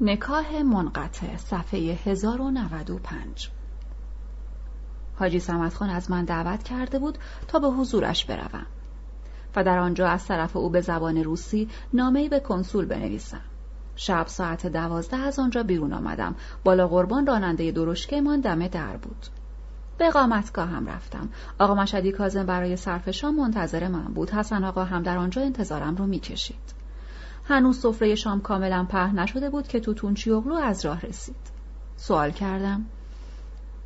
نکاه منقطع صفحه 1095 حاجی سمت خان از من دعوت کرده بود تا به حضورش بروم و در آنجا از طرف او به زبان روسی نامه‌ای به کنسول بنویسم. شب ساعت دوازده از آنجا بیرون آمدم. بالا قربان راننده درشکه من دم در بود. به قامتگاه هم رفتم. آقا مشدی کازم برای صرف شام منتظر من بود. حسن آقا هم در آنجا انتظارم رو می‌کشید. هنوز سفره شام کاملا پهن نشده بود که توتون چیوغلو از راه رسید. سوال کردم.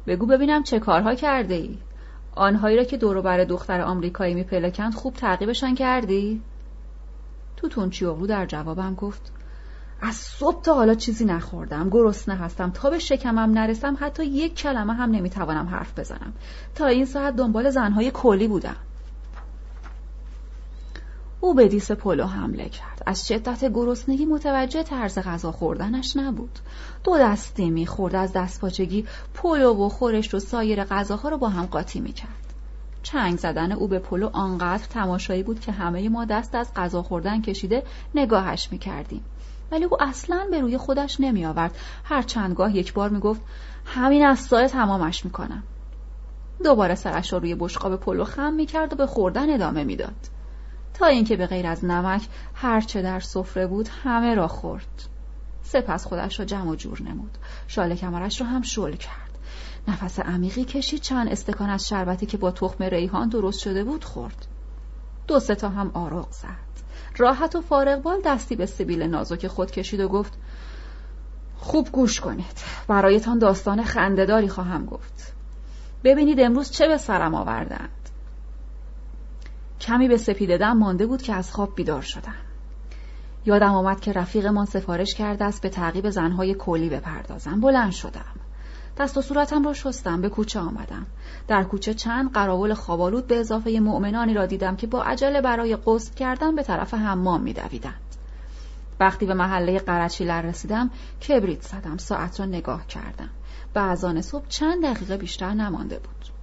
بگو ببینم چه کارها کرده ای؟ آنهایی را که دوروبر دختر آمریکایی میپلکند خوب تعقیبشان کردی؟ توتون چیوغلو در جوابم گفت از صبح تا حالا چیزی نخوردم. گرسنه هستم. تا به شکمم نرسم حتی یک کلمه هم نمی‌توانم حرف بزنم. تا این ساعت دنبال زنهای کلی بودم. او به دیس پلو حمله کرد. از شدت گرسنگی متوجه طرز غذا خوردنش نبود. دو دستی می‌خورد از دستپاچگی پلو و خورش و سایر غذاها رو با هم قاطی می‌کرد. چنگ زدن او به پلو آنقدر تماشایی بود که همه ما دست از غذا خوردن کشیده نگاهش می‌کردیم. ولی او اصلا به روی خودش نمی آورد هر چندگاه یک بار می گفت همین الساعه تمامش می کنم. دوباره سرش را روی بشقاب پلو خم می کرد و به خوردن ادامه می‌داد. تا اینکه به غیر از نمک هرچه در سفره بود همه را خورد. سپس خودش را جمع و جور نمود. شال کمرش را هم شل کرد. نفس عمیقی کشید چند استکان از شربتی که با تخم ریحان درست شده بود خورد. دو سه تا هم آرق زد. راحت و فارغبال دستی به سبیل نازک خود کشید و گفت خوب گوش کنید برایتان داستان خندهداری خواهم گفت ببینید امروز چه به سرم آوردند کمی به سپیددم مانده بود که از خواب بیدار شدم. یادم آمد که رفیقمان سفارش کرده است به تعقیب زنهای کولی بپردازم. بلند شدم. دست و صورتم را شستم. به کوچه آمدم. در کوچه چند قراول خوابالود به اضافه مؤمنانی را دیدم که با عجله برای قصد کردن به طرف حمام میدویدند. وقتی به محله قرچیلر رسیدم کبریت زدم. ساعت را نگاه کردم. به ازان صبح چند دقیقه بیشتر نمانده بود.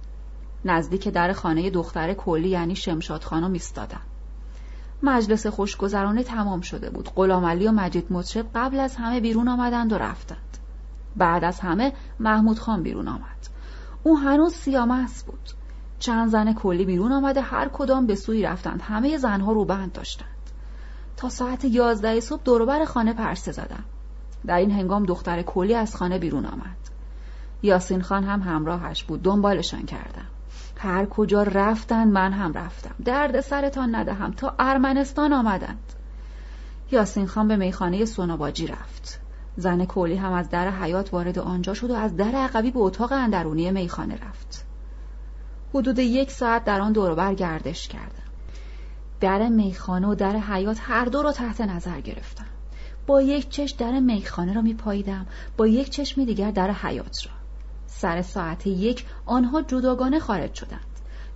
نزدیک در خانه دختر کلی یعنی شمشاد خانم ایستادم مجلس خوشگذرانه تمام شده بود. غلامعلی و مجید مطرب قبل از همه بیرون آمدند و رفتند. بعد از همه محمود خان بیرون آمد. او هنوز سیامس بود. چند زن کلی بیرون آمده هر کدام به سوی رفتند. همه زنها روبند داشتند. تا ساعت یازده صبح دوروبر خانه پرسه زدم. در این هنگام دختر کلی از خانه بیرون آمد. یاسین خان هم همراهش بود. دنبالشان کردم. هر کجا رفتند من هم رفتم. درد سرتان ندهم. تا ارمنستان آمدند. یاسین خان به میخانه سوناباجی رفت. زن کولی هم از در حیات وارد آنجا شد و از در عقبی به اتاق اندرونی میخانه رفت. حدود یک ساعت در آن دوروبر گردش کردم. در میخانه و در حیات هر دو را تحت نظر گرفتم. با یک چشم در میخانه را میپاییدم. با یک چشم دیگر در حیات را. سر ساعت یک آنها جداگانه خارج شدند.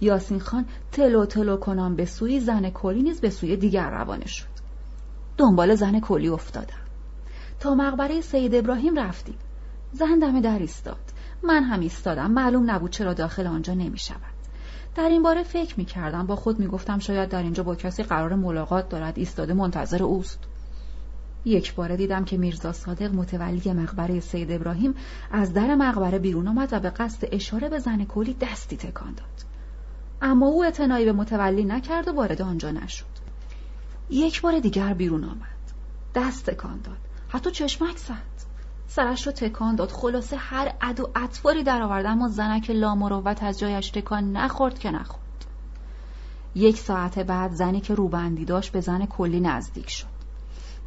یاسین خان تلو تلو کنان به سوی زن کلی نیز به سوی دیگر روانه شد. دنبال زن کلی افتادم. تا مقبره سید ابراهیم رفتیم. زن دم در ایستاد. من هم ایستادم. معلوم نبود چرا داخل آنجا نمی شود در این باره فکر می کردم با خود می گفتم شاید در اینجا با کسی قرار ملاقات دارد. ایستاده منتظر اوست. یک باره دیدم که میرزا صادق متولی مقبره سید ابراهیم از در مقبره بیرون آمد و به قصد اشاره به زن کلی دستی تکان داد. اما او اعتنایی به متولی نکرد و وارد آنجا نشد. یک بار دیگر بیرون آمد. دست تکان داد. حتی چشمک زد سرش رو تکان داد. خلاصه هر عد و اطواری در آورد. اما زنک لامروت از جایش تکان نخورد که نخورد. یک ساعت بعد زنی که روبندی داشت به زن کلی نزدیک شد.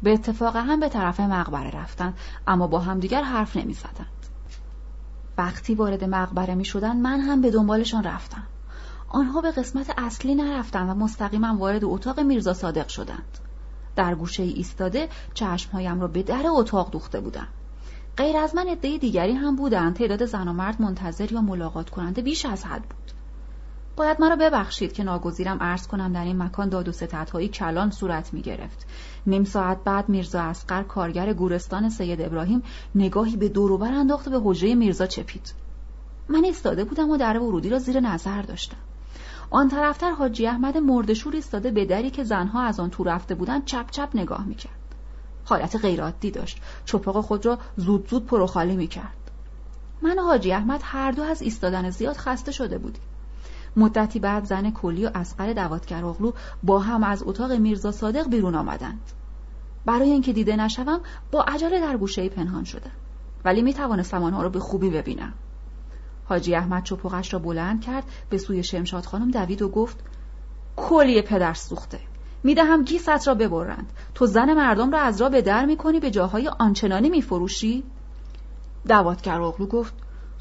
به اتفاق هم به طرف مقبره رفتند اما با هم دیگر حرف نمی زدند. وقتی وارد مقبره می شدن من هم به دنبالشان رفتم. آنها به قسمت اصلی نرفتند و مستقیما وارد اتاق میرزا صادق شدند. در گوشه ایستاده چشمهایم را به در اتاق دوخته بودم. غیر از من عده دیگری هم بودند. تعداد زن و مرد منتظر یا ملاقات کننده بیش از حد بود. باید مرا ببخشید که ناگزیرم عرض کنم در این مکان داد و ستدهایی کلان صورت می گرفت. نیم ساعت بعد میرزا اسقر کارگر گورستان سید ابراهیم نگاهی به دوروبر انداخت و به حجره میرزا چپید. من ایستاده بودم و در ورودی را زیر نظر داشتم. آن طرفتر حاجی احمد مردشور ایستاده به دری که زنها از آن تو رفته بودند چپ چپ نگاه می‌کرد حالت غیرعادی داشت. چپاق خود را زود زود پرو خالی می‌کرد من و حاجی احمد هر دو از ایستادن زیاد خسته شده بودیم. مدتی بعد زن کلی و اسقر دواتگر اغلو با هم از اتاق میرزا صادق بیرون آمدند. برای اینکه دیده نشوم با عجله در گوشه پنهان شدم ولی می توانستم آنها را به خوبی ببینم. حاجی احمد چپقش را بلند کرد به سوی شمشاد خانم دوید و گفت کلی پدر سوخته. می‌دهم گیست را ببرند. تو زن مردم را از را به در می‌کنی به جاهای آنچنانی میفروشی؟ دواتگر اغلو گفت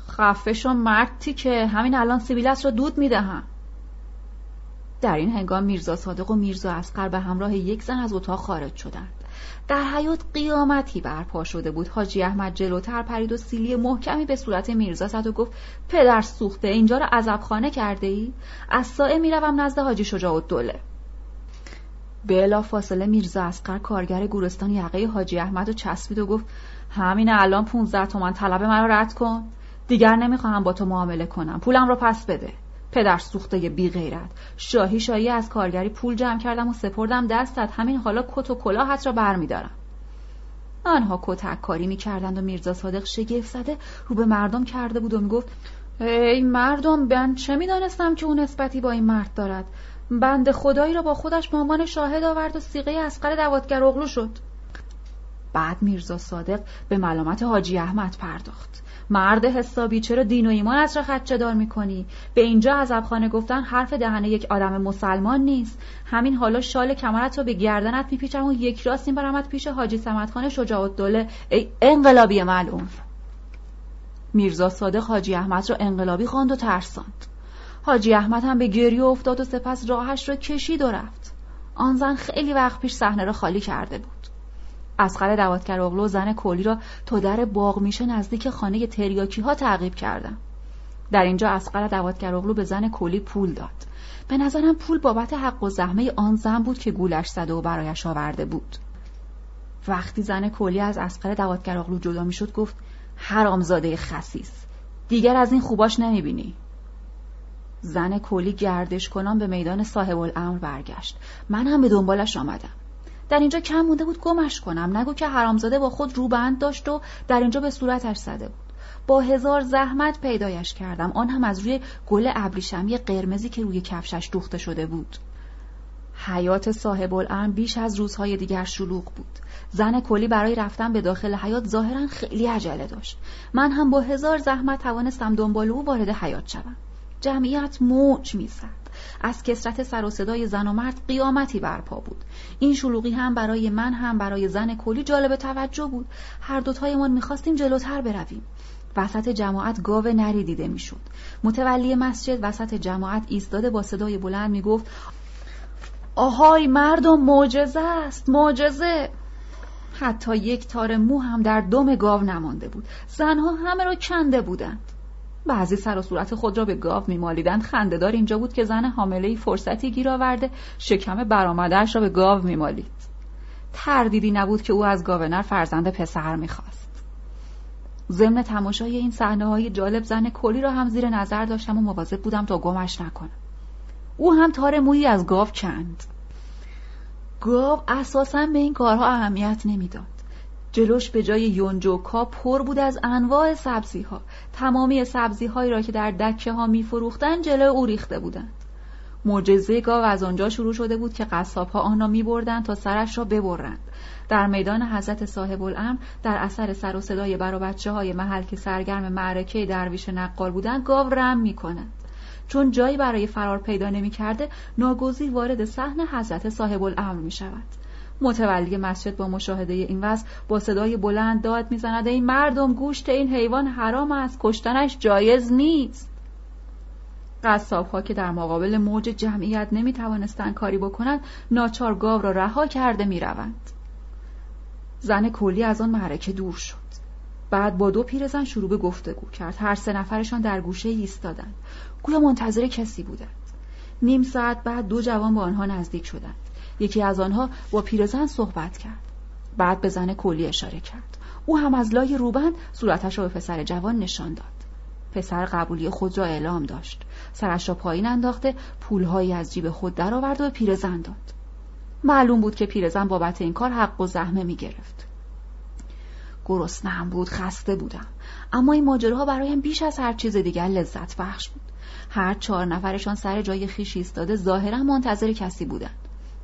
خفه مردی که همین الان سیبیلت را دود می‌دهم در این هنگام میرزا صادق و میرزا اسقر به همراه یک زن از اتاق خارج شدند. در حیات قیامتی برپا شده بود. حاجی احمد جلوتر پرید و سیلی محکمی به صورت میرزا زد و گفت پدر سوخته اینجا را عذبخانه کرده ای؟ از سائه می‌روم نزد حاجی شجاع الدوله. بلا فاصله میرزا اسقر کارگر گورستان یقه حاجی احمد و چسبید و گفت همین الان 15 تومن طلب مرا رد کن. دیگر نمی‌خواهم با تو معامله کنم. پولم را پس بده. پدر سوخته بی غیرت شاهی شاهی از کارگری پول جمع کردم و سپردم دستت. همین حالا کت و کلاهت را برمیدارم. آنها کتک کاری می‌کردند و میرزا صادق شگفت زده رو به مردم کرده بود و می‌گفت ای مردم من چه می‌دانستم که اون نسبتی با این مرد دارد؟ بند خدایی را با خودش به عنوان شاهد آورد و سیغه اسقر دواتگر اغلو شد. بعد میرزا صادق به ملامت حاجی احمد پرداخت. مرد حسابی چرا دین و ایمانت را خدچه دار می‌کنی؟ به اینجا از ابخانه گفتن حرف دهنه یک آدم مسلمان نیست. همین حالا شال کمرت رو به گردنت میپیچم و یک راست میبرمت پیش حاجی سمتخان شجاع الدوله ای انقلابی معلوم. میرزا صادق حاجی احمد را انقلابی خواند و ترساند. حاجی احمد هم به گریه افتاد و سپس راهش را کشید و رفت. آن زن خیلی وقت پیش صحنه را خالی کرده بود. اسقر دواتگر اغلو زن کولی را تا در باغ میشه نزدیک خانه تریاکی ها تعقیب کردم در اینجا اسقر دواتگر اغلو به زن کولی پول داد. به نظرم پول بابت حق و زحمه آن زن بود که گولش زده و برایش آورده بود. وقتی زن کولی از اسقر دواتگر اغلو جدا می‌شد گفت حرامزاده خسیس دیگر از این خوباش نمی‌بینی. زن کولی گردش کنان به میدان صاحب الامر برگشت. من هم به دنبالش آمدم. در اینجا کم مونده بود گمش کنم. نگو که حرامزاده با خود روبند داشت و در اینجا به صورتش زده بود. با هزار زحمت پیدایش کردم. آن هم از روی گل ابریشمی قرمزی که روی کفشش دوخته شده بود. حیات صاحب الان بیش از روزهای دیگر شلوغ بود. زن کلی برای رفتن به داخل حیات ظاهرا خیلی عجله داشت. من هم با هزار زحمت توانستم دنبال او وارد حیات شوم. جمعیت موج می‌زد. از کسرت سر و صدای زن و مرد قیامتی برپا بود. این شلوغی هم برای من هم برای زن کلی جالب توجه بود. هر دوتایمان می‌خواستیم جلوتر برویم. وسط جماعت گاو نری دیده می‌شد. متولی مسجد وسط جماعت ایستاده با صدای بلند می‌گفت آهای مردم معجزه است معجزه. حتی یک تار مو هم در دم گاو نمانده بود. زنها همه را کنده بودند. بعضی سر و صورت خود را به گاو میمالیدند. خندهدار اینجا بود که زن حامله فرصتی گیر آورده شکم برآمدهاش را به گاو میمالید. تردیدی نبود که او از گاونر فرزند پسر می‌خواست. ضمن تماشای این صحنه های جالب زن کلی را هم زیر نظر داشتم و مواظب بودم تا گمش نکنم. او هم تار مویی از گاو کند. گاو اساسا به این کارها اهمیت نمی‌داد. جلوش به جای یونجوکا پر بود از انواع سبزی ها تمامی سبزی هایی را که در دکه ها می فروختن جلو او ریخته بودند. معجزه گاو از آنجا شروع شده بود که قصاب ها آن را می بردن تا سرش را ببرند. در میدان حضرت صاحب الامر در اثر سر و صدای بر و بچه های محل که سرگرم معرکه درویش نقال بودند گاو رم می کند چون جایی برای فرار پیدا نمی کرده وارد صحن حضرت صاحب الامر می شود متولی مسجد با مشاهده این وضع با صدای بلند داد می‌زند این مردم گوشت این حیوان حرام است کشتنش جایز نیست. قصاب ها که در مقابل موج جمعیت نمی توانستند کاری بکنند ناچار گاو را رها کرده می روند. زن کلی از آن معرکه دور شد. بعد با دو پیرزن شروع به گفتگو کرد. هر سه نفرشان در گوشه ایستادند. گویا منتظر کسی بودند. نیم ساعت بعد دو جوان با آنها نزدیک شدند. یکی از آنها با پیرزن صحبت کرد. بعد به زن کلی اشاره کرد. او هم از لای روبند صورتش را به پسر جوان نشان داد. پسر قبولی خود را اعلام داشت. سرش را پایین انداخته پولهایی از جیب خود درآورد و به پیرزن داد. معلوم بود که پیرزن بابت این کار حق و زحمه می گرفت. گرسنه‌ام بود خسته بودم. اما این ماجراها برایم بیش از هر چیز دیگر لذت بخش بود. هر چهار نفرشان سر جای خیش ایستاده ظاهرا منتظر کسی بودند.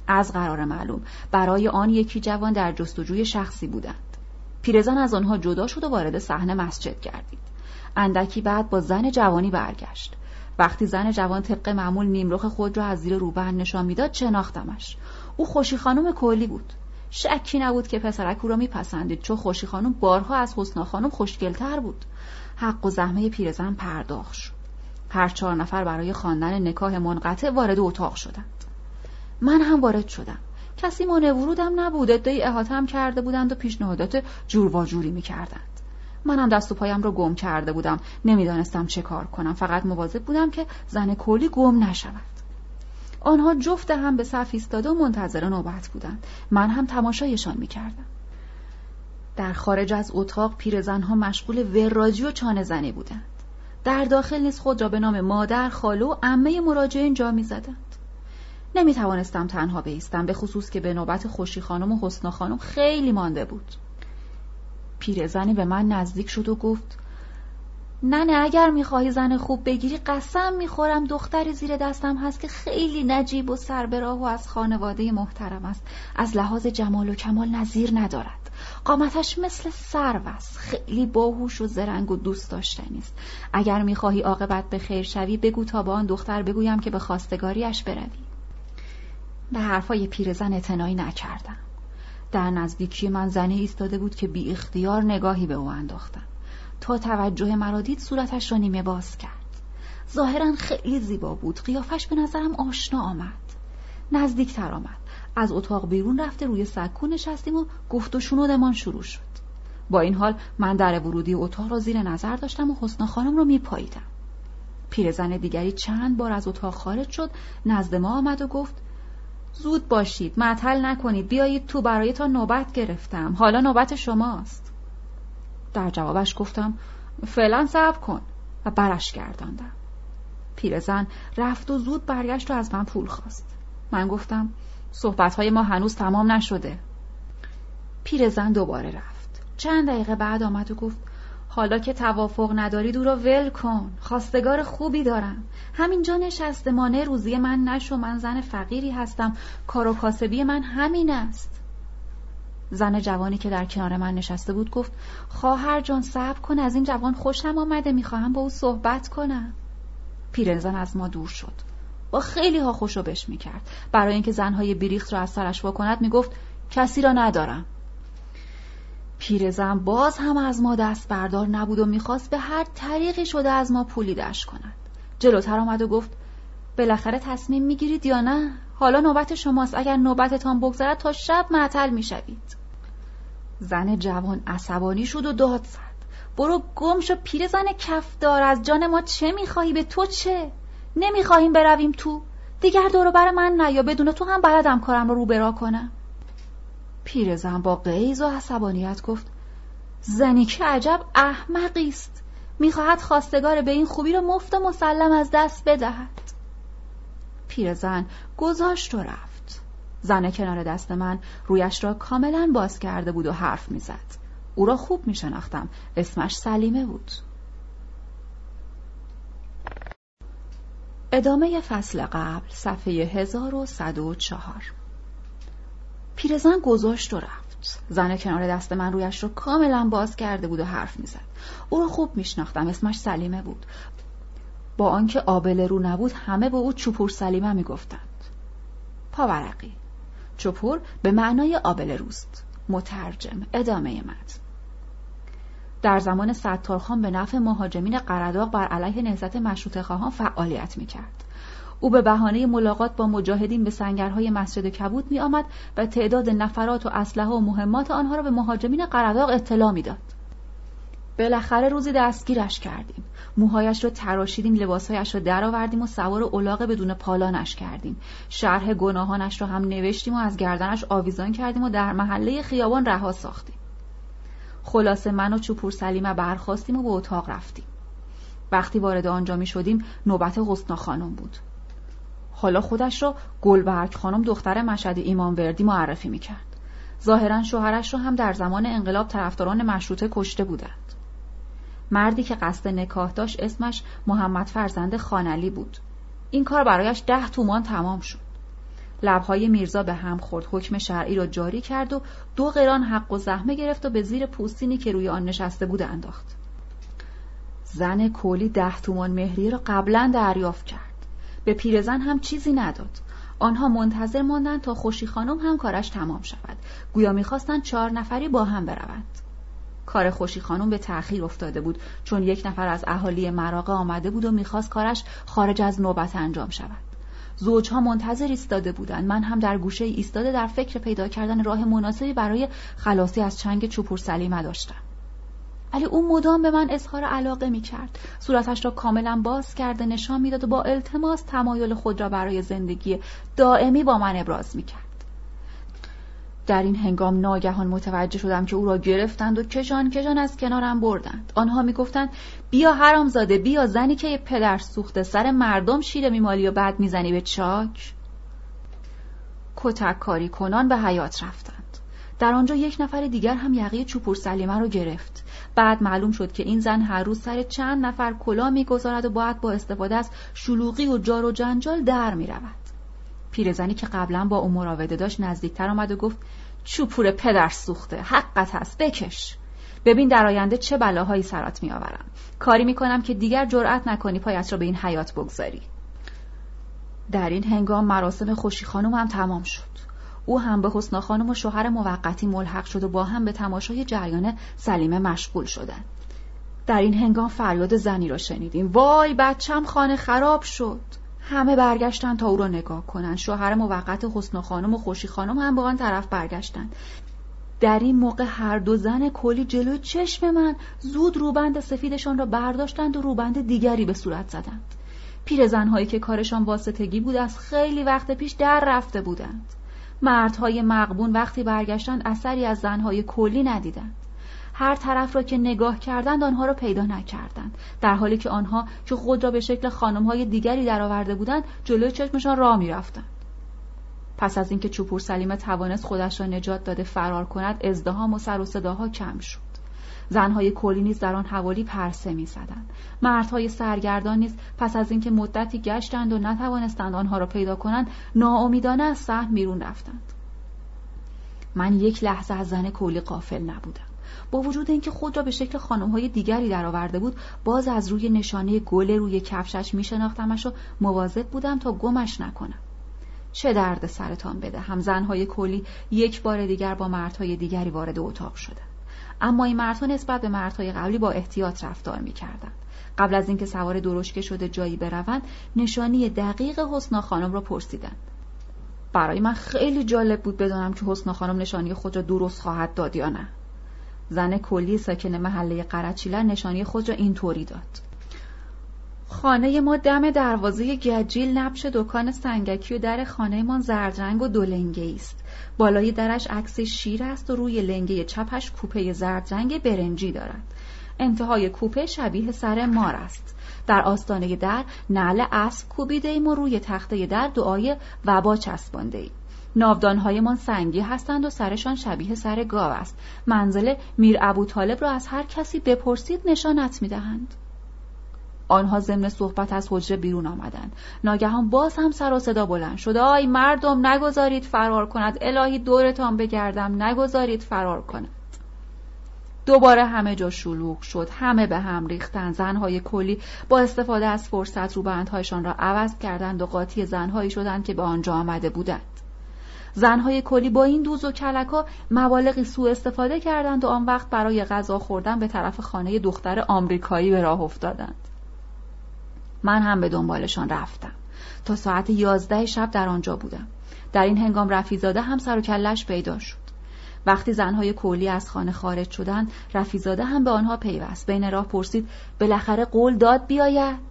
از قرار معلوم. برای آن یکی جوان در جستجوی شخصی بودند. پیرزن از آنها جدا شد و وارد صحنه مسجد گردید. اندکی بعد با زن جوانی برگشت. وقتی زن جوان طبق معمول نیمرخ خود را از زیر روبند نشان می‌داد شناختمش. او خوشی خانم کلی بود. شکی نبود که پسرک او را میپسندید چون خوشی خانم بارها از حسنا خانم خوشگلتر بود. حق و زحمه پیرزن پرداخت شد. هر چهار نفر برای خواندن نکاح منقطع وارد اتاق شدند. من هم وارد شدم. کسی مانع ورودم نبود. ادعای احاتم کرده بودند و پیشنهادات جور و جوری می‌کردند. منم دست و پایم را گم کرده بودم. نمی‌دانستم چه کار کنم. فقط مواظب بودم که زن کلی گم نشود. آنها جفت هم به صف ایستاده و منتظر نوبت بودند. من هم تماشایشان می‌کردم. در خارج از اتاق پیرزنها مشغول وراجی و چانه زنی بودند. در داخل نیز خود را به نام مادر خاله و عمه مراجعین جا می‌زدند. نمی توانستم تنها بیستم به خصوص که به نوبت خوشی خانم و حسنا خانم خیلی مانده بود. پیرزنی به من نزدیک شد و گفت ننه اگر می‌خواهی زن خوب بگیری قسم می‌خورم. دختری زیر دستم هست که خیلی نجیب و سربراه و از خانواده محترم است. از لحاظ جمال و کمال نظیر ندارد. قامتش مثل سرو است. خیلی باهوش و زرنگ و دوست داشتنی است اگر می‌خواهی عاقبت به خیر شوی بگو تا با آن دختر بگویم که به خواستگاریش بروی. به حرفای پیرزن اعتنایی نکردم. در نزدیکی من زنی ایستاده بود که بی اختیار نگاهی به او انداختم تا توجه مرا دید صورتش را نیمه باز کرد. ظاهرا خیلی زیبا بود. قیافش به نظرم آشنا آمد. نزدیکتر آمد. از اتاق بیرون رفته روی سکو نشستیم و گفت و شنودمان شروع شد. با این حال من در ورودی اتاق را زیر نظر داشتم و حسنا خانم را میپاییدم. پیرزن دیگری چند بار از اتاق خارج شد نزد ما آمد و گفت زود باشید معطل نکنید بیایید تو برای تا نوبت گرفتم. حالا نوبت شماست. در جوابش گفتم فعلا صبر کن. و برش گرداندم. پیرزن رفت و زود برگشت و از من پول خواست. من گفتم صحبتهای ما هنوز تمام نشده. پیرزن دوباره رفت. چند دقیقه بعد آمد و گفت حالا که توافق ندارید او را ول کن. خواستگار خوبی دارم. همینجا نشسته مانع روزی من نشو. من زن فقیری هستم. کار و کاسبی من همین است. زن جوانی که در کنار من نشسته بود گفت خواهر جان صبر کن. از این جوان خوشم آمده. می‌خواهم با او صحبت کنم. پیرزن از ما دور شد. با خیلی ها خوشو بش می‌کرد. برای اینکه زنهای بیریخت را از سرش واکند می‌گفت کسی را ندارم. پیرزن باز هم از ما دست بردار نبود و می‌خواست به هر طریقی شده از ما پولیدش کند. جلوتر آمد و گفت بالاخره تصمیم می‌گیرید یا نه؟ حالا نوبت شماست. اگر نوبتتان بگذرد تا شب معطل می‌شوید. زن جوان عصبانی شد و داد زد. برو گم شو پیرزن کفدار. از جان ما چه می‌خواهی؟ به تو چه؟ نمی‌خواهیم برویم تو. دیگر دورو بر من نه یا بدون تو هم بلدم کارم رو رو برا کنم. پیرزن با قیز و عصبانیت گفت زنی که عجب احمقی است. می‌خواهد خواستگار به این خوبی رو مفت و مسلم از دست بدهد. پیرزن گذاشت و رفت. زن کنار دست من رویش را کاملا باز کرده بود و حرف می‌زد. او را خوب میشناختم. اسمش سلیمه بود. ادامه فصل قبل صفحه 1104 پیرزن گذاشت و رفت. زن کنار دست من رویش رو کاملا باز کرده بود و حرف می‌زد. او رو خوب میشناختم. اسمش سلیمه بود. با آنکه آبل رو نبود همه به او چوپور سلیمه می‌گفتند. پاورقی. چوپور به معنای آبل روست. مترجم. ادامه متن. در زمان ستارخان به نفع مهاجمین قرداغ بر علیه نهضت مشروط خواهان فعالیت می‌کرد. او به بهانه ملاقات با مجاهدین به سنگرهای مسجد کبود می آمد و تعداد نفرات و اسلحه و مهمات آنها را به مهاجمین قرداغ اطلاع می‌داد. بالاخره روزی دستگیرش کردیم. موهایش را تراشیدیم لباسهایش را درآوردیم و سوار اولاغ بدون پالانش کردیم. شرح گناهانش را هم نوشتیم و از گردنش آویزان کردیم و در محله خیابان رها ساختیم. خلاصه من و چوپور سلیمه برخواستیم و به اتاق رفتیم. وقتی وارد آنجا می شدیم نوبت حسنا خانم بود. حالا خودش را گلبرگ خانم دختر مشهد وردی معرفی می‌کرد. ظاهرا شوهرش را هم در زمان انقلاب طرفداران مشروطه کشته بودند. مردی که قصد نکاح داشت اسمش محمد فرزند خانلی بود. این کار برایش ده تومان تمام شد. لبهای میرزا به هم خورد حکم شرعی را جاری کرد و دو قران حق و زحمه گرفت و به زیر پوستینی که روی آن نشسته بود انداخت. زن کولی ده تومان مهریه را قبلا دریافت کرد. به پیرزن هم چیزی نداد. آنها منتظر ماندند تا خوشی خانم هم کارش تمام شود. گویا می‌خواستند چهار نفری با هم بروند. کار خوشی خانم به تأخیر افتاده بود چون یک نفر از اهالی مراقه آمده بود و می‌خواست کارش خارج از نوبت انجام شود. زوجها منتظر ایستاده بودند. من هم در گوشه ایستاده در فکر پیدا کردن راه مناسبی برای خلاصی از چنگ چوپور سلیمه داشتم. ولی او مدام به من اظهار علاقه می کرد. صورتش را کاملا باز کرده نشان می‌داد و با التماس تمایل خود را برای زندگی دائمی با من ابراز می کرد. در این هنگام ناگهان متوجه شدم که او را گرفتند و کشان کشان از کنارم بردند آنها می‌گفتند بیا حرامزاده بیا زنی که یه پدر سوخته سر مردم شیر میمالی و بعد می‌زنی به چاک کتک کاری کنان به حیات رفتند در آنجا یک نفر دیگر هم یقه چوپور سلیمه را گرفت. بعد معلوم شد که این زن هر روز سر چند نفر کلا می‌گذارد و باید با استفاده از شلوغی و جار و جنجال در می‌رود. پیرزنی که قبلا با او مراوده داشت نزدیکتر آمد و گفت چوپور پدر سوخته حقت هست بکش. ببین در آینده چه بلاهایی سرات میآورم. کاری می‌کنم که دیگر جرأت نکنی پایت را به این حیات بگذاری. در این هنگام مراسم خوشی خانم هم تمام شد. او هم به حسنا خانم و شوهر موقتی ملحق شد و با هم به تماشای جریان سلیمه مشغول شدند. در این هنگام فریاد زنی را شنیدیم. وای بچم خانه خراب شد. همه برگشتن تا او را نگاه کنند. شوهر موقت حسن خانم و خوشی خانم هم به آن طرف برگشتند. در این موقع هر دو زن کلی جلوی چشم من زود روبند سفیدشان را برداشتند و روبند دیگری به صورت زدند. پیرزنهایی که کارشان واسطگی بود از خیلی وقت پیش در رفته بودند. مردهای مقبون وقتی برگشتند اثری از زنهای کلی ندیدند. هر طرف را که نگاه کردند آنها را پیدا نکردند. در حالی که آنها که خود را به شکل خانمهای دیگری درآورده بودند جلوی چشمشان راه می‌رفتند. پس از اینکه چوپور سلیمه توانست خودش را نجات داده فرار کند ازدهام و سر و صداها کم شد. زنهای کلی نیز در آن حوالی پرسه می‌زدند. مردهای سرگردان نیز پس از اینکه مدتی گشتند و نتوانستند آنها را پیدا کنند ناامیدانه از صحن بیرون رفتند. من یک لحظه از زن کلی قافل نبودم. با وجود اینکه خود را به شکل خانمهای دیگری درآورده بود باز از روی نشانه گل روی کفشش میشناختمش و مواظب بودم تا گمش نکنم. چه درد سرتان بده هم زنهای کلی یک بار دیگر با مردهای دیگری وارد اتاق شدند. اما این مردها نسبت به مردهای قبلی با احتیاط رفتار می‌کردند. قبل از اینکه سوار درشکه شده جایی بروند نشانی دقیق حسنا خانم را پرسیدند. برای من خیلی جالب بود بدانم که حسنا خانم نشانی خود را درست خواهد داد یا نه. زن کلی ساکن محله قرچیلر نشانی خود را اینطوری داد. خانه ما دم دروازه گجیل نبش دکان سنگکی و در خانهمان زردرنگ و دولنگه است بالای درش عکس شیر است و روی لنگه چپش کوپه زردرنگ برنجی دارد. انتهای کوپه شبیه سر مار است. در آستانه در نعل اسب کوبیده ایم و روی تخته در دعای وبا چسبانده ایم ناودانهایمان سنگی هستند و سرشان شبیه سر گاو است. منزل میر ابو طالب را از هر کسی بپرسید نشانت می‌دهند. آنها ضمن صحبت از حجره بیرون آمدند. ناگهان باز هم سر و صدا بلند شد. آی مردم نگذارید فرار کند. الهی دورتان بگردم. نگذارید فرار کند. دوباره همه جا شلوغ شد. همه به هم ریختند. زنهای کلی با استفاده از فرصت روبندهایشان را عوض کردند و قاطی زنهایی شدند که به آنجا آمده بودند. زنهای کلی با این دوز و کلکا مبالغی سوء استفاده کردند و آن وقت برای غذا خوردن به طرف خانه دختر آمریکایی به راه افتادند. من هم به دنبالشان رفتم. تا ساعت یازده شب در آنجا بودم. در این هنگام رفیزاده هم سر و کلش پیدا شد. وقتی زنهای کولی از خانه خارج شدند رفیزاده هم به آنها پیوست. بین راه پرسید بالاخره قول داد بیاید؟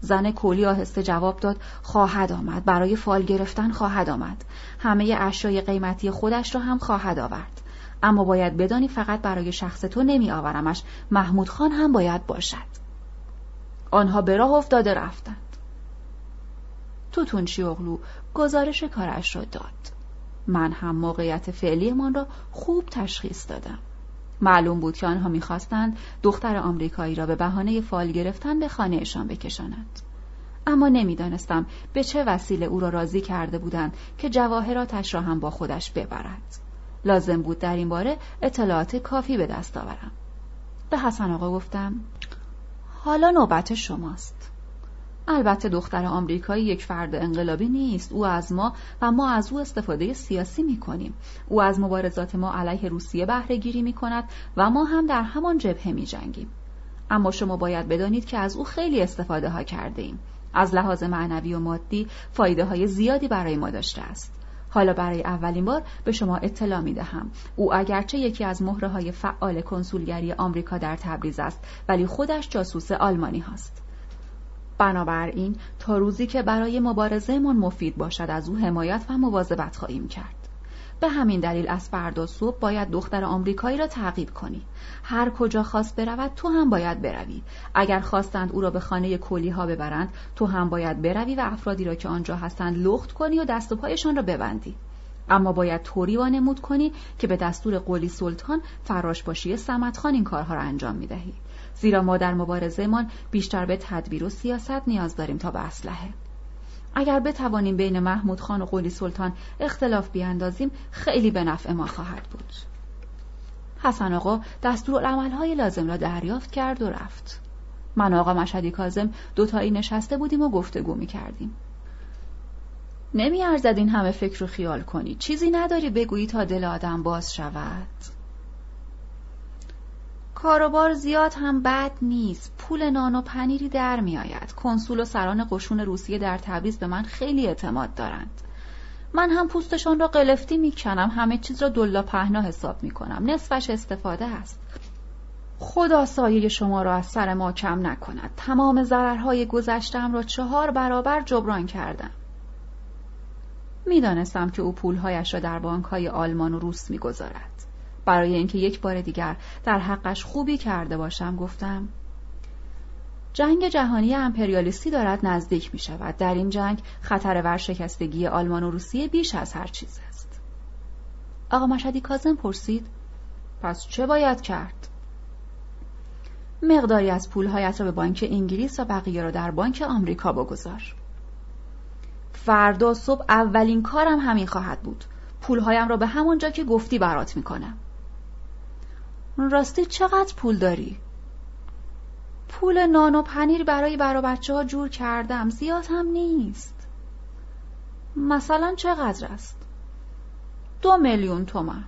زن کولی آهسته جواب داد خواهد آمد. برای فال گرفتن خواهد آمد. همه اشیای قیمتی خودش را هم خواهد آورد. اما باید بدانی فقط برای شخص تو نمی آورمش محمود خان هم باید باشد. آنها به راه افتاده رفتند. توتون چیوغلو گزارش کارش را داد. من هم موقعیت فعلیمان را خوب تشخیص دادم. معلوم بود که آنها می‌خواستند دختر آمریکایی را به بهانه فال گرفتن به خانهشان بکشانند. اما نمی‌دانستم به چه وسیله او را راضی کرده بودند که جواهراتش را هم با خودش ببرد. لازم بود در این باره اطلاعات کافی به دست آورم. به حسن آقا گفتم حالا نوبت شماست البته دختر آمریکایی یک فرد انقلابی نیست او از ما و ما از او استفاده سیاسی می کنیم او از مبارزات ما علیه روسیه بهره گیری می کند و ما هم در همان جبهه می جنگیم. اما شما باید بدانید که از او خیلی استفاده ها کرده ایم. از لحاظ معنوی و مادی فایده های زیادی برای ما داشته است. حالا برای اولین بار به شما اطلاع می دهم. او اگرچه یکی از مهره های فعال کنسولگری آمریکا در تبریز است ولی خودش جاسوس آلمانی هاست. بنابراین تا روزی که برای مبارزهمان مفید باشد از او حمایت و مواظبت خواهیم کرد. به همین دلیل از فردا صبح باید دختر آمریکایی را تعقیب کنی. هر کجا خواست برود تو هم باید بروی. اگر خواستند او را به خانه کلی ها ببرند تو هم باید بروی و افرادی را که آنجا هستند لخت کنی و دست و پایشان را ببندی. اما باید طوری وانمود کنی که به دستور قولی سلطان فراش باشی سمتخان این کارها را انجام می دهی. زیرا ما در مبارزهمان بیشتر به تدبیر و سیاست نیاز داریم تا به اسلحه. اگر بتوانیم بین محمود خان و قولی سلطان اختلاف بیاندازیم خیلی به نفع ما خواهد بود. حسن آقا دستور های لازم را دریافت کرد و رفت. من آقا مشهدی کازم دوتایی نشسته بودیم و گفتگو می کردیم نمی این همه فکر و خیال کنی. چیزی نداری بگویی تا دل آدم باز شود. کاروبار زیاد هم بد نیست. پول نان و پنیری در میآید کنسول و سران قشون روسیه در تبریز به من خیلی اعتماد دارند. من هم پوستشان را قلفتی می‌کنم همه چیز را دلا پهنا حساب می‌کنم نصفش استفاده است. خدا سایه شما را از سر ما کم نکند. تمام ضررهای گذشتم را چهار برابر جبران کردم. می‌دانستم که او پولهایش را در بانکهای آلمان و روس می‌گذارد برای اینکه یک بار دیگر در حقش خوبی کرده باشم گفتم جنگ جهانی امپریالیستی دارد نزدیک می شود. در این جنگ خطر ورشکستگی آلمان و روسیه بیش از هر چیز است. آقا مشهدی کازم پرسید پس چه باید کرد؟ مقداری از پولهایت را به بانک انگلیس و بقیه را در بانک آمریکا بگذار. فردا صبح اولین کارم همین خواهد بود. پولهایم را به همون جا که گفتی برات می‌کنم. راستی چقدر پول داری؟ پول نان و پنیر برای برا بچه ها جور کردم زیاد هم نیست مثلا چقدر است؟ دو میلیون تومن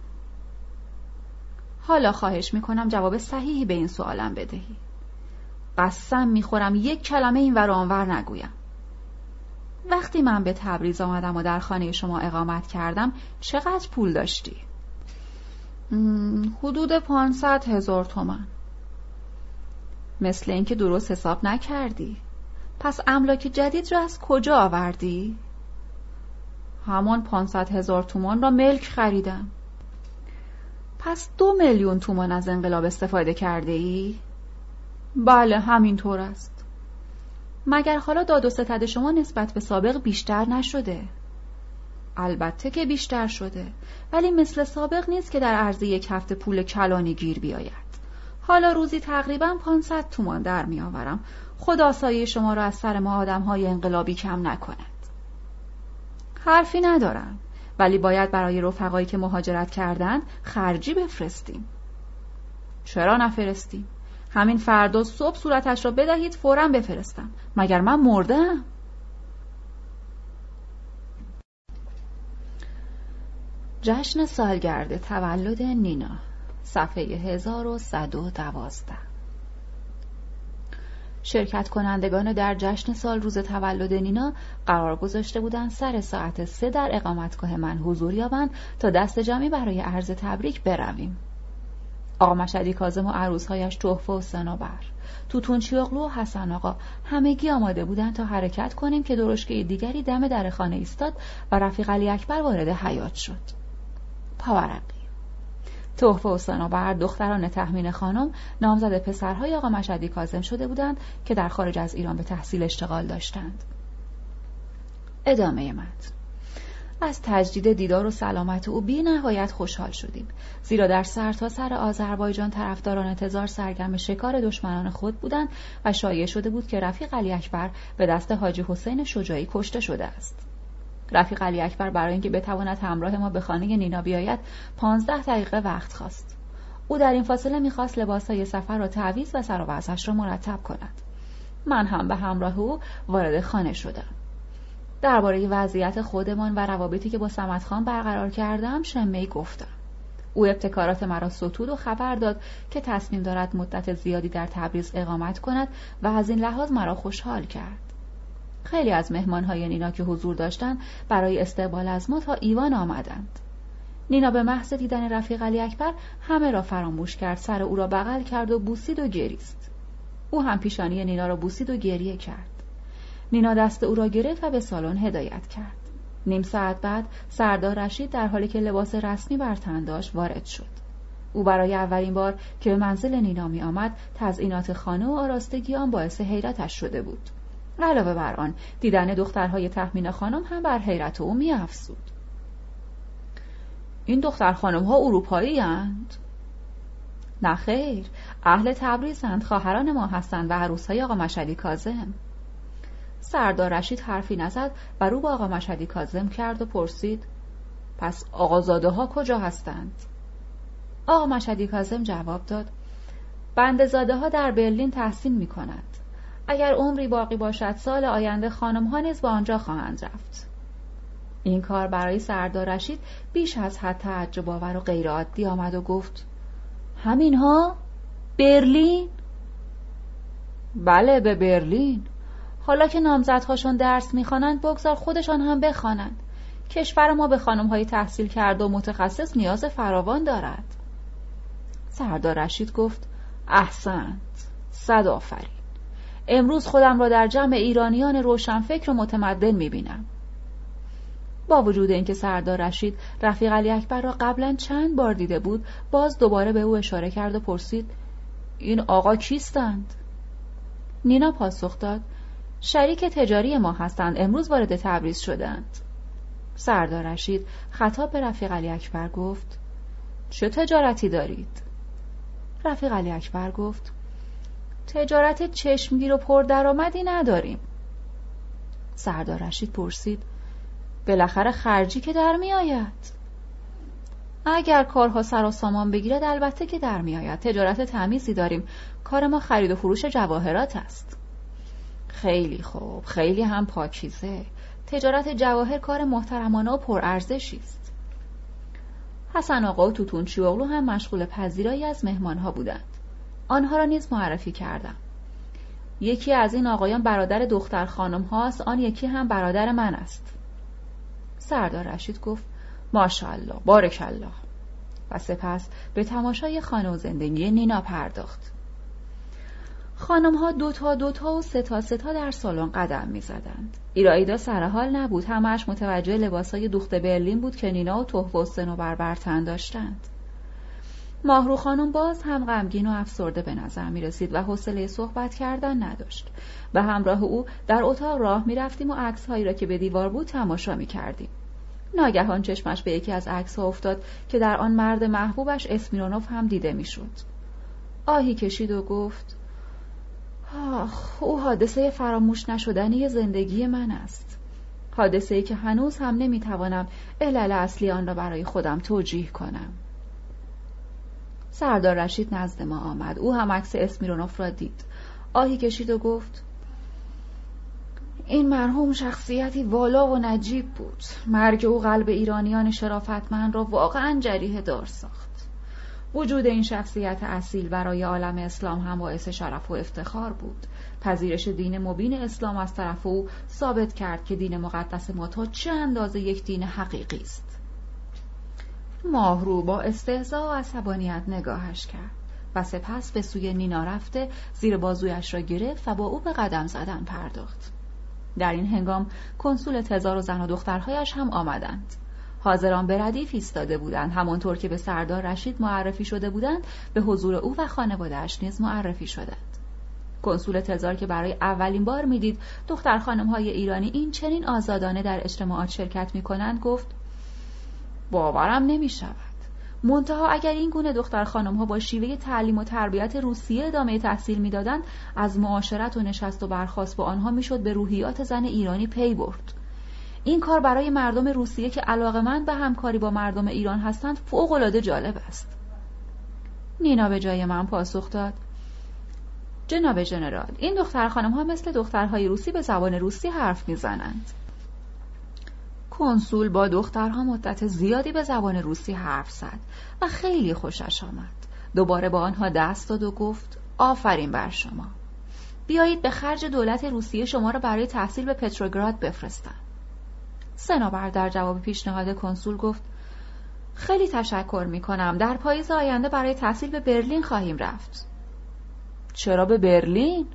حالا خواهش می‌کنم جواب صحیحی به این سوالم بدهی قسم می‌خورم یک کلمه این ور آنور نگویم وقتی من به تبریز آمدم و در خانه شما اقامت کردم چقدر پول داشتی؟ حدود پانصد هزار تومن مثل اینکه درست حساب نکردی پس املاک جدید را از کجا آوردی؟ همان پانصد هزار تومان را ملک خریدم پس دو میلیون تومان از انقلاب استفاده کرده ای؟ بله همینطور است مگر حالا داد و ستد شما نسبت به سابق بیشتر نشده؟ البته که بیشتر شده ولی مثل سابق نیست که در عرض یک هفته پول کلانی گیر بیاید. حالا روزی تقریبا 500 تومان در میآورم. خدا سایه شما را از سر ما آدم های انقلابی کم نکند. حرفی ندارم ولی باید برای رفقایی که مهاجرت کردند خرجی بفرستیم. چرا نفرستیم؟ همین فردا صبح صورتش را بدهید فورا بفرستم. مگر من مردم جشن سالگرد تولد نینا صفحه 1112 شرکت کنندگان در جشن سال روز تولد نینا قرار گذاشته بودند سر ساعت سه در اقامتگاه من حضور یابند تا دست جمعی برای عرض تبریک برویم. آقا مشدی کازم و عروسهایش تحفه و سنوبر توتون چیاغلو و حسن آقا همگی آماده بودند تا حرکت کنیم که درشکه دیگری دم در خانه ایستاد و رفیق علی اکبر وارد حیات شد. پاورقی تحفه و سنوبر دختران تحمین خانم نامزد پسرهای آقا مشدی کازم شده بودند که در خارج از ایران به تحصیل اشتغال داشتند. ادامه متن از تجدید دیدار و سلامت او بی نهایت خوشحال شدیم. زیرا در تا سر آذربایجان طرفداران انتظار سرگرم شکار دشمنان خود بودند و شایع شده بود که رفیق علی اکبر به دست حاجی حسین شجاعی کشته شده است. رفیق علی اکبر برای اینکه بتواند همراه ما به خانه نینا بیاید پانزده دقیقه وقت خواست. او در این فاصله می‌خواست لباسهای سفر را تعویز و سر و را مرتب کند. من هم به همراه او وارد خانه شدم. درباره وضعیت خودمان و روابطی که با سمت خان برقرار کردم شمه گفتم. او ابتکارات مرا ستود و خبر داد که تصمیم دارد مدت زیادی در تبریز اقامت کند و از این لحاظ مرا خوشحال کرد. خیلی از مهمانهای نینا که حضور داشتند برای استقبال از ما تا ایوان آمدند. نینا به محض دیدن رفیق علی اکبر همه را فراموش کرد سر او را بغل کرد و بوسید و گریست. او هم پیشانی نینا را بوسید و گریه کرد. نینا دست او را گرفت و به سالن هدایت کرد. نیم ساعت بعد سردار رشید در حالی که لباس رسمی بر تن داشت وارد شد. او برای اولین بار که به منزل نینا می آمد تزئینات خانه و آراستگی آن باعث حیرتش شده بود. علاوه بر آن دیدن دخترهای تحمین خانم هم بر حیرت او می افزود. این دختر خانم ها اروپایی هند؟ نه خیر اهل تبریزند خواهران ما هستند و عروس های آقا مشدی کازم سردار رشید حرفی نزد و رو به آقا مشهدی کازم کرد و پرسید پس آقازاده ها کجا هستند؟ آقا مشهدی کازم جواب داد بندزاده ها در برلین تحسین می کند. اگر عمری باقی باشد سال آینده خانم ها نیز به آنجا خواهند رفت. این کار برای سردار رشید بیش از حد تعجب آور و غیرعادی آمد و گفت همینها؟ برلین؟ بله به برلین حالا که نامزدهاشان درس می‌خوانند بگذار خودشان هم بخوانند کشور ما به خانمهای تحصیل کرده و متخصص نیاز فراوان دارد سردار رشید گفت احسنت صد آفرین امروز خودم را در جمع ایرانیان روشنفکر و متمدن می‌بینم با وجود اینکه سردار رشید رفیق علی اکبر را قبلا چند بار دیده بود باز دوباره به او اشاره کرد و پرسید این آقا کیستند؟ نینا پاسخ داد شریک تجاری ما هستند امروز وارد تبریز شدند سردار رشید خطاب به رفیق علی اکبر گفت چه تجارتی دارید؟ رفیق علی اکبر گفت تجارت چشمگیر و پر درآمدی نداریم. سردار رشید پرسید بالاخره خرجی که در می آید؟ اگر کارها سر و سامان بگیرد البته که در می آید. تجارت تمیزی داریم. کار ما خرید و فروش جواهرات است. خیلی خوب خیلی هم پاکیزه. تجارت جواهر کار محترمانه و پرارزشی است. حسن آقا و توتون اغلو هم مشغول پذیرایی از مهمانها بودند. آنها را نیز معرفی کردم. یکی از این آقایان برادر دختر خانم هاست آن یکی هم برادر من است. سردار رشید گفت ماشاءالله بارک الله و سپس به تماشای خانه و زندگی نینا پرداخت. خانم ها دوتا دوتا و ستا ستا در سالن قدم می زدند. ایرایدا سرحال نبود. همش متوجه لباسای دوخت برلین بود که نینا و توه و سنوبر برتن داشتند. ماهرو خانم باز هم غمگین و افسرده به نظر می رسید و حوصله صحبت کردن نداشت. به همراه او در اتاق راه می رفتیم و عکس هایی را که به دیوار بود تماشا می کردیم. ناگهان چشمش به یکی از عکس ها افتاد که در آن مرد محبوبش اسمیرونوف هم دیده می‌شد. آهی کشید و گفت آخ او حادثه فراموش نشدنی زندگی من است حادثه که هنوز هم نمی‌توانم علل اصلی آن را برای خودم توجیه کنم سردار رشید نزد ما آمد. او هم عکس اسمیرونوف را دید. آهی کشید و گفت این مرحوم شخصیتی والا و نجیب بود. مرگ او قلب ایرانیان شرافتمند را واقعا جریه دار ساخت. وجود این شخصیت اصیل برای عالم اسلام هم باعث شرف و افتخار بود. پذیرش دین مبین اسلام از طرف او ثابت کرد که دین مقدس ما تا چه اندازه یک دین حقیقی است. ماهرو با استهزا و عصبانیت نگاهش کرد و سپس به سوی نینا رفته زیر بازویش را گرفت و با او به قدم زدن پرداخت. در این هنگام کنسول تزار و زن و دخترهایش هم آمدند. حاضران به ردیف ایستاده بودند. همانطور که به سردار رشید معرفی شده بودند به حضور او و خانوادهاش نیز معرفی شدند. کنسول تزار که برای اولین بار می‌دید دختر خانم های ایرانی این چنین آزادانه در اجتماعات شرکت می کنند گفت باورم نمی شود منتها اگر این گونه دختر خانم ها با شیوه تعلیم و تربیت روسیه ادامه تحصیل می‌دادند از معاشرت و نشست و برخواست با آنها می‌شد به روحیات زن ایرانی پی برد. این کار برای مردم روسیه که علاقمند به همکاری با مردم ایران هستند فوقالعاده جالب است. نینا به جای من پاسخ داد. جناب جنرال این دختر خانم ها مثل دخترهای روسی به زبان روسی حرف می‌زنند. کنسول با دخترها مدت زیادی به زبان روسی حرف زد و خیلی خوشش آمد. دوباره با آنها دست داد و گفت آفرین بر شما. بیایید به خرج دولت روسیه شما را برای تحصیل به پتروگراد بفرستم. سنابر در جواب پیشنهاد کنسول گفت خیلی تشکر می کنم در پاییز آینده برای تحصیل به برلین خواهیم رفت. چرا به برلین؟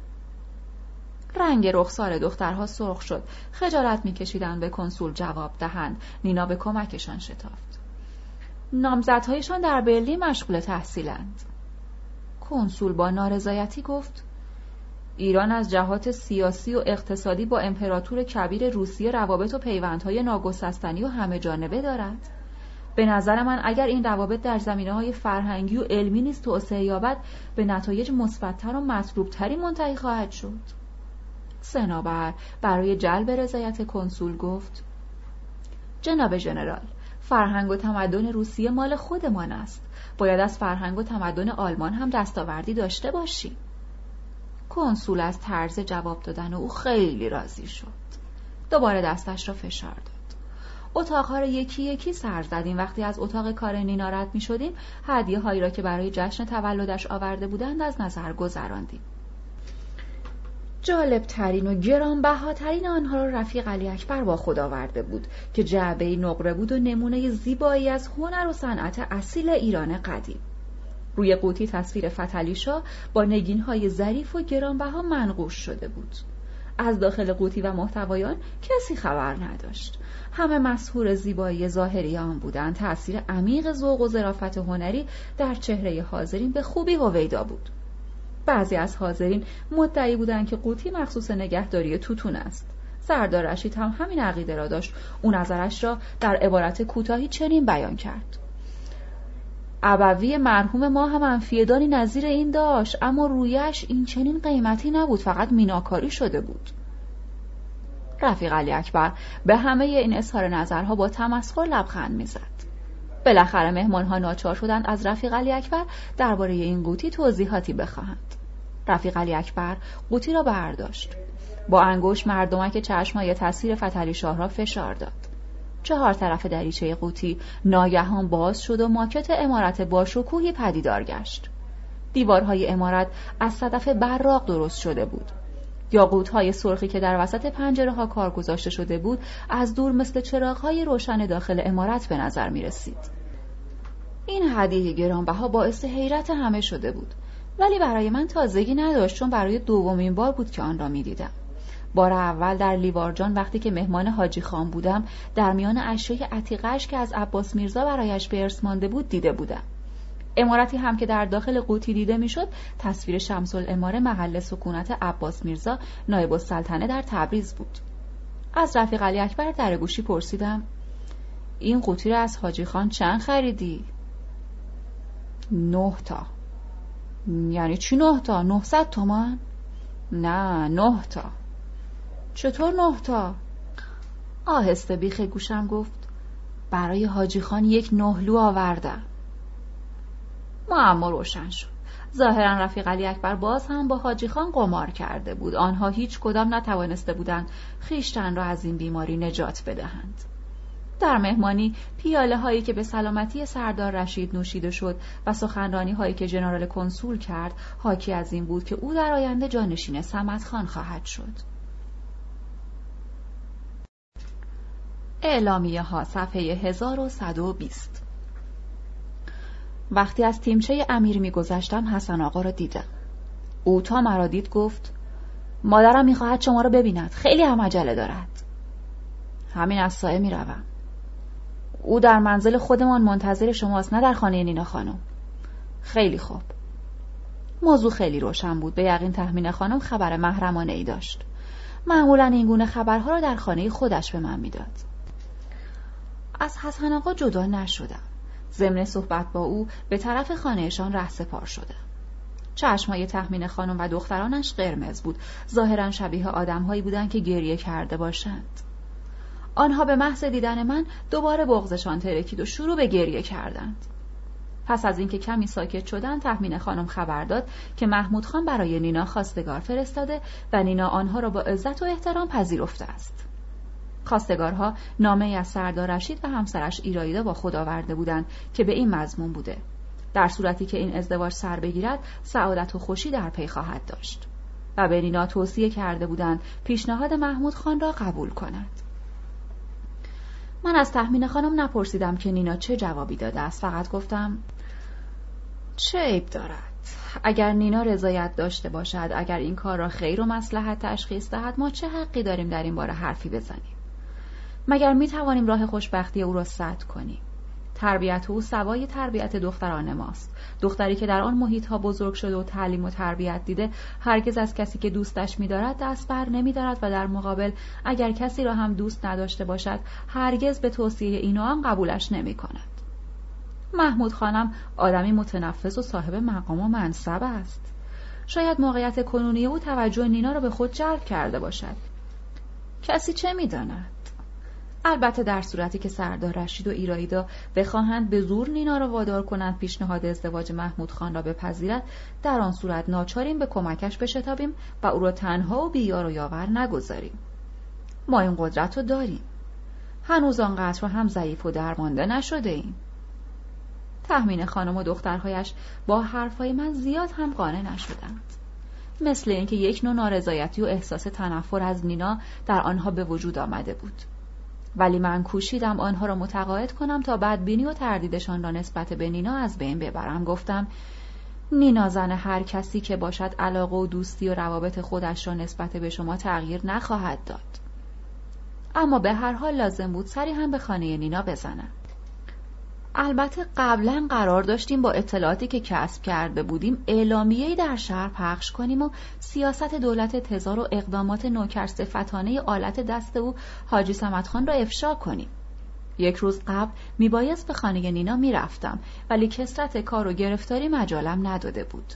رنگ رخسار دخترها سرخ شد. خجالت میکشیدند به کنسول جواب دهند. نینا به کمکشان شتافت. نامزدهایشان در برلین مشغول تحصیلند. کنسول با نارضایتی گفت ایران از جهات سیاسی و اقتصادی با امپراتور کبیر روسیه روابط و پیوندهای ناگسستنی و همه جانبه دارد. به نظر من اگر این روابط در زمینه های فرهنگی و علمی نیز توسعه یابد به نتایج مثبتتر و مطلوبتری منتهی خواهد شد. سنابر برای جلب رضایت کنسول گفت جناب ژنرال فرهنگ و تمدن روسیه مال خودمان است. باید از فرهنگ و تمدن آلمان هم دستاوردی داشته باشیم. کنسول از طرز جواب دادن او خیلی راضی شد. دوباره دستش را فشار داد. اتاقها را یکی یکی سر زدیم. وقتی از اتاق کار نینا رد می شدیم هدیه هایی را که برای جشن تولدش آورده بودند از نظر گذراندیم. جالب ترین و گرانبهاترین آنها را رفیق علی اکبر با خود آورده بود که جعبه نقره بود و نمونه زیبایی از هنر و صنعت اصیل ایران قدیم. روی قوطی تصویر فتلیشا با نگین های ظریف و گرانبها منقوش شده بود. از داخل قوطی و محتوایان کسی خبر نداشت. همه مسهور زیبایی ظاهری آن بودند. تأثیر عمیق ذوق و ظرافت هنری در چهره حاضرین به خوبی هویدا بود. بعضی از حاضرین مدعی بودند که قوطی مخصوص نگهداری توتون است. سردار رشید هم همین عقیده را داشت. او نظرش را در عبارت کوتاهی چنین بیان کرد. ابوی مرحوم ما هم انفیدانی نظیر این داشت اما رویش این چنین قیمتی نبود فقط میناکاری شده بود. رفیق علی اکبر به همه این اظهار نظرها با تمسخر لبخند می‌زد. بالاخره مهمانها ناچار شدند از رفیق علی اکبر درباره این قوطی توضیحاتی بخواهند. رفیق علی اکبر قوطی را برداشت. با انگشت مردمک چشمای تصویر فتلی شاه را فشار داد. چهار طرف دریچه قوطی ناگهان باز شد و ماکت امارت با شکوهی پدیدار گشت. دیوارهای امارت از صدف براق درست شده بود. یاقوت های سرخی که در وسط پنجره ها کار گذاشته شده بود از دور مثل چراغ های روشن داخل امارت به نظر می رسید. این هدیه گرانبها باعث حیرت همه شده بود. ولی برای من تازگی نداشت چون برای دومین بار بود که آن را می دیدم. بار اول در لیوارجان وقتی که مهمان حاجی خان بودم در میان اشیای عتیقش که از عباس میرزا برایش به ارث مانده بود دیده بودم امارتی هم که در داخل قوطی دیده می‌شد تصویر شمس الاماره محل سکونت عباس میرزا نایب السلطنه در تبریز بود از رفیق علی اکبر در گوشی پرسیدم این قوطی را از حاجی خان چند خریدی؟ نه تا یعنی چی نه تا؟ نهصد تومان؟ نه نه تا چطور نه تا؟ آهسته بیخ گوشم گفت برای حاجی خان یک نهلو آوردم معما روشن شد ظاهرا رفیق علی اکبر باز هم با حاجی خان قمار کرده بود آنها هیچ کدام نتوانسته بودند خیشتن را از این بیماری نجات بدهند در مهمانی پیاله هایی که به سلامتی سردار رشید نوشیده شد و سخنرانی هایی که جنرال کنسول کرد حاکی از این بود که او در آینده جانشین سمت خان خواهد شد. اعلامیه ها صفحه 1120 وقتی از تیمچه امیر میگذشتم حسن آقا را دیدم. او تا مرا دید گفت مادرم می‌خواهد شما را ببیند خیلی هم عجله دارد. همین از سایه می‌روم. او در منزل خودمان منتظر شماست نه در خانه نینا خانم. خیلی خوب. موضوع خیلی روشن بود. به یقین تحمین خانم خبر محرمانه ای داشت. معمولا این گونه خبرها را در خانه خودش به من می‌داد. از حسن آقا جدا نشدم. ضمن صحبت با او به طرف خانهشان ره سپار شدم چشمهای تحمین خانم و دخترانش قرمز بود. ظاهرا شبیه آدمهایی بودند که گریه کرده باشند. آنها به محض دیدن من دوباره بغزشان ترکید و شروع به گریه کردند. پس از اینکه کمی ساکت شدن تحمین خانم خبر داد که محمود خان برای نینا خواستگار فرستاده و نینا آنها را با عزت و احترام پذیرفته است. خواستگارها نامه از سردار رشید و همسرش ایرایدا با خود آورده بودند که به این مضمون بوده. در صورتی که این ازدواج سر بگیرد سعادت و خوشی در پی خواهد داشت و به نینا توصیه کرده بودند پیشنهاد محمود خان را قبول کند. من از تحمین خانم نپرسیدم که نینا چه جوابی داده است. فقط گفتم چه عیب دارد؟ اگر نینا رضایت داشته باشد اگر این کار را خیر و مسلحت تشخیص دهد ما چه حقی داریم در این باره حرفی بزنیم؟ مگر می توانیم راه خوشبختی او را سد کنیم؟ تربیت او سوای تربیت دختران ماست. دختری که در آن محیط ها بزرگ شده و تعلیم و تربیت دیده هرگز از کسی که دوستش میدارد دست بر نمیدارد و در مقابل اگر کسی را هم دوست نداشته باشد هرگز به توصیه اینو هم قبولش نمی کند. محمود خانم آدمی متنفس و صاحب مقام و منصب است. شاید موقعیت کنونی او توجه نینا را به خود جلب کرده باشد. کسی چه می‌داند؟ البته در صورتی که سردار رشید و ایرایدا بخواهند به زور نینا را وادار کنند پیشنهاد ازدواج محمود خان را بپذیرد در آن صورت ناچاریم به کمکش بشتابیم و او را تنها و بیار و یاور نگذاریم. ما این قدرت رو داریم. هنوز آنقدر هم ضعیف و درمانده نشده ایم. تحمین خانم و دخترهایش با حرفهای من زیاد هم قانع نشدند. مثل اینکه یک نوع نارضایتی و احساس تنفر از نینا در آنها به وجود آمده بود. ولی من کوشیدم آنها را متقاعد کنم تا بدبینی و تردیدشان را نسبت به نینا از بین ببرم. گفتم نینا زن هر کسی که باشد علاقه و دوستی و روابط خودش را نسبت به شما تغییر نخواهد داد. اما به هر حال لازم بود سری هم به خانه نینا بزنم. البته قبلا قرار داشتیم با اطلاعاتی که کسب کرده بودیم اعلامیه‌ای در شهر پخش کنیم و سیاست دولت تزار و اقدامات نوکر صفتانه آلت دست او حاجی خان را افشا کنیم. یک روز قبل میبایست به خانه نینا می‌رفتم ولی کسرت کار و گرفتاری مجالم نداده بود.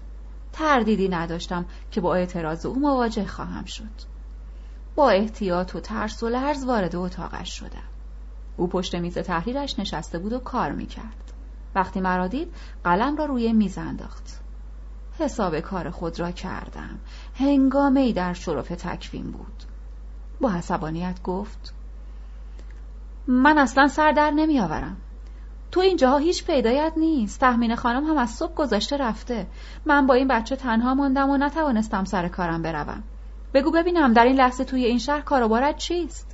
تردیدی نداشتم که با اعتراض او مواجه خواهم شد. با احتیاط و ترس و لرز وارد اتاقش شدم. او پشت میز تحریرش نشسته بود و کار می‌کرد. وقتی مرا دید قلم را روی میز انداخت. حساب کار خود را کردم. هنگامه ای در شرف تکوین بود. با عصبانیت گفت من اصلا سر در نمیآورم. تو اینجاها هیچ پیدایت نیست. تحمین خانم هم از صبح گذاشته رفته. من با این بچه تنها ماندم و نتوانستم سر کارم بروم. بگو ببینم در این لحظه توی این شهر کاروبارت چیست؟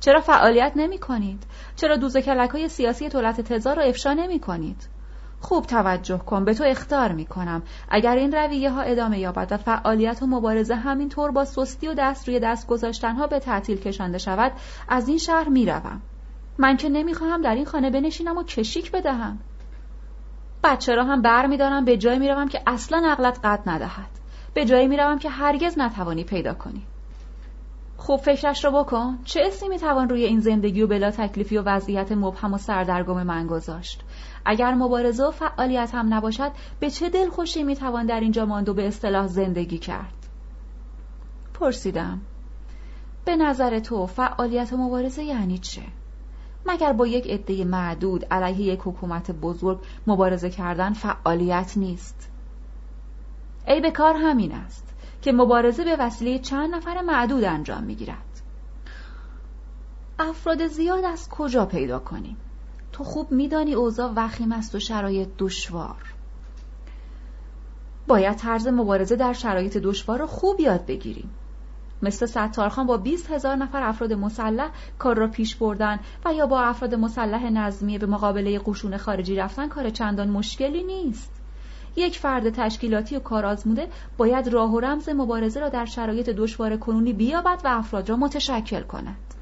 چرا فعالیت نمی کنید؟ چرا دوز کلک های سیاسی دولت تزار را افشا نمی کنید؟ خوب توجه کن به تو اختار می کنم اگر این رویه ها ادامه یابد و فعالیت و مبارزه همینطور با سستی و دست روی دست گذاشتن ها به تعطیل کشانده شود از این شهر می روم. من که نمی‌خواهم در این خانه بنشینم و کشیک بدهم بچه را هم بر می به جای می روم که اصلا عقلت قد ندهد به جایی می روم که هرگز نتوانی پیدا کنی خوب فکرش رو بکن. چه اسمی می‌توان روی این زندگی و بلا تکلیفی و وضعیت مبهم و سردرگم من گذاشت؟ اگر مبارزه و فعالیت هم نباشد به چه دلخوشی می‌توان در اینجا ماند و به اصطلاح زندگی کرد؟ پرسیدم. به نظر تو فعالیت و مبارزه یعنی چه؟ مگر با یک عده معدود علیه یک حکومت بزرگ مبارزه کردن فعالیت نیست؟ ای به کار همین است. که مبارزه به وسیله چند نفر معدود انجام می‌گیرد. افراد زیاد از کجا پیدا کنیم؟ تو خوب میدانی اوضاع وخیم است و شرایط دشوار. باید طرز مبارزه در شرایط دشوار را خوب یاد بگیریم. مثل ستارخان با 20 هزار نفر افراد مسلح کار را پیش بردن و یا با افراد مسلح نظمیه به مقابله قشون خارجی رفتن کار چندان مشکلی نیست. یک فرد تشکیلاتی و کارآزموده باید راه و رمز مبارزه را در شرایط دشوار کنونی بیابد و افراد را متشکل کند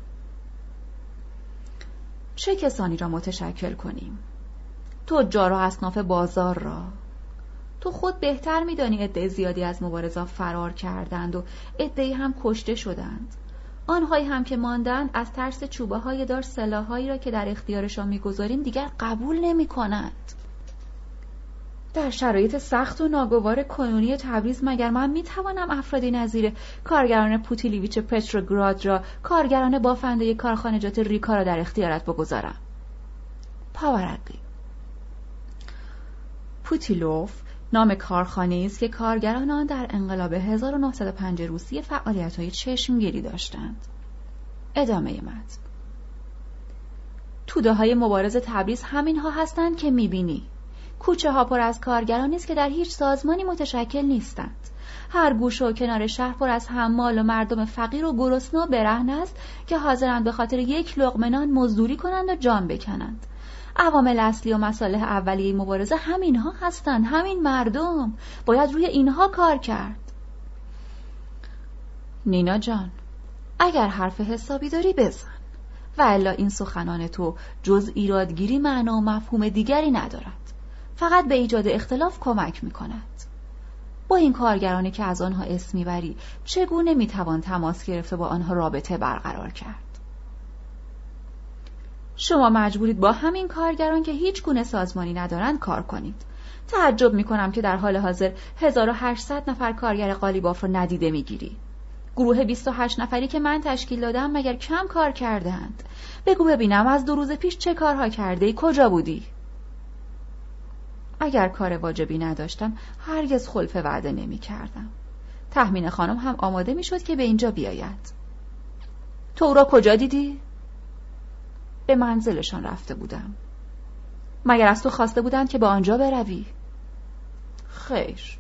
چه کسانی را متشکل کنیم؟ تجار و اصناف بازار را تو خود بهتر میدانی عده زیادی از مبارزا فرار کردند و عدهای هم کشته شدند آنهایی هم که ماندند از ترس چوبه های دار سلاحهایی را که در اختیارشان می‌گذاریم دیگر قبول نمی کنند. در شرایط سخت و ناگوار کنونی تبریز مگر من می توانم افرادی نظیر کارگران پوتیلیویچ پتروگراد را کارگران بافنده کارخانجات ریکا را در اختیارت بگذارم پاورقی پوتیلوف نام کارخانه است که کارگران آن در انقلاب 1905 روسیه فعالیت های چشمگیری داشتند. ادامه متن توده های مبارز تبریز همین ها هستند که می‌بینی. کوچه ها پر از کارگرانی است که در هیچ سازمانی متشکل نیستند. هر گوشه و کنار شهر پر از حمال و مردم فقیر و گرسنه و برهنه است که حاضرند به خاطر یک لقمه مزدوری کنند و جان بکنند. عوامل اصلی و مصالح اولیه مبارزه همینها هستند همین مردم باید روی اینها کار کرد نینا جان اگر حرف حسابی داری بزن و الا این سخنان تو جز ایرادگیری معنا و مفهوم دیگری ندارد فقط به ایجاد اختلاف کمک می کند با این کارگرانی که از آنها اسم می‌بری چگونه می‌توان تماس گرفته با آنها رابطه برقرار کرد شما مجبورید با همین کارگران که هیچ گونه سازمانی ندارند کار کنید. تعجب می کنم که در حال حاضر 1800 نفر کارگر قالیباف رو ندیده می‌گیری. گروه 28 نفری که من تشکیل دادم مگر کم کار کردند. بگو ببینم از دو روز پیش چه کارها کرده ای؟ کجا بودی؟ اگر کار واجبی نداشتم هرگز خلف وعده نمی کردم. تحمین خانم هم آماده می شد که به اینجا بیاید. تو را کجا دیدی؟ به منزلشان رفته بودم مگر از تو خواسته بودند که به آنجا بروی؟ خیر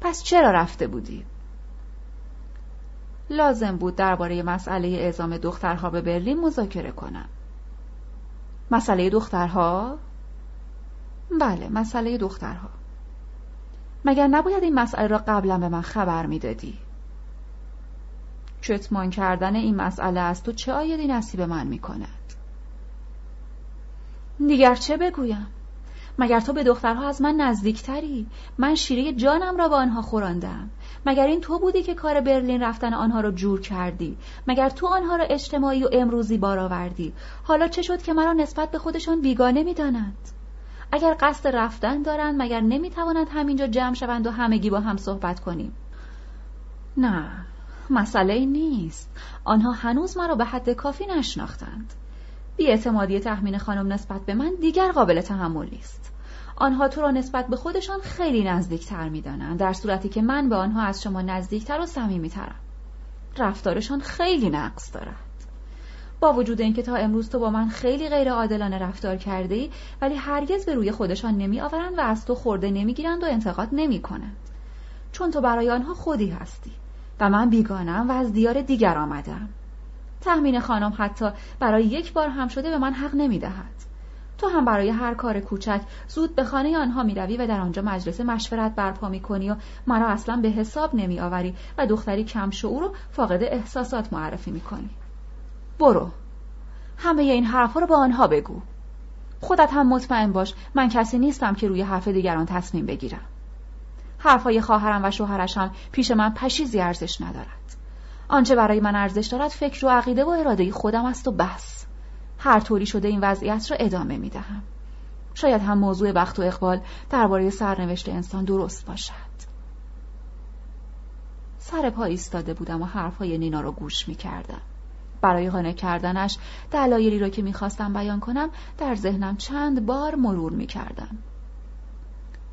پس چرا رفته بودی؟ لازم بود درباره مسئله اعزام دخترها به برلین مذاکره کنم مسئله دخترها؟ بله مسئله دخترها مگر نباید این مسئله را قبلا به من خبر می‌دادی؟ چتمان کردن این مسئله از تو چه آیدی نصیب من می کند؟ دیگر چه بگویم؟ مگر تو به دخترها از من نزدیکتری؟ من شیره جانم را به آنها خوراندم. مگر این تو بودی که کار برلین رفتن آنها را جور کردی؟ مگر تو آنها را اجتماعی و امروزی بار آوردی؟ حالا چه شد که مرا نسبت به خودشان بیگانه می‌دانند؟ اگر قصد رفتن دارند مگر نمی‌توانند همینجا جمع شوند و همگی با هم صحبت کنیم؟ نه مسئله نیست. آنها هنوز مرا به حد کافی نشناختند. اعتمادی تحمین خانم نسبت به من دیگر قابل تحمل نیست. آنها تو را نسبت به خودشان خیلی نزدیکتر می‌دانند در صورتی که من به آنها از شما نزدیکتر و صمیمیترم. رفتارشان خیلی نقص دارد. با وجود اینکه تا امروز تو با من خیلی غیر عادلانه رفتار کرده ای ولی هرگز به روی خودشان نمی آورند و از تو خورده نمی‌گیرند و انتقاد نمی کنند چون تو برای آنها خودی هستی و من بیگانم و از دیار دیگر آمدم تحمین خانم حتی برای یک بار هم شده به من حق نمی دهد. تو هم برای هر کار کوچک زود به خانه آنها می روی و در آنجا مجلس مشورت برپا می کنی و مرا اصلا به حساب نمی آوری و دختری کم شعور و فاقد احساسات معرفی می کنی. برو. همه این حرفها رو به آنها بگو. خودت هم مطمئن باش من کسی نیستم که روی حرف دیگران تصمیم بگیرم. حرفهای خواهرم و شوهرش هم پیش من پشیزی ارزش ندارد. آنچه برای من ارزش دارد فکر و عقیده و اراده خودم است و بس. هر طوری شده این وضعیت را ادامه می دهم. شاید هم موضوع وقت و اقبال درباره سرنوشت انسان درست باشد. سر پا ایستاده بودم و حرفهای نینا را گوش می کردم. برای قانع کردنش. دلایلی را که می‌خواستم بیان کنم در ذهنم چند بار مرور می کردم.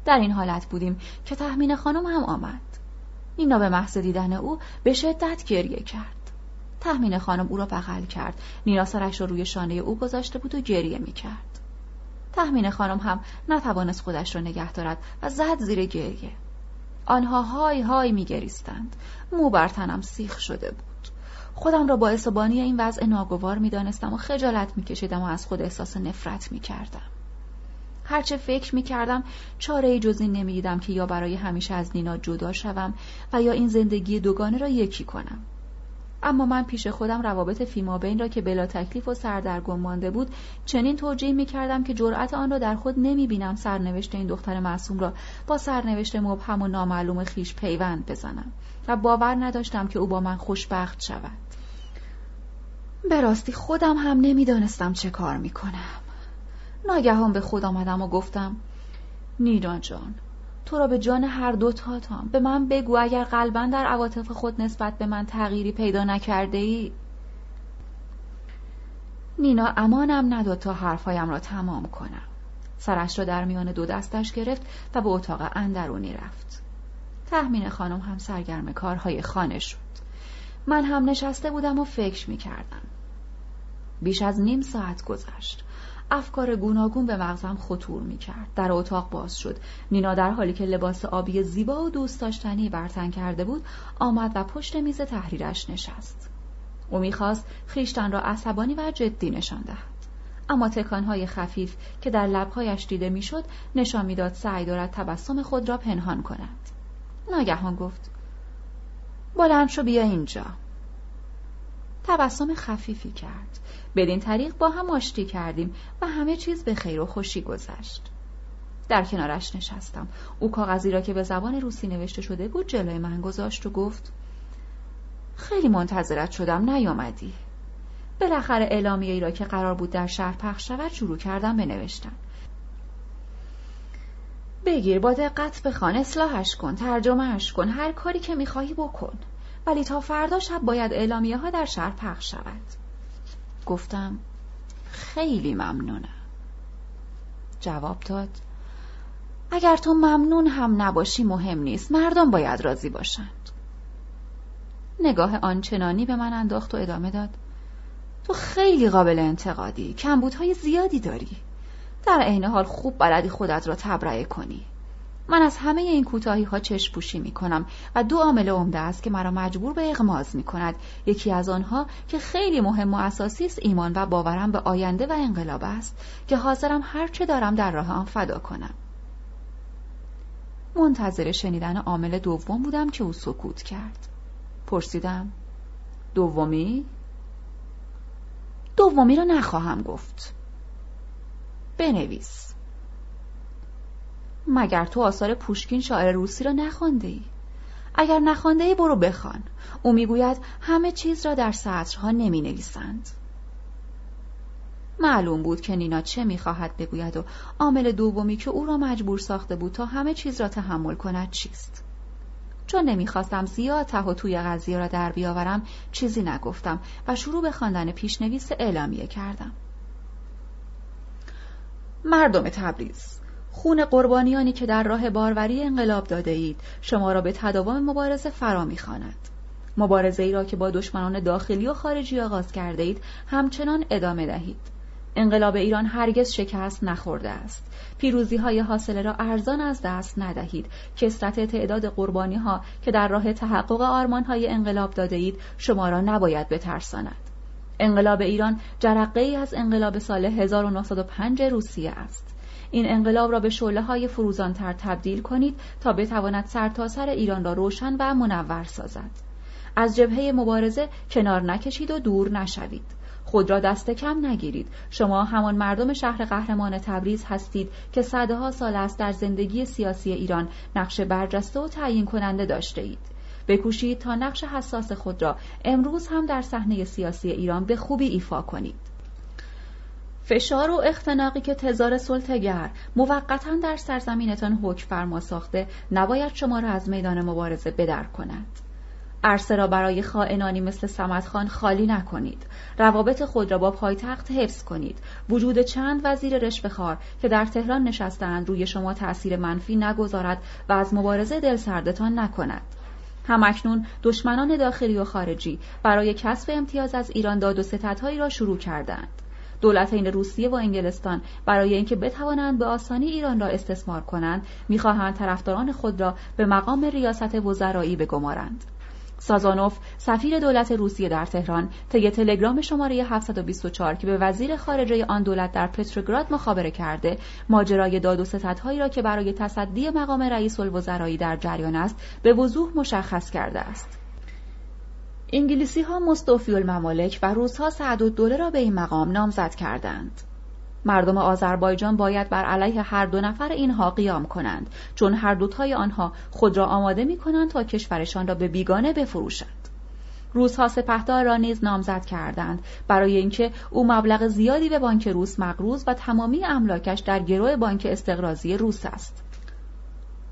در این حالت بودیم که تحمین خانم هم آمد. نینا به محض دیدن او به شدت گریه کرد. تحمین خانم او را بغل کرد. نینا سرش را روی شانه او گذاشته بود و گریه می کرد تحمین خانم هم نتوانست خودش را نگه دارد و زد زیر گریه. آنها های های می گریستند مو بر تنم سیخ شده بود. خودم را با بانی این وضع ناگوار می دانستم و خجالت می کشیدم و از خود احساس نفرت می کردم هرچه فکر می کردم چاره جز این نمی‌دیدم که یا برای همیشه از نینا جدا شوم و یا این زندگی دوگانه را یکی کنم. اما من پیش خودم روابط فیمابین را که بلا تکلیف و سردرگم مانده بود چنین توجیه می کردم که جرأت آن را در خود نمی بینم سرنوشت این دختر معصوم را با سرنوشت مبهم و نامعلوم خیش پیوند بزنم و باور نداشتم که او با من خوشبخت شود. به راستی خودم هم نمی‌دانستم چه کار می کنم ناگهان به خود آمدم و گفتم نینا جان تو را به جان هر دو تاتام. به من بگو اگر قلبا در عواطف خود نسبت به من تغییری پیدا نکرده ای. نینا امانم نداد تا حرفهایم را تمام کنم. سرش را در میان دو دستش گرفت و به اتاق اندرونی رفت. تحمین خانم هم سرگرم کارهای خانه شد. من هم نشسته بودم و فکر می کردم بیش از نیم ساعت گذشت. افکار گوناگون به مغزم خطور می کرد. در اتاق باز شد. نینا در حالی که لباس آبی زیبا و دوست داشتنی برتن کرده بود آمد و پشت میز تحریرش نشست. او می‌خواست خیشتن را عصبانی و جدی نشان دهد. اما تکانهای خفیف که در لبهایش دیده می‌شد نشان می‌داد سعی دارد تبسم خود را پنهان کند. ناگهان گفت بلند شو بیا اینجا. تبسم خفیفی کرد. بدین طریق با هم آشتی کردیم و همه چیز به خیر و خوشی گذشت. در کنارش نشستم. او کاغذی را که به زبان روسی نوشته شده بود جلوی من گذاشت و گفت خیلی منتظرت شدم نیامدی. بالاخره اعلامیه ای را که قرار بود در شهر پخش شود شروع کردم بنوشتن. بگیر با دقت بخوان اصلاحش کن ترجمهش کن هر کاری که می‌خواهی بکن ولی تا فردا شب باید اعلامیه ها در شهر پخش شود گفتم خیلی ممنونم. جواب داد اگر تو ممنون هم نباشی مهم نیست مردم باید راضی باشند. نگاه آنچنانی به من انداخت و ادامه داد تو خیلی قابل انتقادی کمبودهای زیادی داری. در عین حال خوب بلدی خودت را تبرئه کنی. من از همه این کوتاهی ها چشم پوشی می کنم و دو عامل عمده است که مرا مجبور به اغماز می کند یکی از آنها که خیلی مهم و اساسی است ایمان و باورم به آینده و انقلاب است که حاضرم هر چه دارم در راه آن فدا کنم. منتظر شنیدن عامل دوم بودم که او سکوت کرد. پرسیدم دومی؟ دومی را نخواهم گفت. بنویس. مگر تو آثار پوشکین شاعر روسی را نخوانده ای؟ اگر نخوانده ای برو بخوان. او می‌گوید همه چیز را در سطرها نمی نویسند. معلوم بود که نینا چه می‌خواهد بگوید و عامل دومی که او را مجبور ساخته بود تا همه چیز را تحمل کند چیست. چون نمی‌خواستم زیاد ته و توی قضیه را در بیاورم چیزی نگفتم و شروع به خواندن پیشنویس اعلامیه کردم. مردم تبریز خون قربانیانی که در راه باروری انقلاب داده اید شما را به تداوم مبارزه فرا می‌خواند. مبارزه ای را که با دشمنان داخلی و خارجی آغاز کرده اید همچنان ادامه دهید. انقلاب ایران هرگز شکست نخورده است. پیروزی های حاصله را ارزان از دست ندهید. کسرت تعداد قربانی ها که در راه تحقق آرمان های انقلاب داده اید شما را نباید بترساند. انقلاب ایران جرقه ای از انقلاب سال 1905 روسیه است. این انقلاب را به شعله های فروزانتر تبدیل کنید تا بتواند سرتاسر سر ایران را روشن و منور سازد. از جبهه مبارزه کنار نکشید و دور نشوید. خود را دست کم نگیرید. شما همان مردم شهر قهرمان تبریز هستید که صدها سال است در زندگی سیاسی ایران نقش برجسته و تعیین کننده داشته اید. بکوشید تا نقش حساس خود را امروز هم در صحنه سیاسی ایران به خوبی ایفا کنید. فشار و اختناقی که تزار سلطگر موقتا در سرزمینتان حکم فرما ساخته نباید شما را از میدان مبارزه بدر کند. عرصه را برای خائنانی مثل سمت خان خالی نکنید. روابط خود را با پایتخت حفظ کنید. وجود چند وزیر رشوهخوار که در تهران نشستند روی شما تأثیر منفی نگذارد و از مبارزه دل سردتان نکند. همکنون دشمنان داخلی و خارجی برای کسب امتیاز از ایران داد و ستدهایی را شروع کردند. دولتین روسیه و انگلستان برای اینکه بتوانند به آسانی ایران را استثمار کنند می‌خواهند طرفداران خود را به مقام ریاست وزرایی بگمارند. سازانوف سفیر دولت روسیه در تهران طی تلگرام شماره 724 که به وزیر خارجه آن دولت در پتروگراد مخابره کرده ماجرای داد و ستدهایی را که برای تصدی مقام رئیس الوزرایی در جریان است به وضوح مشخص کرده است. انگلیسی ها مستوفی الممالک و روزها سعد و دوله را به این مقام نامزد کردند. مردم آذربایجان باید بر علیه هر دو نفر اینها قیام کنند چون هر دوتای آنها خود را آماده می کنند تا کشورشان را به بیگانه بفروشند. روزها سپهدار را نیز نامزد کردند برای اینکه او مبلغ زیادی به بانک روس مقروض و تمامی املاکش در گروه بانک استقراضی روس است.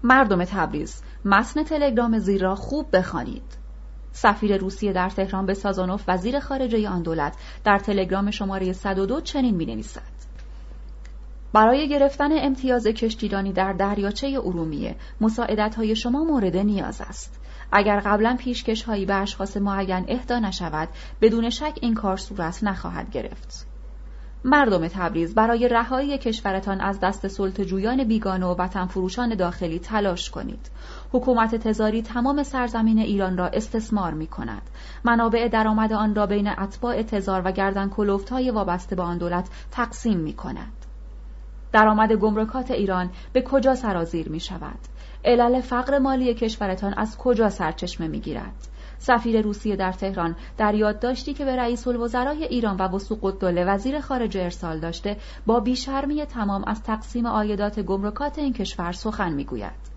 مردم تبریز متن تلگرام زیر را خوب بخوانید. سفیر روسیه در تهران به سازانوف وزیر خارجه آن دولت در تلگرام شماره 102 چنین می نویسد. برای گرفتن امتیاز کشتیرانی در دریاچه ارومیه مساعدت های شما مورد نیاز است. اگر قبلا پیشکش هایی به اشخاص معین اهدا نشود بدون شک این کار صورت نخواهد گرفت. مردم تبریز برای رهایی کشورتان از دست سلطجویان بیگانه و وطن فروشان داخلی تلاش کنید. حکومت تزاری تمام سرزمین ایران را استثمار می کند. منابع درآمد آن را بین اتباع تزار و گردن کلوفت های وابسته به آن دولت تقسیم می کند. درآمد گمرکات ایران به کجا سرازیر می شود؟ علل فقر مالی کشورتان از کجا سرچشمه می گیرد؟ سفیر روسیه در تهران در یادداشتی که به رئیس الوزرای ایران و وسوق الدوله وزیر خارجه ارسال داشته با بیشرمی تمام از تقسیم عایدات گمرکات این کشور سخن می‌گوید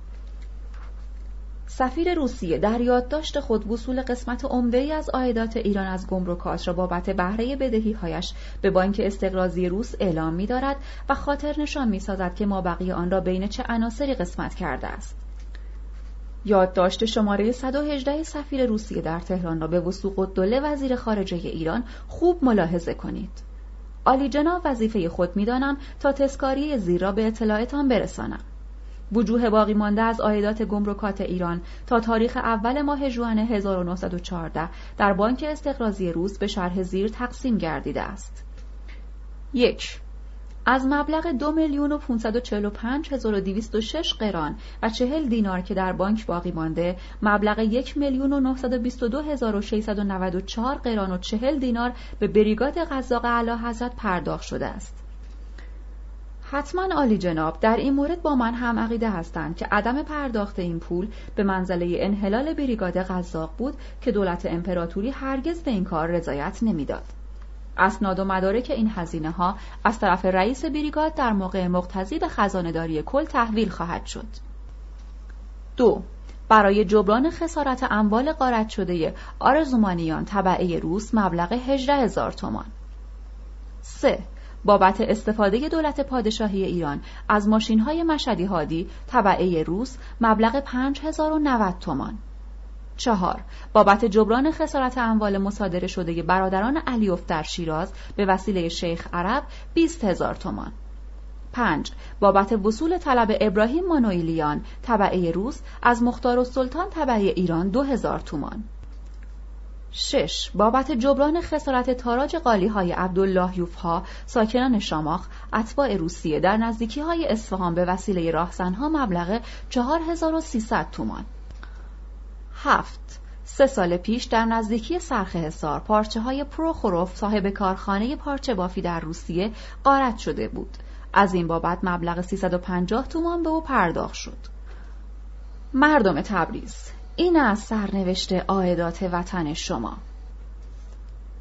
سفیر روسیه در یادداشت خود وصول قسمت عمده ای از عایدات ایران از گمرکات را بابت بهره بدهی هایش به بانک استقراضی روس اعلام می دارد و خاطر نشان می سازد که ما بقیه آن را بین چه عناصری قسمت کرده است. یادداشت شماره 118 سفیر روسیه در تهران را به وسوق الدوله وزیر خارجه ایران خوب ملاحظه کنید. عالی جناب وظیفه خود می‌دانم تا تسکاری زیر را به اطلاعتان برسانم. وجوه باقی مانده از عایدات گمرکات ایران تا تاریخ اول ماه ژوئن 1914 در بانک استقراضی روس به شرح زیر تقسیم گردیده است. یک از مبلغ دو میلیون و هزار و شش قران و چهل دینار که در بانک باقی مانده مبلغ یک میلیون و هزار و چهار قران و چهل دینار به بریگاد قزاق اعلی حضرت پرداخت شده است. حتما عالی جناب در این مورد با من هم عقیده هستند که عدم پرداخت این پول به منزله انحلال بریگاد قزاق بود که دولت امپراتوری هرگز به این کار رضایت نمی‌داد. اسناد و مدارک این هزینه ها از طرف رئیس بریگاد در موقع مقتضی به خزانهداری کل تحویل خواهد شد. دو برای جبران خسارت اموال قارت شده آرزومانیان طبعه روس مبلغ 18 هزار تومان. 3. بابت استفاده دولت پادشاهی ایران از ماشین های مشدی هادی طبعه روس مبلغ 5090 تومان. چهار بابت جبران خسارت اموال مصادره شده برادران علیوف در شیراز به وسیله شیخ عرب 20 هزار تومان. 5. بابت وصول طلب ابراهیم مانویلیان طبعه روس از مختار سلطان طبعه ایران 2000 تومان. 6. بابت جبران خسارت تاراج قالی های عبدالله یوفها ساکنان شاماخ اتباع روسیه در نزدیکی های اصفهان به وسیله راهزنها مبلغ 4300 تومان. هفت سه سال پیش در نزدیکی سرخ حصار پارچه های پروخوروف صاحب کارخانه پارچه بافی در روسیه قارت شده بود. از این بابت مبلغ 350 تومان به او پرداخت شد. مردم تبریز این از سرنوشت عایدات وطن شما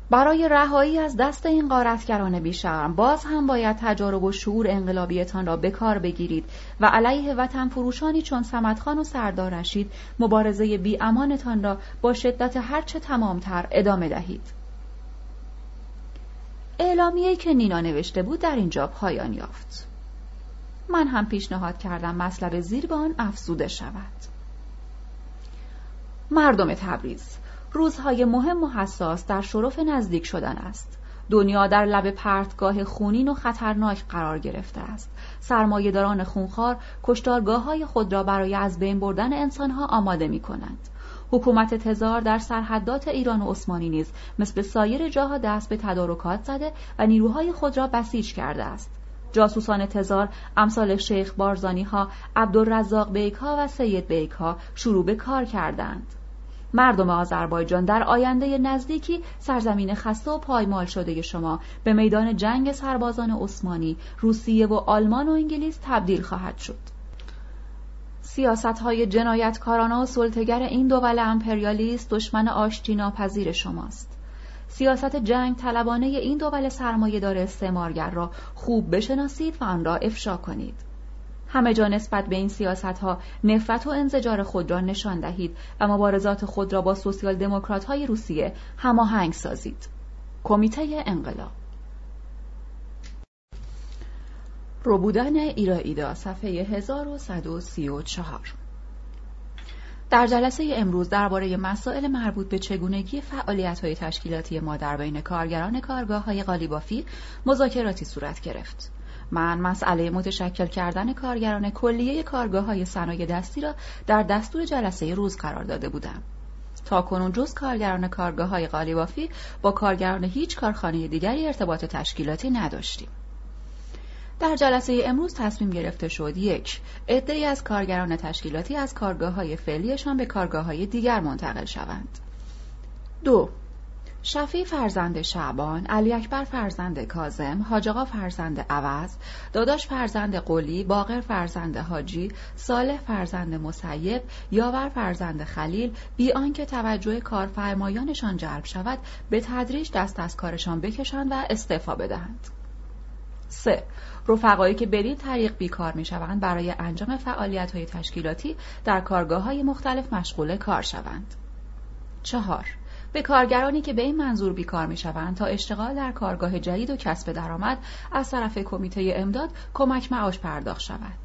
برای رهایی از دست این قارتگران بیشرم باز هم باید تجارب و شعور انقلابیتان را به کار بگیرید و علیه وطن فروشانی چون سمدخان و سردار رشید مبارزه بی امانتان را با شدت هرچه تمامتر ادامه دهید. اعلامیه که نینا نوشته بود در اینجا پایان یافت. من هم پیشنهاد کردم مطلب زیر به آن افزوده شود. مردم تبریز روزهای مهم و حساس در شرف نزدیک شدن است. دنیا در لب پرتگاه خونین و خطرناک قرار گرفته است. سرمایهداران خونخوار کشتارگاه های خود را برای از بین بردن انسانها آماده می کنند. حکومت تزار در سرحدات ایران و عثمانی نیز مثل سایر جاها دست به تدارکات زده و نیروهای خود را بسیج کرده است. جاسوسان تزار امثال شیخ بارزانی ها، عبدالرزاق بیک ها و سید بیک ها شروع به کار کردند. مردم آذربایجان در آینده نزدیکی سرزمین خسته و پایمال شده شما به میدان جنگ سربازان عثمانی، روسیه و آلمان و انگلیس تبدیل خواهد شد. سیاست های جنایتکارانه و سلطگر این دول امپریالیست دشمن آشتی ناپذیر شماست. سیاست جنگ طلبانه این دول سرمایه دار استعمارگر را خوب بشناسید و آن را افشا کنید. همه جا نسبت به این سیاست ها نفرت و انزجار خود را نشان دهید و مبارزات خود را با سوسیال دموکرات های روسیه هماهنگ سازید. کمیته انقلاب روبودن ایرائیدا صفحه 1134 در جلسه امروز درباره مسائل مربوط به چگونگی های تشکیلاتی ما در بین کارگران های قالیبافی مذاکراتی صورت گرفت. من مسئله متشکل کردن کارگران کلیه های صنایع دستی را در دستور جلسه روز قرار داده بودم. تا کنون جز کارگران های قالیبافی با کارگران هیچ کارخانه دیگری ارتباط تشکیلاتی نداشتیم. در جلسه امروز تصمیم گرفته شد یک عدهای از کارگران تشکیلاتی از کارگاه های فعلیشان به کارگاه های دیگر منتقل شوند دو شفی فرزند شعبان، علی اکبر فرزند کازم، حاجقا فرزند عوض، داداش فرزند قلی، باقر فرزند حاجی، صالح فرزند مسیب، یاور فرزند خلیل، بی آنکه توجه کارفرمایانشان جلب شود، به تدریج دست از کارشان بکشند و استعفا بدهند. سه رفقایی که بدین طریق بیکار می شوند برای انجام فعالیت های تشکیلاتی در کارگاه های مختلف مشغول کار شوند. چهار به کارگرانی که به این منظور بیکار می شوند تا اشتغال در کارگاه جدید و کسب درآمد از طرف کمیته امداد کمک معاش پرداخت شود.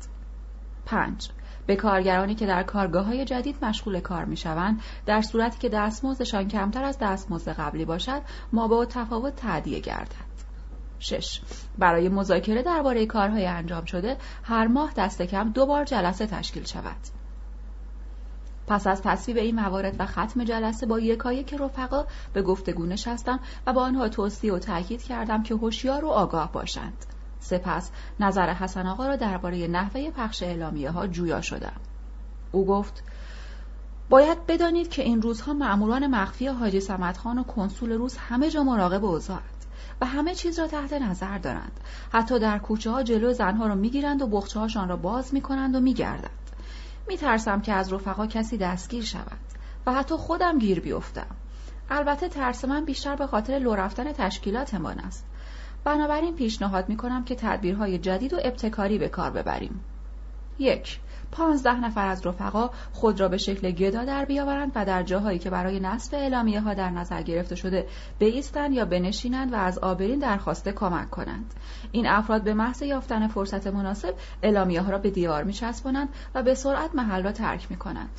پنج به کارگرانی که در کارگاه های جدید مشغول کار می شوند در صورتی که دستمزدشان کمتر از دستمزد قبلی باشد ما با تفاوت تعدیه گردد. 6. برای مذاکره درباره کارهای انجام شده هر ماه دست کم دو بار جلسه تشکیل شود. پس از تصویب این موارد و ختم جلسه با یکایی که رفقا به گفتگو نشستم و با آنها توصیه و تاکید کردم که هوشیار و آگاه باشند. سپس نظر حسن آقا را درباره نحوه پخش اعلامیه ها جویا شدم. او گفت باید بدانید که این روزها معموران مخفی حاجی سمدخان و کنسول روز همه جا مراقب اوضاع و همه چیز را تحت نظر دارند حتی در کوچه ها جلو زنها را می‌گیرند و بخچه هاشان را باز می‌کنند و میگردند میترسم که از رفقا کسی دستگیر شود و حتی خودم گیر بیفتم. البته ترس من بیشتر به خاطر لو رفتن تشکیلاتمان است. بنابراین پیشنهاد می‌کنم که تدبیرهای جدید و ابتکاری به کار ببریم. یک پانزده نفر از رفقا خود را به شکل گدا در بیاورند و در جاهایی که برای نصب اعلامیه ها در نظر گرفته شده بایستند یا بنشینند و از آبرین درخواسته کمک کنند. این افراد به محض یافتن فرصت مناسب اعلامیه ها را به دیوار میچسبانند و به سرعت محل را ترک می کنند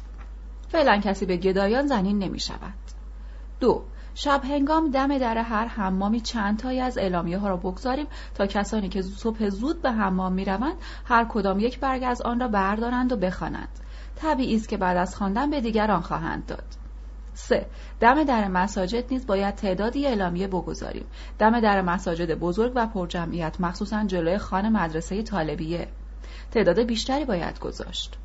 فعلا کسی به گدایان زنین نمی شود دو شب هنگام دم در هر حمامی چند تایی از اعلامیه ها را بگذاریم تا کسانی که صبح زود به حمام می روند هر کدام یک برگ از آن را بردارند و بخوانند. طبیعی است که بعد از خواندن به دیگران خواهند داد. 3. دم در مساجد نیز باید تعدادی اعلامیه بگذاریم. دم در مساجد بزرگ و پرجمعیت مخصوصا جلوی خانه مدرسه طالبیه. تعداد بیشتری باید گذاشت.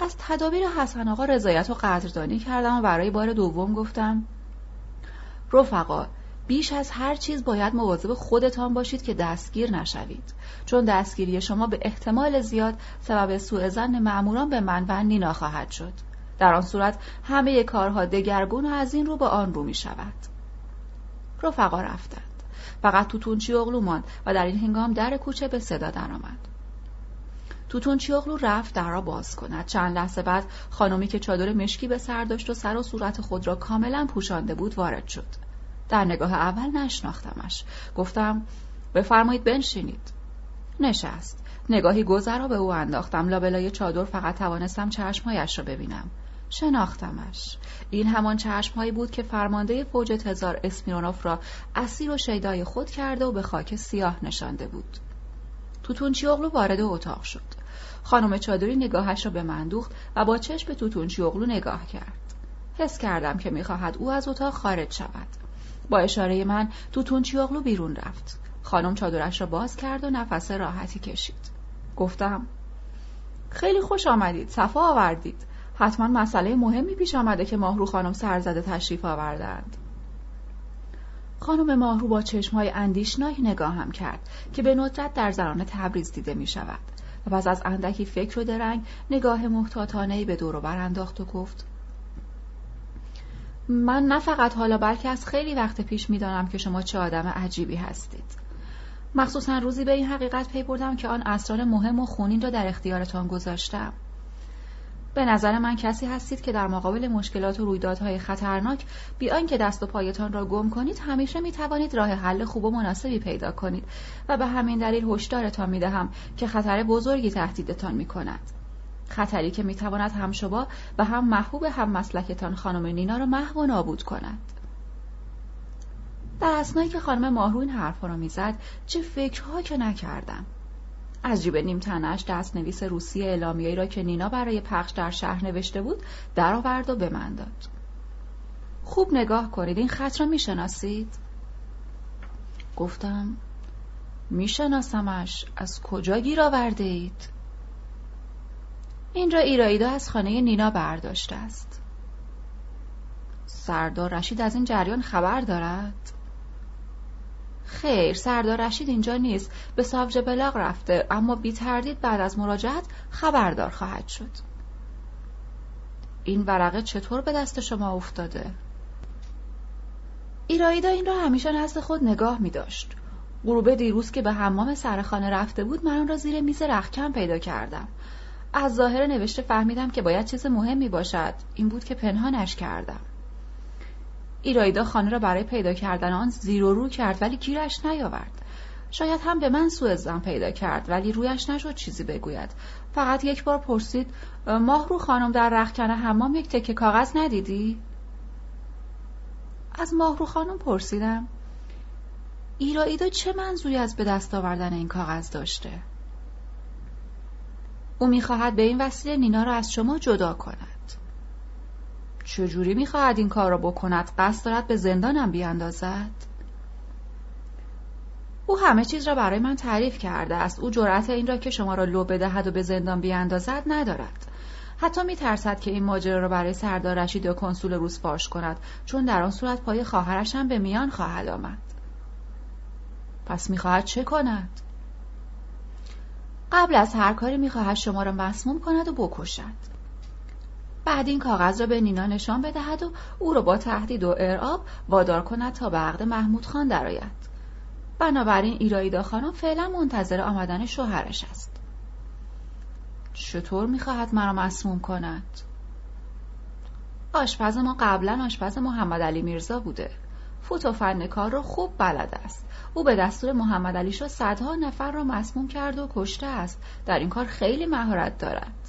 از تدابیر حسن آقا رضایت و قدردانی کردم و برای بار دوم گفتم رفقا بیش از هر چیز باید مواظب خودتان باشید که دستگیر نشوید. چون دستگیری شما به احتمال زیاد سبب سوء زن معموران به من و نینا خواهد شد. در آن صورت همه کارها دگرگون و از این رو به آن رو می شود. رفقا رفتند. فقط توتونچی اغلو ماند و در این هنگام در کوچه به صدا درآمد. توتون چیاغلو رفت در را باز کند. چند لحظه بعد خانمی که چادر مشکی به سر داشت و سر و صورت خود را کاملا پوشانده بود وارد شد. در نگاه اول نشناختمش. گفتم بفرمایید بنشینید. نشست. نگاهی گذرا به او انداختم. لابلای چادر فقط توانستم چشمهایش را ببینم. شناختمش. این همان چشمهایی بود که فرمانده فوج تزار اسمیرونوف را اسیر و شیدای خود کرده و به خاک سیاه نشانده بود. توتونچیوغلو وارد اتاق شد. خانم چادری نگاهش را به من دوخت و با چشم توتونچی اغلو نگاه کرد. حس کردم که می‌خواهد او از اتاق خارج شود. با اشاره من توتونچی اغلو بیرون رفت. خانم چادرش را باز کرد و نفس راحتی کشید. گفتم خیلی خوش آمدید. صفا آوردید. حتما مسئله مهمی پیش آمده که ماهرو خانم سرزده تشریف آوردند. خانم ماهرو با چشمهای اندیشناک نگاهم کرد که به ندرت در زنان تبریز دیده می شود. و پس از اندکی فکر و درنگ نگاه محتاطانهای به دور بر انداخت و گفت من نه فقط حالا بلکه از خیلی وقت پیش می‌دانم که شما چه آدم عجیبی هستید. مخصوصا روزی به این حقیقت پی بردم که آن اسرار مهم و خونین را در اختیارتان گذاشتم. به نظر من کسی هستید که در مقابل مشکلات و رویدادهای خطرناک بیان که دست و پایتان را گم کنید همیشه می توانید راه حل خوب و مناسبی پیدا کنید و به همین دلیل هشدارتان می دهم که خطر بزرگی تهدیدتان می کند. خطری که می تواند هم شما و هم محبوب هم مسلکتان خانم نینا را محو و نابود کند. در اسنایی که خانم ماهرو این حرفها را می‌زد چه فکرها که نکردم از جیب نیمتنش دست نویس روسی اعلامیه‌ای را که نینا برای پخش در شهر نوشته بود درآورد و به من داد. خوب نگاه کنید این خط را می‌شناسید؟ گفتم میشناسمش. از کجا گیر آورده اید؟ این را ایرایدا از خانه نینا برداشته است. سردار رشید از این جریان خبر دارد؟ خیر سردار رشید اینجا نیست به ساوج بلاغ رفته اما بی تردید بعد از مراجعت خبردار خواهد شد این ورقه چطور به دست شما افتاده؟ ایرایدا این را همیشه نزد خود نگاه می داشت. غروب دیروز که به حمام سرخانه رفته بود من آن را زیر میز رخکم پیدا کردم. از ظاهر نوشته فهمیدم که باید چیز مهمی باشد. این بود که پنهانش کردم. ایرایدا خانه را برای پیدا کردن آن زیر و رو کرد ولی گیرش نیاورد. شاید هم به من سوء زن پیدا کرد ولی رویش نشد چیزی بگوید. فقط یک بار پرسید ماه رو خانم در رخکن حمام یک تکه کاغذ ندیدی؟ از ماهرو خانم پرسیدم ایرایدا چه منظوری از به دست آوردن این کاغذ داشته؟ او می‌خواهد به این وسیله نینا را از شما جدا کند. چجوری می‌خواهد این کار را بکند؟ قصد دارد به زندانم بیاندازد. او همه چیز را برای من تعریف کرده است. او جرأت این را که شما را لو بدهد و به زندان بیاندازد ندارد. حتی میترسد که این ماجرا را برای سردار رشید و کنسول روس فاش کند چون در آن صورت پای خواهرش هم به میان خواهد آمد. پس می‌خواهد چه کند؟ قبل از هر کاری می‌خواهد شما را مسموم کند و بکشد. بعد این کاغذ را به نینا نشان بدهد و او را با تهدید و ارعاب وادار کند تا به عقد محمود خان درآید. بنابراین ایرایدا خانم فعلا منتظر آمدن شوهرش است. چطور می‌خواهد مرا مسموم کند؟ آشپز ما قبلا آشپز محمد علی میرزا بوده. فوت و فن کار را خوب بلد است. او به دستور محمد علی شا صدها نفر را مسموم کرد و کشته است. در این کار خیلی مهارت دارد.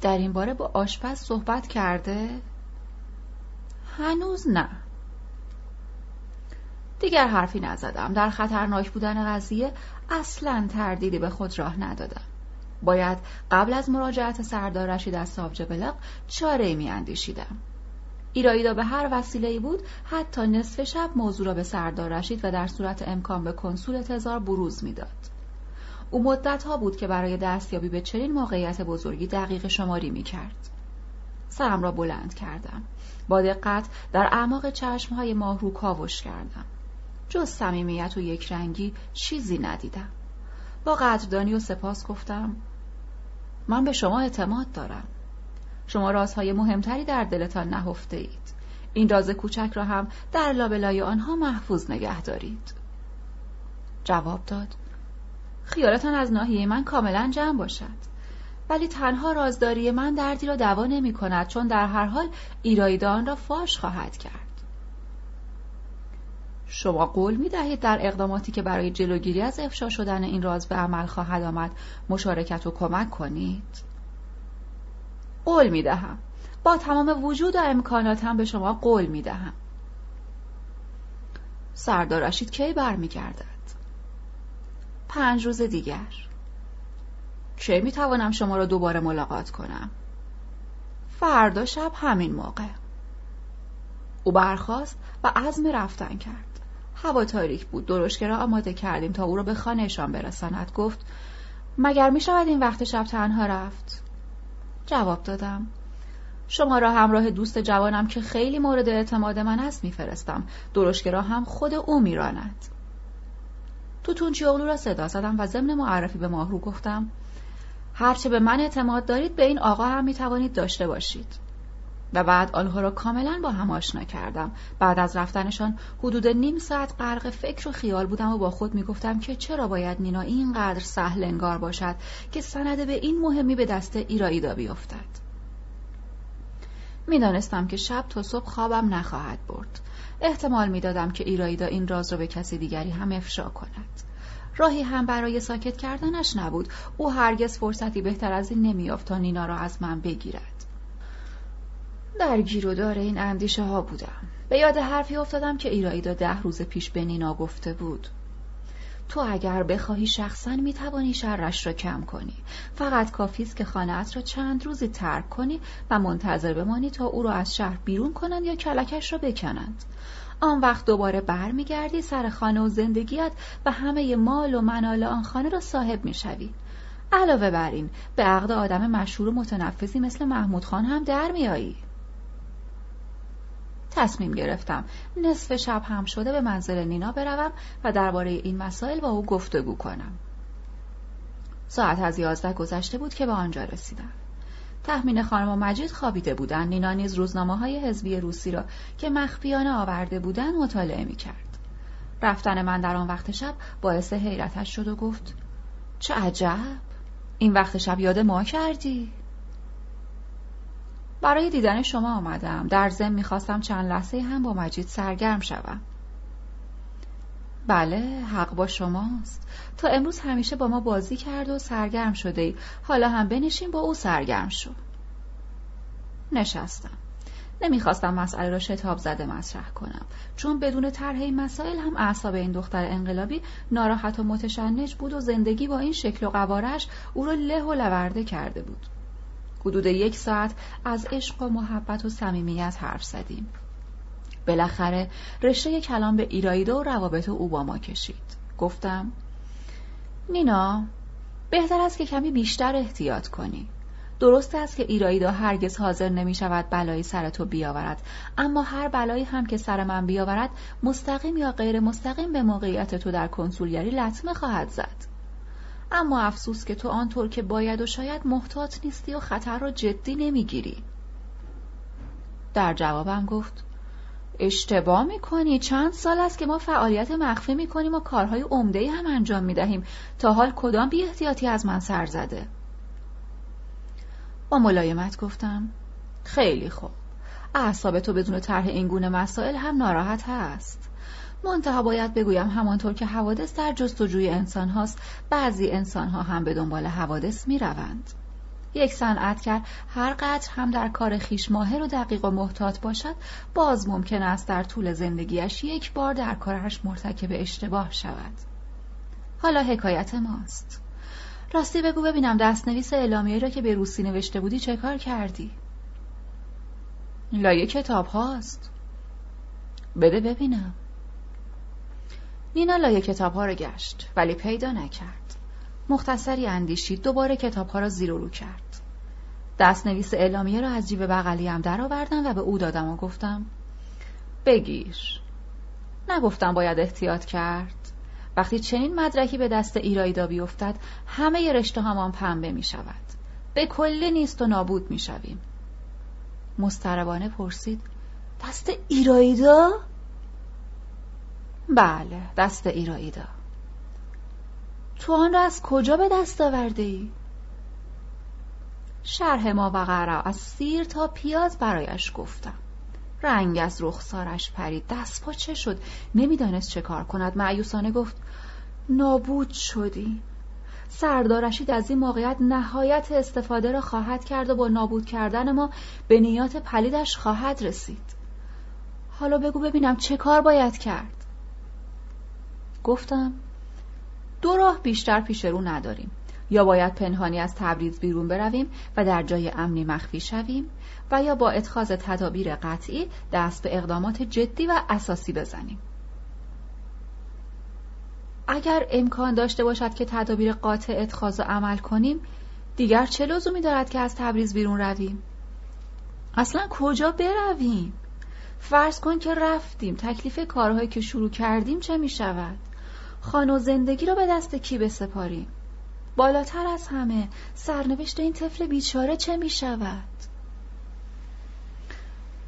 در این باره با آشپز صحبت کرده؟ هنوز نه دیگر حرفی نزدم در خطرناک بودن قضیه اصلا تردیدی به خود راه ندادم باید قبل از مراجعت سردار رشید از سابجه بلاغ چاره می اندیشیدم ایرایدا به هر وسیله بود حتی نصف شب موضوع را به سردار رشید و در صورت امکان به کنسول تزار بروز می‌داد. او مدت ها بود که برای دستیابی به چنین موقعیت بزرگی دقیق شماری می کرد. سرم را بلند کردم. با دقت در اعماق چشمهای ماه رو کاوش کردم. جز صمیمیت و یک رنگی چیزی ندیدم. با قدردانی و سپاس گفتم من به شما اعتماد دارم. شما رازهای مهمتری در دلتان نهفته اید. این راز کوچک را هم در لابلای آنها محفوظ نگه دارید. جواب داد خیالتان از ناحیه من کاملا جمع باشد. ولی تنها رازداری من دردی را دوا نمی کند چون در هر حال ایرایدان را فاش خواهد کرد. شما قول می دهید در اقداماتی که برای جلوگیری از افشا شدن این راز به عمل خواهد آمد مشارکت و کمک کنید. قول می دهم. با تمام وجود و امکاناتم به شما قول می دهم. سردار رشید کی برمیگردد پنج روز دیگر. چه می توانم شما را دوباره ملاقات کنم؟ فردا شب همین موقع. او برخواست و عزم رفتن کرد. هوا تاریک بود. درشکه را آماده کردیم تا او را به خانهشان برساند. گفت مگر می شود این وقت شب تنها رفت؟ جواب دادم. شما را همراه دوست جوانم که خیلی مورد اعتماد من است میفرستم. درشکه را هم خود او میراند. توتون اغلو را صدا زدم و ضمن معرفی به ماهرو گفتم هرچه به من اعتماد دارید به این آقا هم می‌توانید داشته باشید. و بعد آنها را کاملا با هم آشنا کردم. بعد از رفتنشان حدود نیم ساعت غرق فکر و خیال بودم و با خود می‌گفتم که چرا باید نینا اینقدر سهل انگار باشد که سند به این مهمی به دست ایرایدا بیفتد. می‌دانستم که شب تا صبح خوابم نخواهد برد. احتمال می‌دادم که ایرایدا این راز را به کسی دیگری هم افشا کند. راهی هم برای ساکت کردنش نبود. او هرگز فرصتی بهتر از این نمیافت تا نینا را از من بگیرد. در گیر این اندیشه ها بودم. به یاد حرفی افتادم که ایرایدا ده روز پیش به نینا گفته بود. تو اگر بخواهی شخصا می‌توانی شرش را کم کنی. فقط کافی است که خانهات را چند روزی ترک کنی و منتظر بمانی تا او را از شهر بیرون کنند یا کلکش را بکنند. آن وقت دوباره برمیگردی سر خانه و زندگیت و همه مال و منال آن خانه را صاحب می‌شوی. علاوه بر این به عقد آدم مشهور و مثل محمود خان هم در میایی تصمیم گرفتم. نصف شب هم شده به منزل نینا بروم و درباره این مسائل با او گفتگو کنم. ساعت از یازده گذشته بود که به آنجا رسیدم. تخمین خانم و مجید خوابیده بودند نینا نیز روزنامه های حزبی روسی را که مخفیانه آورده بودند مطالعه می کرد. رفتن من در آن وقت شب باعث حیرتش شد و گفت چه عجب! این وقت شب یاد ما کردی؟ برای دیدن شما آمدم. در ضمن می‌خواستم چند لحظه هم با مجید سرگرم شوم. بله حق با شماست. تا امروز همیشه با ما بازی کرد و سرگرم شده ای. حالا هم بنشین با او سرگرم شو. نشستم. نمی‌خواستم مسئله را شتاب زده مطرح کنم. چون بدون طرح مسائل هم اعصاب این دختر انقلابی ناراحت و متشنج بود و زندگی با این شکل و قوارش او را له و لورده کرده بود. حدود یک ساعت از عشق و محبت و صمیمیت حرف زدیم. بالاخره رشته کلام به ایرایده و روابط او با ما کشید. گفتم نینا بهتر است که کمی بیشتر احتیاط کنی. درست است که ایرایدا هرگز حاضر نمی شود بلایی سر تو بیاورد اما هر بلایی هم که سر من بیاورد مستقیم یا غیر مستقیم به موقعیت تو در کنسولگری لطمه خواهد زد. اما افسوس که تو آنطور که باید و شاید محتاط نیستی و خطر را جدی نمی‌گیری. در جوابم گفت اشتباه می‌کنی. چند سال است که ما فعالیت مخفی می‌کنیم و کارهای عمده هم انجام می‌دهیم. تا حال کدام بی احتیاطی از من سر زده؟ با ملایمت گفتم خیلی خوب. اعصاب تو بدون طرح این گونه مسائل هم ناراحت هست. منتها باید بگویم همانطور که حوادث در جستجوی انسان هاست بعضی انسان ها هم به دنبال حوادث می روند. یک صنعتگر هر قدر هم در کار خیش ماهر و دقیق و محتاط باشد باز ممکن است در طول زندگیش یک بار در کارش مرتکب اشتباه شود حالا حکایت ماست راستی بگو ببینم دستنویس اعلامیه را که به روسی نوشته بودی چه کار کردی؟ لایه کتاب هاست بده ببینم نینا لای کتاب ها را گشت ولی پیدا نکرد. مختصری اندیشید دوباره کتاب ها را زیر و رو کرد. دست نویس اعلامیه را از جیب بغلیم درآوردم و به او دادم و گفتم بگیر. نگفتم باید احتیاط کرد. وقتی چنین مدرکی به دست ایرایدا بیفتد همه رشته همان پنبه می شود. به کلی نیست و نابود می شویم. مستربانه پرسید دست ایرایدا؟ بله دست ایراییدا تو آن را از کجا به دست آورده ای؟ شرح ما وقرا از سیر تا پیاز برایش گفتم. رنگ از رخسارش پرید دست پا چه شد؟ نمی‌دانست چه کار کند. معیوسانه گفت نابود شدی. سردارشید از این موقعیت نهایت استفاده را خواهد کرد و با نابود کردن ما به نیات پلیدش خواهد رسید. حالا بگو ببینم چه کار باید کرد. گفتم دو راه بیشتر پیش رو نداریم. یا باید پنهانی از تبریز بیرون برویم و در جای امنی مخفی شویم و یا با اتخاذ تدابیر قطعی دست به اقدامات جدی و اساسی بزنیم. اگر امکان داشته باشد که تدابیر قاطع اتخاذ و عمل کنیم دیگر چه لزومی دارد که از تبریز بیرون رویم؟ اصلا کجا برویم؟ فرض کن که رفتیم. تکلیف کارهایی که شروع کردیم چه می شود خان و زندگی را به دست کی بسپاریم؟ بالاتر از همه سرنوشت این طفل بیچاره چه می شود؟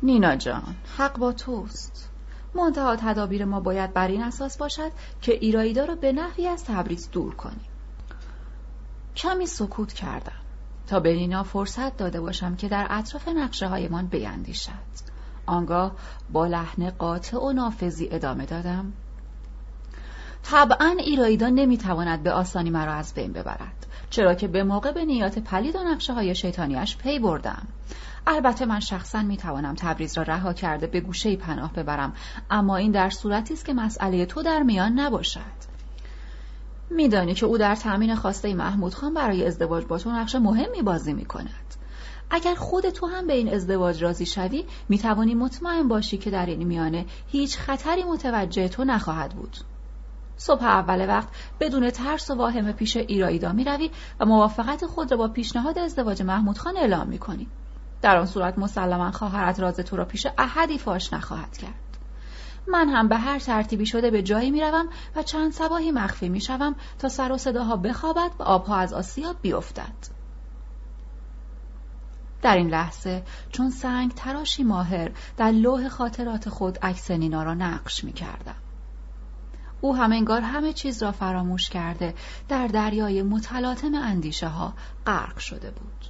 نینا جان حق با توست. منتها تدابیر ما باید بر این اساس باشد که ایرایدا را به نحوی از تبریز دور کنیم. کمی سکوت کردم تا به نینا فرصت داده باشم که در اطراف نقشه هایمان بیندیشد. آنگاه با لحن قاطع و نافذی ادامه دادم. طبعا ایرایدا نمی‌تواند به آسانی مرا از بین ببرد چرا که به موقع به نیات پلید و نقشه های شیطانیش پی بردم. البته من شخصا می‌توانم تبریز را رها کرده به گوشه پناه ببرم اما این در صورتی است که مسئله تو در میان نباشد. میدانی که او در تأمین خواسته محمود خان برای ازدواج با تو نقش مهمی بازی می‌کند. اگر خود تو هم به این ازدواج راضی شوی می‌توانی مطمئن باشی که در این میانه هیچ خطری متوجه تو نخواهد بود. صبح اول وقت بدون ترس و واهمه پیش ایرایدا می‌روی و موافقت خود را با پیشنهاد ازدواج محمود خان اعلام می‌کنی. در آن صورت مسلما خواهرت راز تو را پیش احدی فاش نخواهد کرد. من هم به هر ترتیبی شده به جایی می‌روم و چند سباهی مخفی می‌شوم تا سر و صداها بخوابد و آبها از آسیاب بیفتد. در این لحظه چون سنگ تراشی ماهر در لوح خاطرات خود عکس نینا را نقش می کردم. او هم انگار همه چیز را فراموش کرده در دریای متلاطم اندیشه ها غرق شده بود.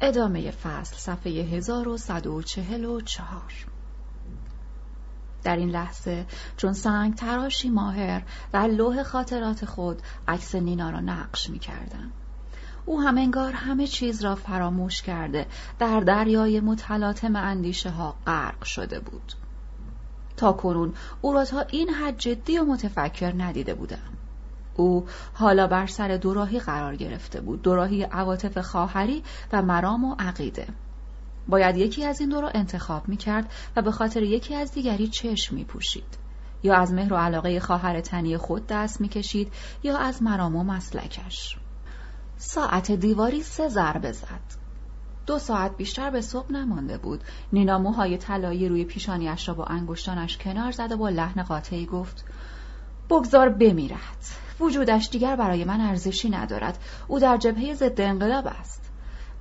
ادامه فصل صفحه 1144 در این لحظه چون سنگ تراشی ماهر در لوح خاطرات خود عکس نینا را نقش می کردم. او هم انگار همه چیز را فراموش کرده در دریای متلاطم اندیشه ها غرق شده بود تا کنون او را تا این حد جدی و متفکر ندیده بودم او حالا بر سر دوراهی قرار گرفته بود دوراهی عواطف خواهری و مرام و عقیده. باید یکی از این دو را انتخاب می کرد و به خاطر یکی از دیگری چشم می پوشید. یا از مهر و علاقه خواهر تنی خود دست می کشید یا از مرام و مسلکش. ساعت دیواری سه ضربه زد. دو ساعت بیشتر به صبح نمانده بود. نینا موهای طلایی روی پیشانیش را با انگشتانش کنار زد و با لحن قاطعی گفت بگذار بمیرد. وجودش دیگر برای من ارزشی ندارد. او در جبهه ضد انقلاب است.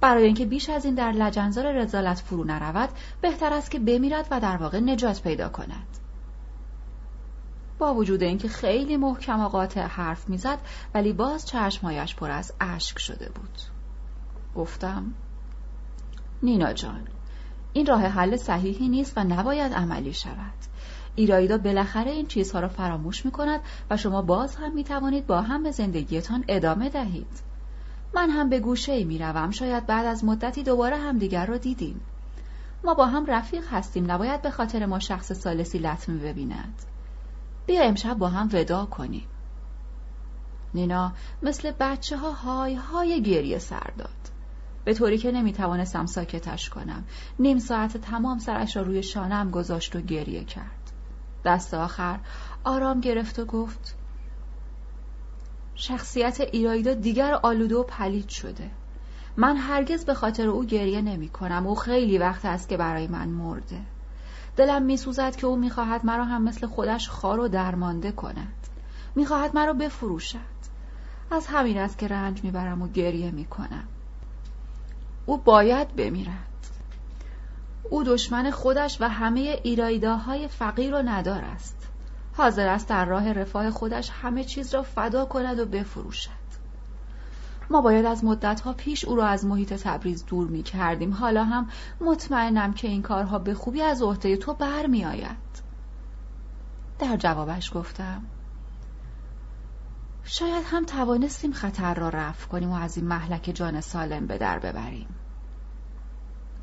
برای اینکه بیش از این در لجنزار رزالت فرو نرود بهتر است که بمیرد و در واقع نجات پیدا کند. با وجود اینکه خیلی محکم و قاطع حرف می‌زد ولی باز چشمهایش پر از اشک شده بود. گفتم نینا جان این راه حل صحیحی نیست و نباید عملی شود. ایرایدا بالاخره این چیزها را فراموش می کند و شما باز هم می توانید با هم به زندگیتان ادامه دهید. من هم به گوشه می روم. شاید بعد از مدتی دوباره هم دیگر را دیدیم. ما با هم رفیق هستیم نباید به خاطر ما شخص سالسی لطمه ببیند. بیا امشب با هم ودا کنیم. نینا مثل بچه ها های های گریه سر داد. به طوری که نمی توانستم ساکتش کنم. نیم ساعت تمام سرش را روی شانم گذاشت و گریه کرد. دست آخر آرام گرفت و گفت شخصیت ایرایدا دیگر آلوده و پلید شده. من هرگز به خاطر او گریه نمی کنم او خیلی وقت است که برای من مرده. دلم میسوزد که او می‌خواهد مرا هم مثل خودش خار و درمانده کند. می‌خواهد مرا بفروشد. از همین است که رنج می‌برم و گریه می‌کنم. او باید بمیرد. او دشمن خودش و همه ایرایداهای فقیر و ندار است حاضر است در راه رفاه خودش همه چیز را فدا کند و بفروشد. ما باید از مدتها پیش او را از محیط تبریز دور می کردیم حالا هم مطمئنم که این کارها به خوبی از عهده تو بر می آید. در جوابش گفتم شاید هم توانستیم خطر را رفع کنیم و از این محلک جان سالم به در ببریم.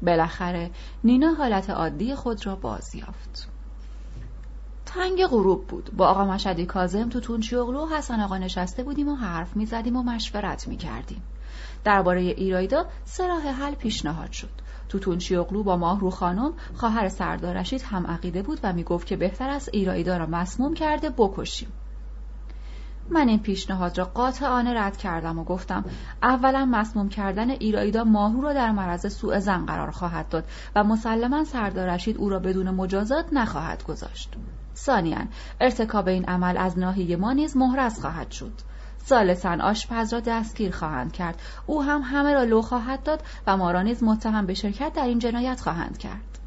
بالاخره نینا حالت عادی خود را باز یافت. تنگ غروب بود. با آقا مشدی کازم تو تونچیوغلو و حسن آقا نشسته بودیم و حرف می‌زدیم و مشورت می‌کردیم. درباره ایرایدا سه راه حل پیشنهاد شد. تو تونچیوغلو با ماهرو خانم خواهر سردار رشید هم عقیده بود و می‌گفت که بهتر است ایرایدا را مسموم کرده بکشیم. من این پیشنهاد را قاطعانه رد کردم و گفتم اولا مسموم کردن ایرایدا ماهرو را در معرض سوء زن قرار خواهد داد و مسلما سردار رشید او را بدون مجازات نخواهد گذاشت. ثانیا ارتکاب این عمل از ناحیه ما نیز محرز خواهد شد. ثالثا آشپز را دستگیر خواهند کرد. او هم همه را لو خواهد داد و ما را نیز متهم به شرکت در این جنایت خواهند کرد.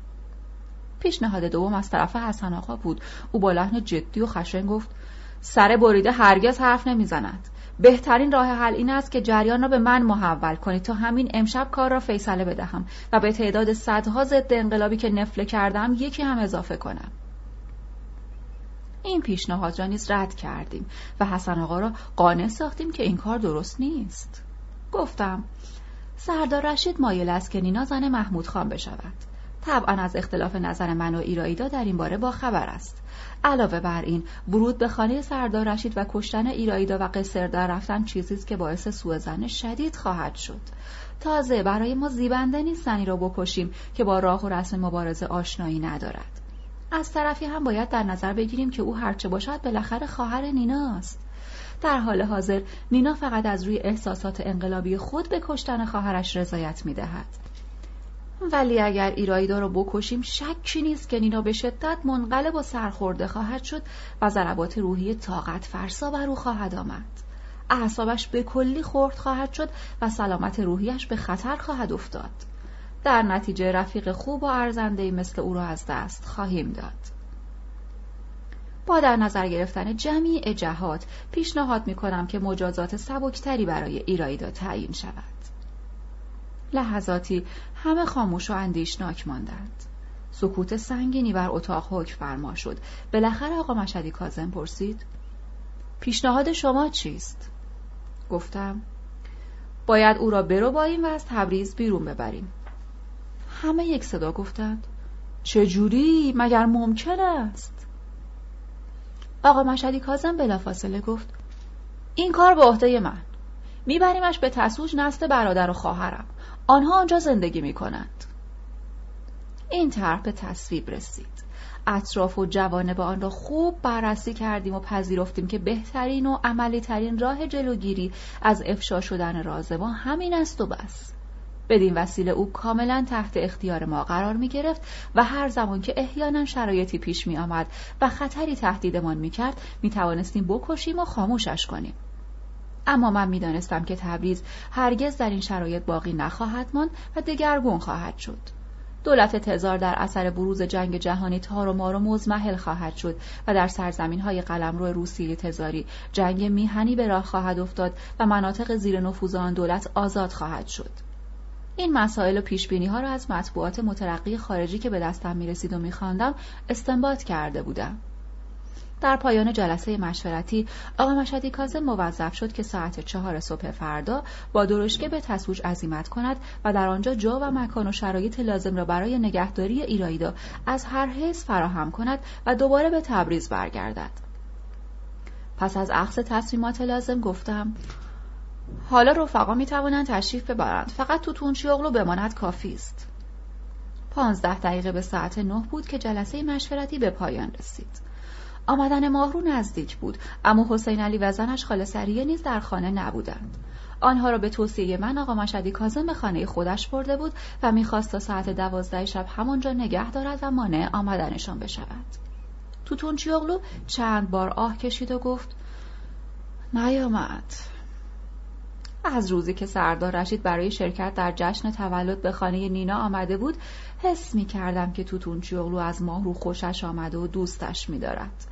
پیشنهاد دوم از طرف حسن آقا بود. او با لحن جدی و خشن گفت سر بریده هرگز حرف نمی‌زند. بهترین راه حل این است که جریان را به من محول کنید تا همین امشب کار را فیصله بدهم و به تعداد صدها ضد انقلابی که نفله کردم یکی هم اضافه کنم. این پیشنهاد را نیز رد کردیم و حسن آقا را قانع ساختیم که این کار درست نیست. گفتم سردار رشید مایل است که نینا زن محمود خان بشود. طبعا از اختلاف نظر من و ایرایدا در این باره با خبر است. علاوه بر این ورود به خانه سردار رشید و کشتن ایرایدا و قصر در رفتن چیزی است که باعث سوء شدید خواهد شد. تازه برای ما زیبنده نیست زنی را بکشیم که با راه و رسم مبارزه آشنایی ندارد. از طرفی هم باید در نظر بگیریم که او هرچه باشد بالاخره خواهر نیناست. در حال حاضر نینا فقط از روی احساسات انقلابی خود به کشتن خواهرش رضایت می‌دهد. ولی اگر ایرایدا را بکشیم شکی نیست که نینا به شدت منقلب و سرخورده خواهد شد و ضربات روحی طاقت فرسا بر او خواهد آمد. اعصابش به کلی خورد خواهد شد و سلامت روحیش به خطر خواهد افتاد. در نتیجه رفیق خوب و ارزنده مثل او را از دست خواهیم داد. با در نظر گرفتن جمیع جهات پیشنهاد می کنم که مجازات سبکتری برای ایرایدا تعیین شود. لحظاتی همه خاموش و اندیشناک ماندند. سکوت سنگینی بر اتاق حکم فرما شد. بالاخره آقا مشدی کازم پرسید پیشنهاد شما چیست؟ گفتم باید او را برو باییم و از تبریز بیرون ببریم. همه یک صدا گفتند چجوری مگر ممکن است؟ آقا مشدی کازم بلافاصله گفت این کار به عهده من. میبریمش به تسوج نست برادر و خواهرم. آنها آنجا زندگی می کنند. این طرح به تصویب رسید. اطراف و جوانب آن را خوب بررسی کردیم و پذیرفتیم که بهترین و عملی ترین راه جلوگیری از افشا شدن راز ما همین است و بس. بدین وسیله او کاملا تحت اختیار ما قرار می گرفت و هر زمان که احیانا شرایطی پیش می آمد و خطری تهدیدمان می کرد می توانستیم بکشیم و خاموشش کنیم. اما من می‌دانستم که تبریز هرگز در این شرایط باقی نخواهد ماند و دگرگون خواهد شد دولت تزار در اثر بروز جنگ جهانی تار و مار و مزمحل خواهد شد و در سرزمین های قلمرو روسیه تزاری جنگ میهنی به راه خواهد افتاد و مناطق زیر نفوذ آن دولت آزاد خواهد شد این مسائل و پیشبینی ها را از مطبوعات مترقی خارجی که به دستم می رسید و می استنباط کرده بودم. در پایان جلسه مشورتی آقا مشهدی کازم موظف شد که ساعت چهار صبح فردا با درشکه به تسوج عزیمت کند و در آنجا جا و مکان و شرایط لازم را برای نگهداری ایرایدا از هر حیث فراهم کند و دوباره به تبریز برگردد. پس از عقص تصمیمات لازم گفتم حالا رفقا می توانند تشریف ببرند. فقط تو تونچیاغلو بماند کافی است. پانزده دقیقه به ساعت نه بود که جلسه مشورتی به پایان رسید. آمدن ماهرو نزدیک بود اما حسین علی و زنش خاله سریه نیز در خانه نبودند. آنها را به توصیه من آقا مشدی کازم به خانه خودش برده بود و می‌خواست تا ساعت دوازده شب همانجا نگه دارد و مانع آمدنشان بشود. توتون چیاغلو چند بار آه کشید و گفت نیامد. از روزی که سردار رشید برای شرکت در جشن تولد به خانه نینا آمده بود حس می کردم که توتون چیاغلو از ماهرو خوشش آمده و دوستش می دارد.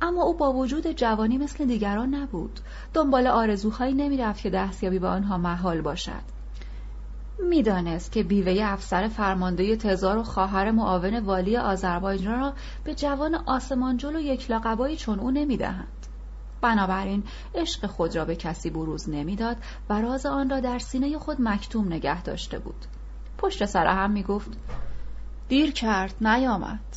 اما او با وجود جوانی مثل دیگران نبود. دنبال آرزوهایی نمی‌رفت که دستیابی به آنها محال باشد. می‌دانست که بیوه افسر فرمانده تزار و خواهر معاون والی آذربایجان را به جوان آسمانجل و یک لاقبایی چون او نمی‌دهند. بنابراین عشق خود را به کسی بروز نمی‌داد و راز آن را در سینه خود مکتوم نگه داشته بود. پشت سر هم می‌گفت دیر کرد نیامد.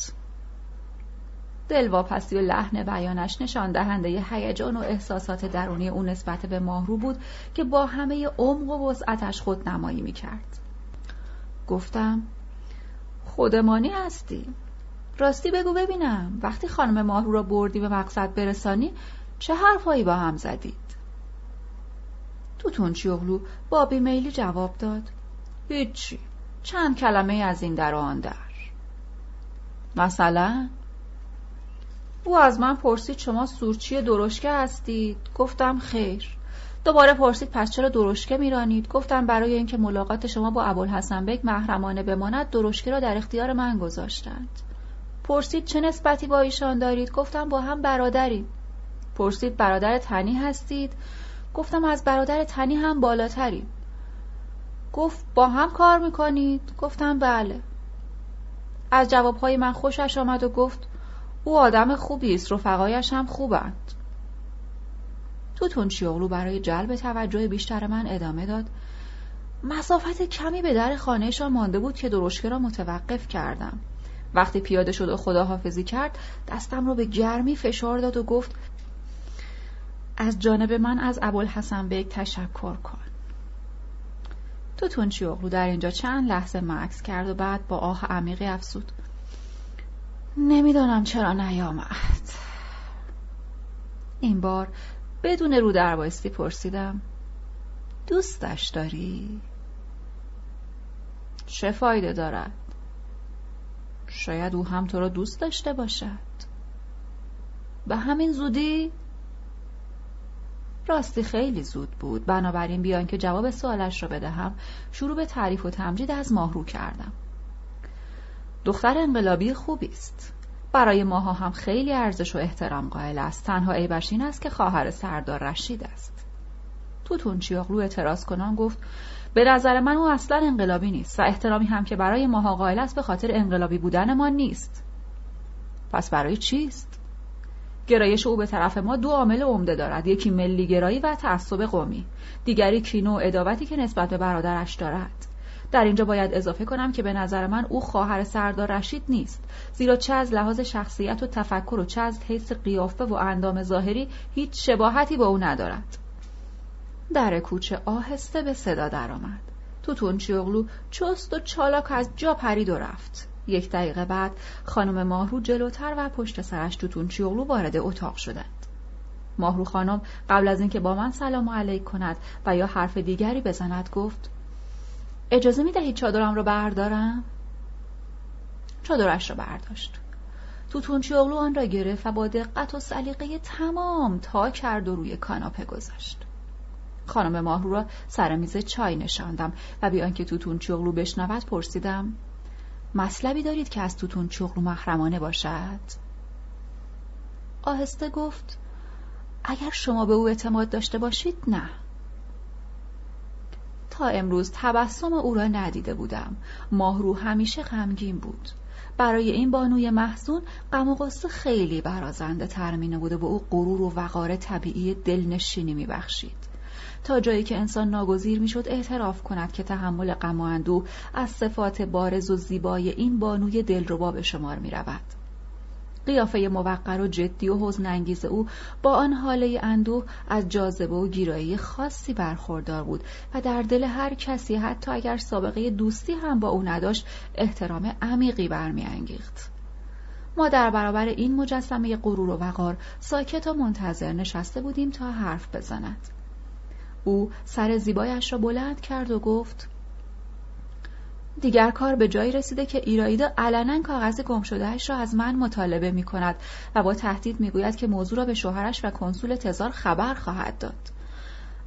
دلواپسی و لحن بیانش نشان دهنده هیجان و احساسات درونی او نسبت به ماهرو بود که با همه عمق و وسعتش خود نمایی می کرد. گفتم خودمانی هستی. راستی بگو ببینم. وقتی خانم ماهرو را بردی به مقصد برسانی چه حرفهایی با هم زدید؟ توتون چیغلو با بیمیلی جواب داد هیچی. چند کلمه از این در آن در. مثلا؟ او از من پرسید شما سورچی درشکه هستید؟ گفتم خیر. دوباره پرسید پس چرا درشکه میرانید؟ گفتم برای اینکه ملاقات شما با ابوالحسن بک محرمانه بماند درشکه را در اختیار من گذاشتند. پرسید چه نسبتی با ایشان دارید؟ گفتم با هم برادرید پرسید برادر تنی هستید؟ گفتم از برادر تنی هم بالاتریم. گفت با هم کار می‌کنید؟ گفتم بله. از جوابهای من خوشش آمد و گفت او آدم خوبی است رفقایش هم خوبند. توتون چیوغلو برای جلب توجه بیشتر من ادامه داد. مسافت کمی به در خانهشان مانده بود که درشکه را متوقف کردم. وقتی پیاده شد و خداحافظی کرد دستم را به گرمی فشار داد و گفت از جانب من از ابوالحسن بیگ تشکر کن. توتون چیوغلو در اینجا چند لحظه مکس کرد و بعد با آه عمیقی افسود نمی‌دانم چرا نیامد این بار بدون رو بایستی پرسیدم دوستش داری؟ چه فایده دارد؟ شاید او هم تو را دوست داشته باشد به همین زودی؟ راستی خیلی زود بود بنابراین بیان که جواب سوالش را بدهم شروع به تعریف و تمجید از ماهرو کردم دختر انقلابی خوبی است. برای ماها هم خیلی ارزش و احترام قائل است. تنها عیبش این است که خواهر سردار رشید است. توتون چیاغلو اعتراض کنان گفت به نظر من او اصلا انقلابی نیست و احترامی هم که برای ماها قائل است به خاطر انقلابی بودن ما نیست. پس برای چیست؟ گرایش او به طرف ما دو عامل عمده دارد. یکی ملی گرایی و تعصب قومی. دیگری کینو و اداوتی که نسبت به برادرش دارد. در اینجا باید اضافه کنم که به نظر من او خواهر سردار رشید نیست. زیرا چه از لحاظ شخصیت و تفکر و چه از حیث قیافه و اندام ظاهری هیچ شباهتی با او ندارد. در کوچه آهسته به صدا درآمد. توتون چیوغلو چست و چالاک از جا پرید و رفت. یک دقیقه بعد خانم ماهرو جلوتر و پشت سرش توتون چیوغلو وارد اتاق شدند. ماهرو خانم قبل از اینکه با من سلام علیک کند و یا حرف دیگری بزند گفت اجازه می دهید چادرم رو بردارم؟ چادرش را برداشت. توتون چیاغلو آن را گرفت و با دقت و سلیقه تمام تا کرد و روی کاناپه گذاشت. خانم ماهرو را سر میز چای نشاندم و بیان که توتون چیاغلو بشنود پرسیدم مطلبی دارید که از توتون چیاغلو محرمانه باشد؟ آهسته گفت اگر شما به او اعتماد داشته باشید نه تا امروز تبسم او را ندیده بودم. ماهرو همیشه غمگین بود. برای این بانوی محزون غم و خیلی برازنده ترمینه بوده و او غرور و وقار طبیعی دلنشینی میبخشید. تا جایی که انسان ناگزیر می‌شد اعتراف کند که تحمل غم و اندوه از صفات بارز و زیبای این بانوی دلربا به شمار می رود. قیافه موقر و جدی و حزن انگیز او با آن حاله اندوه از جاذبه و گیرایی خاصی برخوردار بود و در دل هر کسی حتی اگر سابقه دوستی هم با او نداشت احترام عمیقی برمیانگیخت. ما در برابر این مجسمه غرور و وقار ساکت و منتظر نشسته بودیم تا حرف بزند. او سر زیبایش را بلند کرد و گفت دیگر کار به جایی رسیده که ایرایدا علنا کاغذ گم شدهش را از من مطالبه می کند و با تهدید می گوید که موضوع را به شوهرش و کنسول تزار خبر خواهد داد.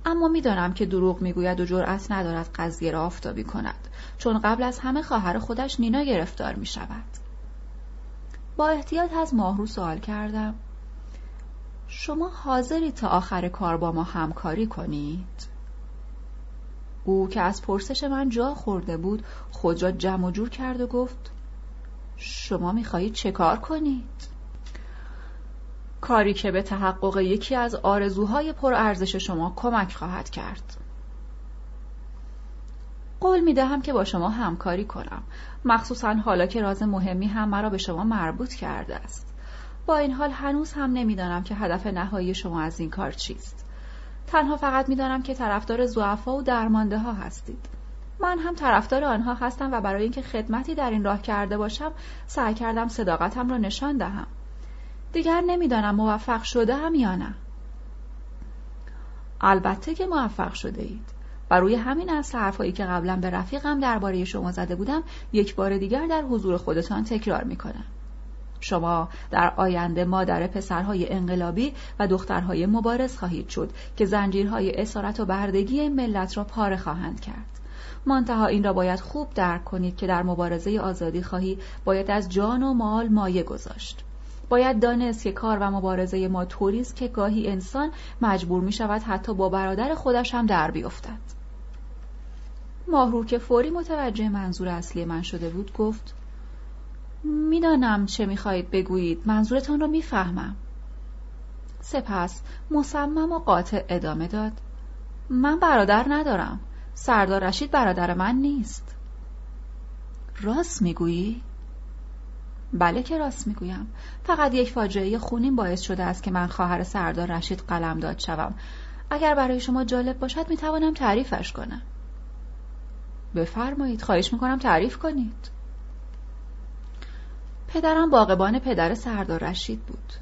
اما می‌دانم که دروغ می‌گوید و جرأت ندارد قضیه را آفتابی کند چون قبل از همه خواهر خودش نینا گرفتار می شود. با احتیاط از ماهرو سوال کردم شما حاضری تا آخر کار با ما همکاری کنید؟ او که از پرسش من جا خورده بود خود را جمع جور کرد و گفت شما می‌خواهید چه کار کنید؟ کاری که به تحقق یکی از آرزوهای پرارزش شما کمک خواهد کرد. قول می دهم که با شما همکاری کنم. مخصوصا حالا که راز مهمی هم مرا به شما مربوط کرده است. با این حال هنوز هم نمی‌دانم که هدف نهایی شما از این کار چیست. تنها فقط می‌دانم که طرفدار زعفا و درمانده ها هستید. من هم طرفدار آنها هستم و برای اینکه خدمتی در این راه کرده باشم سعی کردم صداقتم را نشان دهم. دیگر نمی‌دانم موفق شده هم یا نه. البته که موفق شده اید و روی همین اصل حرفایی که قبلا به رفیقم درباره شما زده بودم یک بار دیگر در حضور خودتان تکرار می‌کنم. شما در آینده مادر پسرهای انقلابی و دخترهای مبارز خواهید شد که زنجیرهای اسارت و بردگی ملت را پاره خواهند کرد. منتها این را باید خوب درک کنید که در مبارزه آزادی خواهی باید از جان و مال مایه گذاشت. باید دانست که کار و مبارزه ما طوری که گاهی انسان مجبور می شود حتی با برادر خودش هم در بیفتد. ماهرور که فوری متوجه منظور اصلی من شده بود گفت می‌دانم چه می‌خواهید بگویید. منظورتان را می‌فهمم. سپس مصمم و قاطع ادامه داد. من برادر ندارم. سردار رشید برادر من نیست. راست می‌گویی؟ بله که راست می‌گویم. فقط یک فاجعه خونین باعث شده است که من خواهر سردار رشید قلم داد شوم. اگر برای شما جالب باشد می‌توانم تعریفش کنم. بفرمایید. خواهش می‌کنم تعریف کنید. پدرم باغبان پدر سردار رشید بود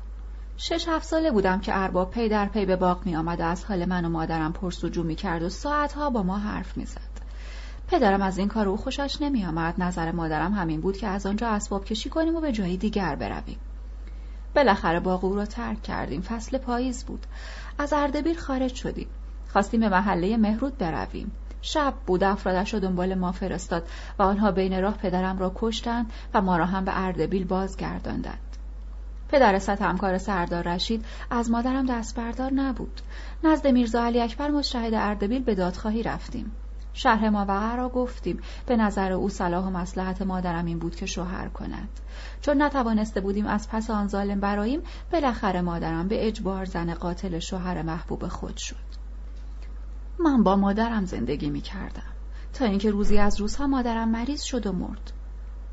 شش هفت ساله بودم که ارباب پی در پی به باغ می آمد و از حال من و مادرم پرس‌وجو می کرد و ساعتها با ما حرف می زد. پدرم از این کار او خوشش نمی آمد. نظر مادرم همین بود که از آنجا اسباب کشی کنیم و به جایی دیگر برویم. بالاخره باغ او را ترک کردیم. فصل پاییز بود. از اردبیل خارج شدیم. خواستیم به محله مهرود برویم. شب بود افرادش را دنبال ما فرستاد و آنها بین راه پدرم را کشتند و ما را هم به اردبیل بازگرداندند. پدر همکار سردار رشید از مادرم دست بردار نبود. نزد میرزا علی اکبر مشهد اردبیل به دادخواهی رفتیم. شرح ما را گفتیم. به نظر او صلاح و مسلحت مادرم این بود که شوهر کند. چون نتوانسته بودیم از پس آن ظالم براییم بالاخره مادرم به اجبار زن قاتل شوهر محبوب خود شد. من با مادرم زندگی می کردم تا اینکه روزی از روزها مادرم مریض شد و مرد.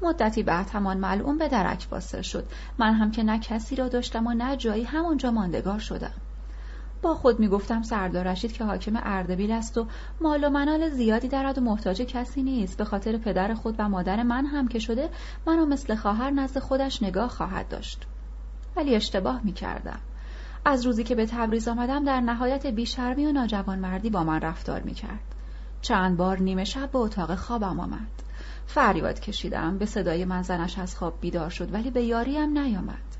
مدتی بعد همان ملعون به درک واصل شد. من هم که نه کسی را داشتم و نه جایی همانجا ماندگار شدم. با خود می گفتم سردار رشید که حاکم اردبیل است و مال و منال زیادی دارد و محتاج کسی نیست. به خاطر پدر خود و مادر من هم که شده منو مثل خواهر نزد خودش نگاه خواهد داشت. ولی اشتباه می کردم از روزی که به تبریز آمدم در نهایت بیشرمی و ناجوانمردی با من رفتار می کرد. چند بار نیمه شب به اتاق خوابم آمد. فریاد کشیدم به صدای من زنش از خواب بیدار شد ولی به یاریم نیامد.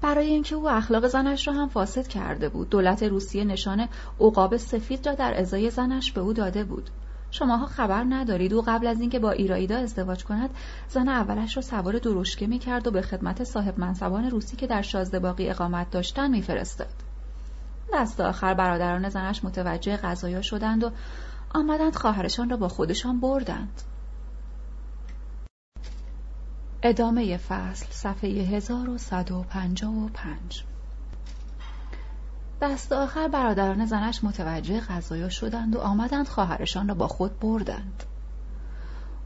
برای اینکه او اخلاق زنش را هم فاسد کرده بود دولت روسیه نشان عقاب سفید را در ازای زنش به او داده بود شماها خبر ندارید. او قبل از اینکه با ایرایدا ازدواج کند زن اولش را سوار دروشکه می‌کرد و به خدمت صاحب منصبان روسی که در شازده اقامت داشتن میفرستاد. دست آخر برادران زنش متوجه قضایا شدند و آمدند خواهرشان را با خودشان بردند. ادامه فصل صفحه 1155 دست آخر برادران زنش متوجه غذایا شدند و آمدند خواهرشان را با خود بردند.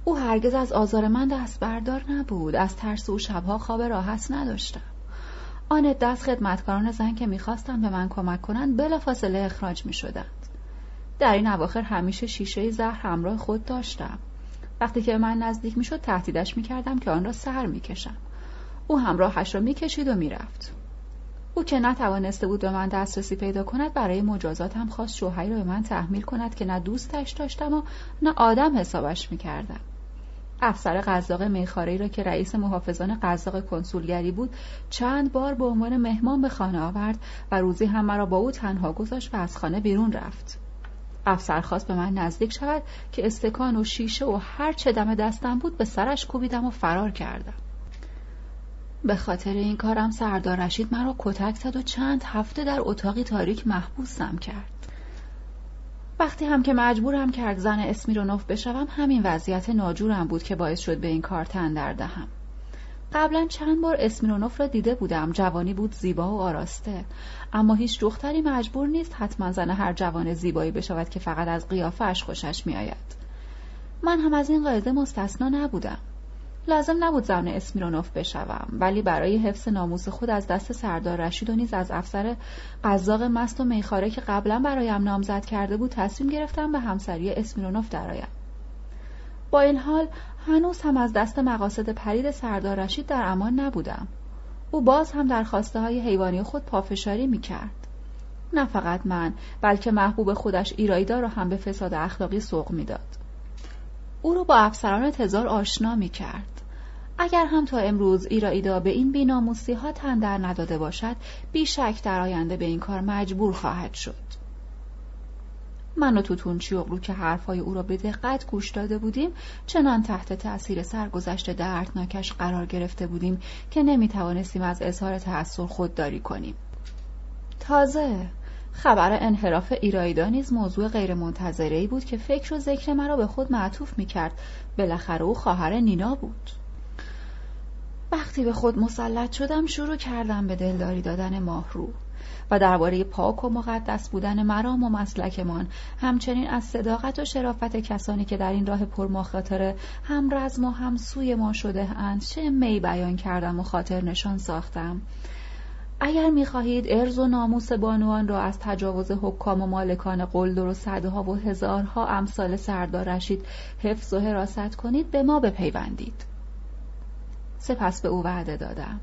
او هرگز از آزار من دست بردار نبود. از ترس او شبها خواب راحت نداشتم. آن دست خدمتکاران زن که می‌خواستند به من کمک کنند بلافاصله اخراج می‌شدند. در این اواخر همیشه شیشه زهر همراه خود داشتم. وقتی که من نزدیک می‌شد تهدیدش می‌کردم که آن را سر می‌کشم. او همراهش را می‌کشید و می‌رفت. او که نتوانسته بود به من دسترسی پیدا کند برای مجازات هم خواست شوهری را به من تحمیل کند که نه دوستش داشتم و نه آدم حسابش می‌کردم. افسر قزاق میخاری را که رئیس محافظان قزاق کنسولگری بود چند بار به عنوان مهمان به خانه آورد و روزی هم مرا با او تنها گذاشت و از خانه بیرون رفت. افسر خواست به من نزدیک شود که استکان و شیشه و هر چه دم دستم بود به سرش کوبیدم و فرار کردم. به خاطر این کارم سردار رشید مرا کتک زد و چند هفته در اتاقی تاریک محبوسم کرد. وقتی هم که مجبورم کرد زن اسمیرونوف بشوم همین وضعیت ناجورم بود که باعث شد به این کار تن دهم. قبلا چند بار اسمیرونوف را دیده بودم. جوانی بود زیبا و آراسته. اما هیچ دختری مجبور نیست حتما زن هر جوان زیبایی بشود که فقط از قیافش خوشش میآید. من هم از این قاعده مستثنا نبودم. لازم نبود زن اسمیرونوف بشوم ولی برای حفظ ناموس خود از دست سردار رشید و نیز از افسر قزاق مست و میخاره که قبلا برایم نامزد کرده بود تصمیم گرفتم به همسری اسمیرونوف درآیم با این حال هنوز هم از دست مقاصد پرید سردار رشید در امان نبودم او باز هم در خواسته های حیوانی خود پافشاری می کرد. نه فقط من بلکه محبوب خودش ایرایدا را هم به فساد اخلاقی سوق می‌داد. او رو با افسران تزار آشنا می کرد. اگر هم تا امروز ایرائیدا به این بیناموسی ها تن در نداده باشد بیشک در آینده به این کار مجبور خواهد شد من و توتون چیوغلو که حرفهای او را به دقت گوش داده بودیم چنان تحت تأثیر سرگذشت دردناکش قرار گرفته بودیم که نمی توانستیم از اظهار تأثیر خودداری کنیم تازه خبر انحراف ایرایدا نیز موضوع غیرمنتظرهای بود که فکر و ذکر مرا به خود معطوف می‌کرد. بالاخره او خواهر نینا بود. وقتی به خود مسلط شدم شروع کردم به دلداری دادن ماهرو و درباره پاک و مقدس بودن مرام و مسلکمان همچنین از صداقت و شرافت کسانی که در این راه پرمخاطره هم رزم و هم سوی ما شده اند چه می بیان کردم و خاطر نشان ساختم. اگر می‌خواهید ارز و ناموس بانوان را از تجاوز حکام و مالکان قلدر و صدها و هزارها امثال سردار رشید حفظ و حراست کنید به ما بپیوندید. سپس به او وعده دادم.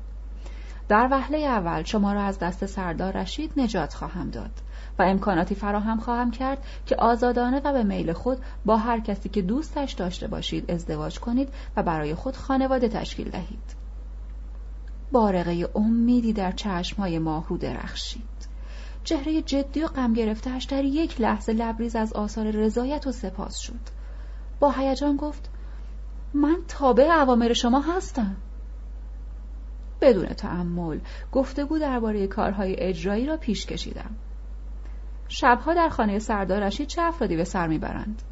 در وهله اول شما را از دست سردار رشید نجات خواهم داد و امکاناتی فراهم خواهم کرد که آزادانه و به میل خود با هر کسی که دوستش داشته باشید ازدواج کنید و برای خود خانواده تشکیل دهید. بارقه امیدی در چشمهای ماهرو درخشید. چهره جدی و غم گرفتهاش در یک لحظه لبریز از آثار رضایت و سپاس شد. با هیجان گفت من تابع اوامر شما هستم. بدون تعمل گفته بود درباره کارهای اجرایی را پیش کشیدم. شبها در خانه سردار رشید چه افرادی به سر می‌برند؟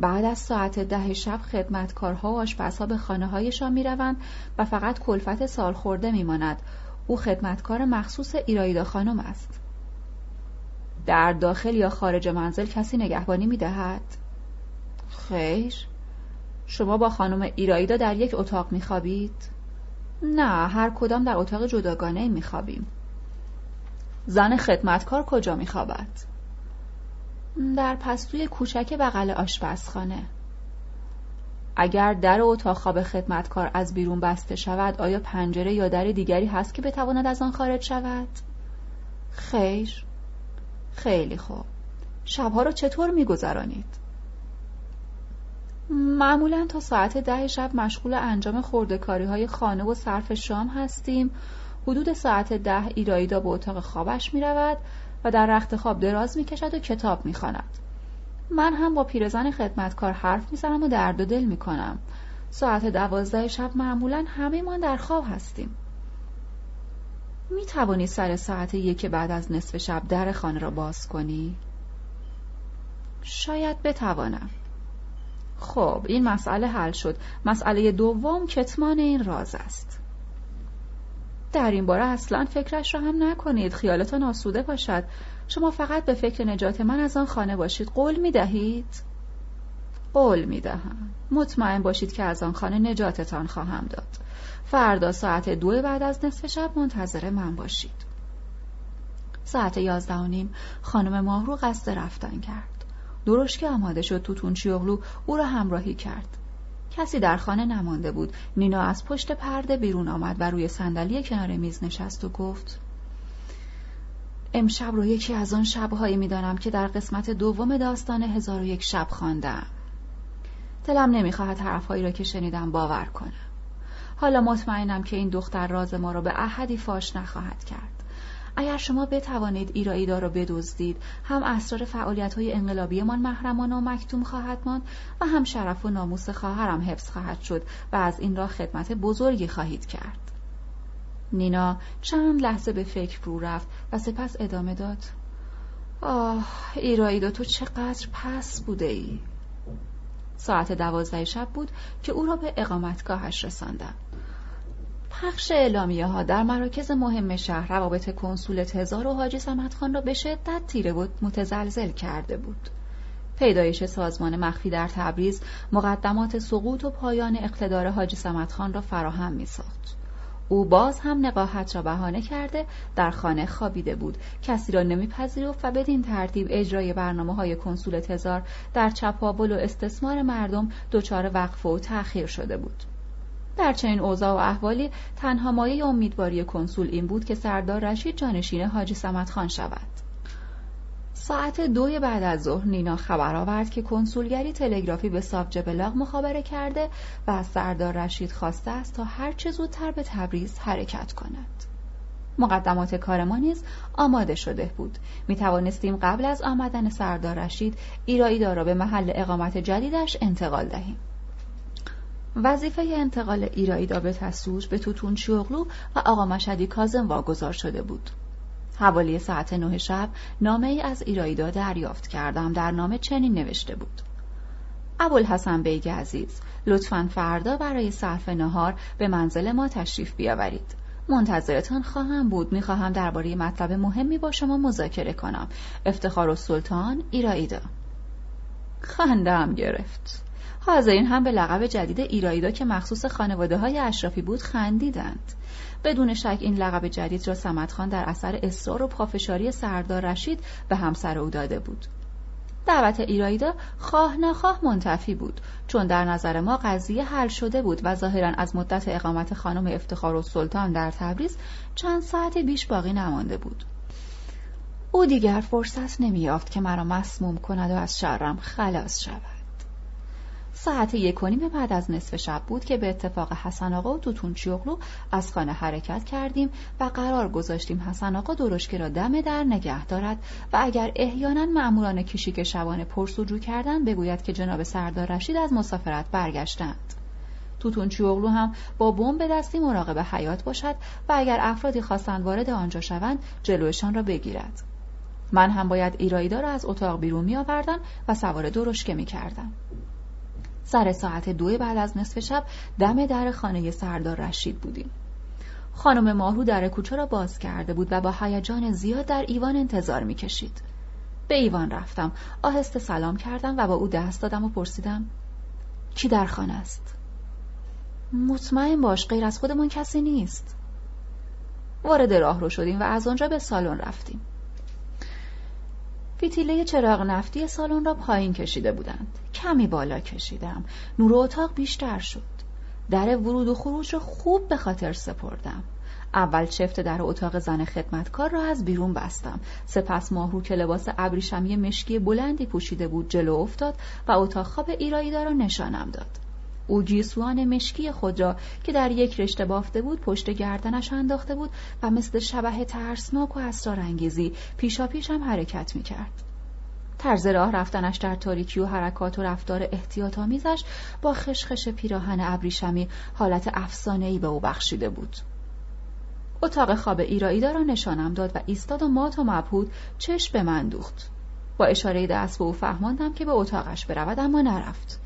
بعد از ساعت ده شب خدمتکارها و آشپزها به خانه هایشان می روند و فقط کلفت سال خورده می ماند. او خدمتکار مخصوص ایرایدا خانم است. در داخل یا خارج منزل کسی نگهبانی می دهد؟ خیر شما با خانم ایرایدا در یک اتاق می خوابید؟ نه هر کدام در اتاق جداگانه می خوابیم. زن خدمتکار کجا می خوابد؟ در پستوی کوچک بغل آشپزخانه. اگر در اتاق خواب خدمتکار از بیرون بسته شود آیا پنجره یا در دیگری هست که بتواند از آن خارج شود؟ خیر. خیلی خوب. شبها را چطور میگذرانید؟ معمولا تا ساعت ده شب مشغول انجام خوردکاری های خانه و صرف شام هستیم. حدود ساعت ده ایرایدا به اتاق خوابش می رود و در رخت خواب دراز می کشد و کتاب می خاند. من هم با پیرزن خدمتکار حرف می‌زنم و درد و دل می کنم. ساعت دوازده شب معمولا همه ما در خواب هستیم. می توانی سر ساعت یک بعد از نصف شب در خانه را باز کنی؟ شاید بتوانم. خب این مسئله حل شد. مسئله دوم کتمان این راز است. در این باره اصلا فکرش را هم نکنید. خیالتان آسوده باشد. شما فقط به فکر نجات من از آن خانه باشید. قول می دهید؟ قول می دهم. مطمئن باشید که از آن خانه نجاتتان خواهم داد. فردا ساعت دو بعد از نصف شب منتظر من باشید. ساعت یازده و نیم خانم ماهرو قصد رفتن کرد. درشک آماده شد توتون چیوغلو او را همراهی کرد. کسی در خانه نمانده بود. نینا از پشت پرده بیرون آمد و روی صندلی کنار میز نشست و گفت امشب رو یکی از آن شبهایی می‌دانم که در قسمت دوم داستان هزار و یک شب خواندم. دلم نمی‌خواهد حرفهایی را که شنیدم باور کنم. حالا مطمئنم که این دختر راز ما را به احدی فاش نخواهد کرد. اگر شما بتوانید ایرائیدا را بدزدید هم اسرار فعالیت های انقلابیمان محرمانه و مکتوم خواهد ماند و هم شرف و ناموس خواهرم حفظ خواهد شد و از این راه خدمت بزرگی خواهید کرد. نینا چند لحظه به فکر فرو رفت و سپس ادامه داد. آه ایرائیدا تو چقدر پس بوده ای ساعت دوازده شب بود که او را به اقامتگاهش رساندم. پخش اعلامیه ها در مراکز مهم شهر روابط کنسول تزار و حاجی خان را به شدت تیره بود متزلزل کرده بود. پیدایش سازمان مخفی در تبریز مقدمات سقوط و پایان اقتدار حاجی خان را فراهم می ساخت. او باز هم نقاهت را بهانه کرده در خانه خوابیده بود کسی را نمیپذیرفت و بدین ترتیب اجرای برنامه های کنسول تزار در چپاول و استثمار مردم دچار وقفه و تأخیر شده بود در چنین اوضاع و احوالی تنها مایه امیدواری کنسول این بود که سردار رشید جانشین حاجی سمت خان شود. ساعت دوی بعد از ظهر نینا خبر آورد که کنسولگری تلگرافی به سابج بلاغ مخابره کرده و از سردار رشید خواسته است تا هر چه زودتر به تبریز حرکت کند. مقدمات کار ما نیز آماده شده بود. می توانستیم قبل از آمدن سردار رشید ایرائیدا را به محل اقامت جدیدش انتقال دهیم. وظیفه انتقال ایرائیدا به تسوج به توتون چیوغلو و آقا مشدی کازم واگذار شده بود. حوالی ساعت نه شب نامه ای از ایرائیدا دریافت کردم در نامه چنین نوشته بود. ابوالحسن بیگ عزیز لطفا فردا برای صرف نهار به منزل ما تشریف بیاورید. منتظرتان خواهم بود. می‌خواهم درباره مطلب مهمی با شما مذاکره کنم. افتخار و سلطان ایرائیدا خنده هم گرفت. حاضرین هم به لقب جدید ایرائیدا که مخصوص خانواده های اشرافی بود خندیدند. بدون شک این لقب جدید را سمت خان در اثر اصرار و پافشاری سردار رشید به همسر او داده بود. دعوت ایرایدا خواه نخواه منتفی بود چون در نظر ما قضیه حل شده بود و ظاهرا از مدت اقامت خانم افتخار و سلطان در تبریز چند ساعت بیش باقی نمانده بود. او دیگر فرصت نمییافت که مرا مسموم کند و از شرم خلاص شود. ساعت یک و نیم بعد از نصف شب بود که به اتفاق حسن آقا و توتون چیوغلو از خانه حرکت کردیم و قرار گذاشتیم حسن آقا درشکه را دم در نگه دارد و اگر احیانا مأموران کشیک شبانه پرسجو کردند بگوید که جناب سردار رشید از مسافرت برگشتند توتون چیوغلو هم با بمب دستی مراقب حیات باشد و اگر افرادی خواستند وارد آنجا شوند جلوشان را بگیرد من هم باید ایرایدا را از اتاق بیرون می آوردم و سوار درشکه می کردم. سر ساعت دو بعد از نصف شب دم در خانه سردار رشید بودیم. خانم ماهرو در کوچه را باز کرده بود و با هیجان زیاد در ایوان انتظار می‌کشید. به ایوان رفتم. آهسته سلام کردم و با او دست دادم و پرسیدم کی در خانه است؟ مطمئن باش غیر از خودمون کسی نیست. وارد راه رو شدیم و از آنجا به سالن رفتیم. فتیله چراغ نفتی سالن را پایین کشیده بودند. کمی بالا کشیدم. نور اتاق بیشتر شد. در ورود و خروج را خوب به خاطر سپردم. اول چفت در اتاق زن خدمتکار را از بیرون بستم. سپس ماهرو که لباس ابریشمی مشکی بلندی پوشیده بود جلو افتاد و اتاق خواب ایراییدا را نشانم داد. او گیسوان مشکی خود را که در یک رشته بافته بود پشت گردنش انداخته بود و مثل شبه ترسناک و اسرارانگیزی پیشا پیش هم حرکت می‌کرد طرز راه رفتنش در تاریکی و حرکات و رفتار احتیاط آمیزش با خشخش پیراهن ابریشمی حالت افسانه‌ای به او بخشیده بود. اتاق خواب ایرائیدا را نشانم داد و ایستاد و مات و مبهود چشم به من دوخت. با اشاره دست به او فهماندم که به اتاقش برود اما نرفت.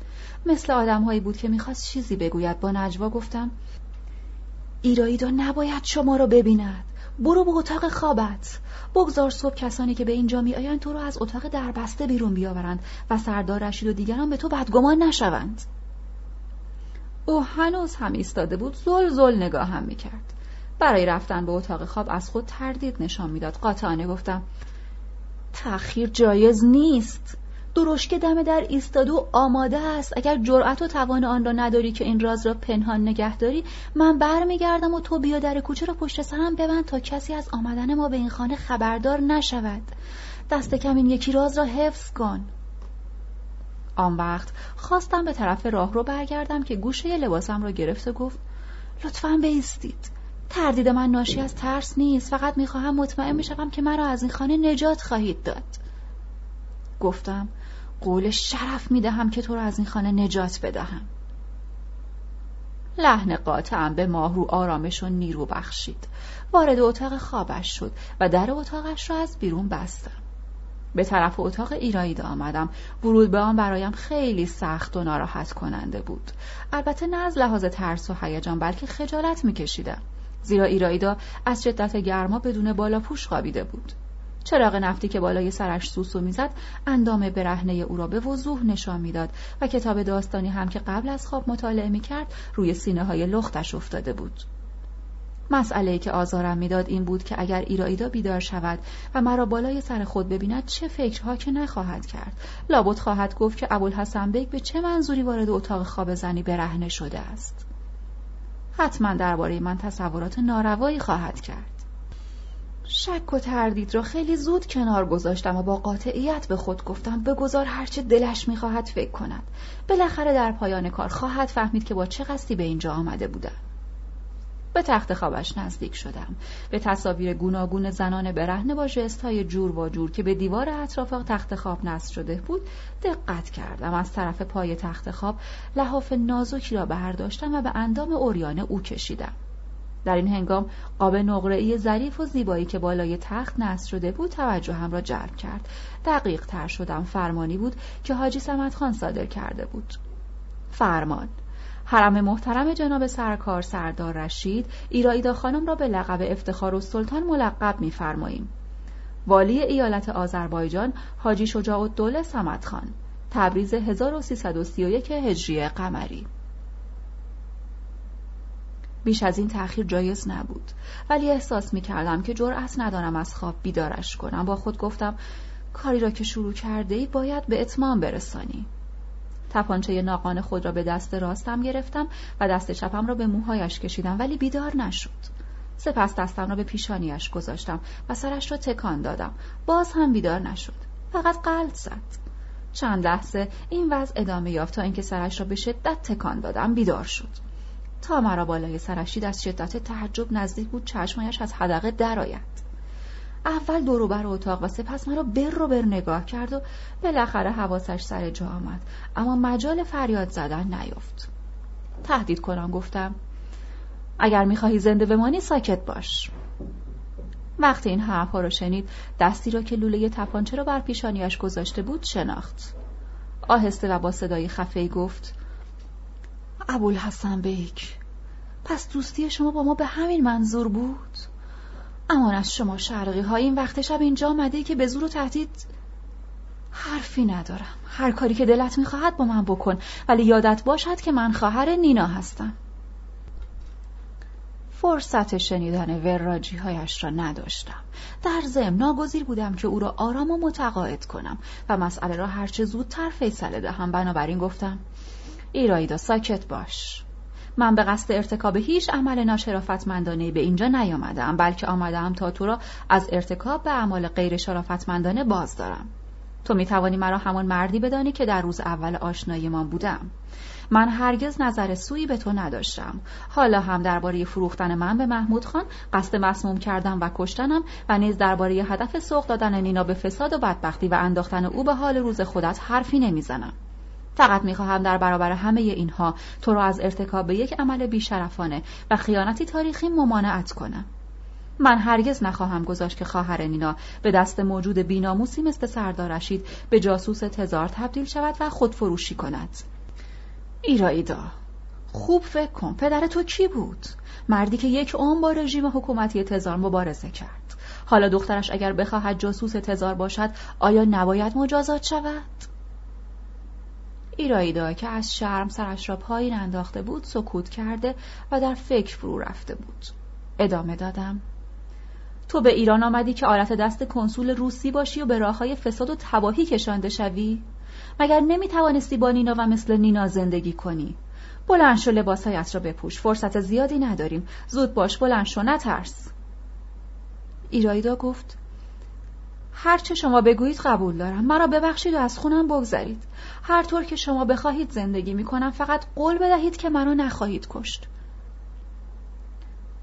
مثل آدمهایی بود که می‌خواست چیزی بگوید با نجوا گفتم ایرائیدا نباید شما را ببیند. برو به اتاق خوابت بگذار صبح کسانی که به اینجا می آیند تو را از اتاق دربسته بیرون بیاورند و سردار رشید و دیگران به تو بدگمان نشوند او هنوز هم ایستاده بود زل زل نگاه هم می کرد. برای رفتن به اتاق خواب از خود تردید نشان می‌داد قاطعانه گفتم تأخیر جایز نیست درشکه دم در ایستادو آماده است. اگر جرأت و توان آن را نداری که این راز را پنهان نگه داری من برمیگردم و تو بیا در کوچه را پشت سرم ببند تا کسی از آمدن ما به این خانه خبردار نشود. دست کم این یکی راز را حفظ کن. آن وقت خواستم به طرف راه رو برگردم که گوشه لباسم را گرفت و گفت لطفا بیستید. تردید من ناشی از ترس نیست. فقط می‌خواهم مطمئن بشوم که مرا از این خانه نجات خواهید داد. گفتم قول شرف می‌دهم که تو را از این خانه نجات بدهم. لحن قاطعم به ماهرو آرامش و نیرو بخشید. وارد اتاق خوابش شد و در اتاقش را از بیرون بستم. به طرف اتاق ایرایید آمدم. ورود به آن برایم خیلی سخت و ناراحت کننده بود. البته نه از لحاظ ترس و هیجان بلکه خجالت میکشیدم. زیرا ایرایدا از شدت گرما بدون بالا پوش خوابیده بود. چراغ نفتی که بالای سرش سوسو می‌زد اندام برهنه او را به وضوح نشان می‌داد و کتاب داستانی هم که قبل از خواب مطالعه می‌کرد روی سینه های لختش افتاده بود. مسئله که آزارم می‌داد این بود که اگر ایرائیدا بیدار شود و مرا بالای سر خود ببیند چه فکرها که نخواهد کرد. لابد خواهد گفت که ابوالحسن بیگ به چه منظوری وارد اتاق خواب زنی برهنه شده است. حتما درباره من تصورات ناروایی خواهد کرد. شک و تردید را خیلی زود کنار گذاشتم و با قاطعیت به خود گفتم بگذار هرچه دلش می‌خواهد فکر کند. بالاخره در پایان کار خواهد فهمید که با چه قصدی به اینجا آمده بودم. به تخت خوابش نزدیک شدم. به تصاویر گوناگون زنان برهنه با های جور و جور که به دیوار اطراف تخت خواب نصب شده بود دقت کردم. از طرف پای تخت خواب لحاف نازکی را برداشتم و به اندام اوریانه او کشیدم. در این هنگام قاب نقره‌ای ظریف و زیبایی که بالای تخت نصب شده بود توجهم را جلب کرد. دقیق تر شدم فرمانی بود که حاجی سمت خان صادر کرده بود. فرمان حرم محترم جناب سرکار سردار رشید ایرایدا خانم را به لقب افتخار و سلطان ملقب می‌فرماییم. والی ایالت آذربایجان حاجی شجاع الدوله سمت خان. تبریز 1331 هجری قمری. بیش از این تأخیر جایز نبود. ولی احساس می کردم که جرأت ندارم از خواب بیدارش کنم. با خود گفتم کاری را که شروع کرده ای باید به اتمام برسانی. تپانچه ناقان خود را به دست راستم گرفتم و دست چپم را به موهایش کشیدم ولی بیدار نشد. سپس دستم را به پیشانیش گذاشتم و سرش را تکان دادم. باز هم بیدار نشد. فقط قلب زد. چند لحظه این وضع ادامه یافت تا اینکه سرش را به شدت تکان دادم. بیدار شد. تا مرا بالای سرشید از شدت تعجب نزدیک بود چشمایش از حدقه درآید. اول بر اتاق و سپس مرا بر رو بر نگاه کرد و بالاخره حواسش سر جا آمد. اما مجال فریاد زدن نیفت تهدید کنم گفتم. اگر می‌خواهی زنده بمانی ساکت باش. وقتی این حرفها را شنید دستی را که لوله تپانچه را بر پیشانیش گذاشته بود شناخت. آهسته و با صدای خفه گفت ابوالحسن بیک پس دوستی شما با ما به همین منظور بود؟ امان از شما شرقی ها این وقت شب اینجا آمده که به زور و تهدید حرفی ندارم. هر کاری که دلت می‌خواهد با من بکن ولی یادت باشد که من خواهر نینا هستم. فرصت شنیدن وراجی هایش را نداشتم. در ضمن ناگزیر بودم که او را آرام و متقاعد کنم و مسئله را هرچه زودتر فیصله دهم. بنابراین گفتم ایرایدا ساکت باش. من به قصد ارتکاب هیچ عمل ناشرافتمندانه به اینجا نیامدم بلکه آمدم تا تو را از ارتکاب به اعمال غیر شرافتمندانه باز دارم. تو می توانی مرا همان مردی بدانی که در روز اول آشناییمان بودم. من هرگز نظر سویی به تو نداشتم. حالا هم درباره فروختن من به محمود خان قصد مسموم کردم و کشتنم و نیز درباره هدف سوق دادن نینا به فساد و بدبختی و انداختن او به حال روز خودت حرفی نمی‌زنم. فقط می‌خواهم در برابر همه اینها تو را از ارتکاب یک عمل بیشرفانه و خیانتی تاریخی ممانعت کنم. من هرگز نخواهم گذاشت که خواهر نینا به دست موجود بیناموسی مثل سردار رشید به جاسوس تزار تبدیل شود و خودفروشی کند. ایرایدا خوب فکر کن پدر تو کی بود؟ مردی که یک عمر با رژیم حکومتی تزار مبارزه کرد. حالا دخترش اگر بخواهد جاسوس تزار باشد آیا نباید مجازات شود؟ ایرایدا که از شرم سرش را پایین انداخته بود سکوت کرده و در فکر فرو رفته بود. ادامه دادم. تو به ایران آمدی که آلت دست کنسول روسی باشی و به راههای فساد و تباهی کشانده شوی؟ مگر نمی توانستی با نینا و مثل نینا زندگی کنی؟ بلند شو لباسهایت را بپوش. فرصت زیادی نداریم. زود باش بلند شو نترس. ایرایدا گفت هر چه شما بگویید قبول دارم. مرا ببخشید و از خونم بگذرید. هر طور که شما بخواهید زندگی می کنم فقط قول بدهید که منو نخواهید کشت.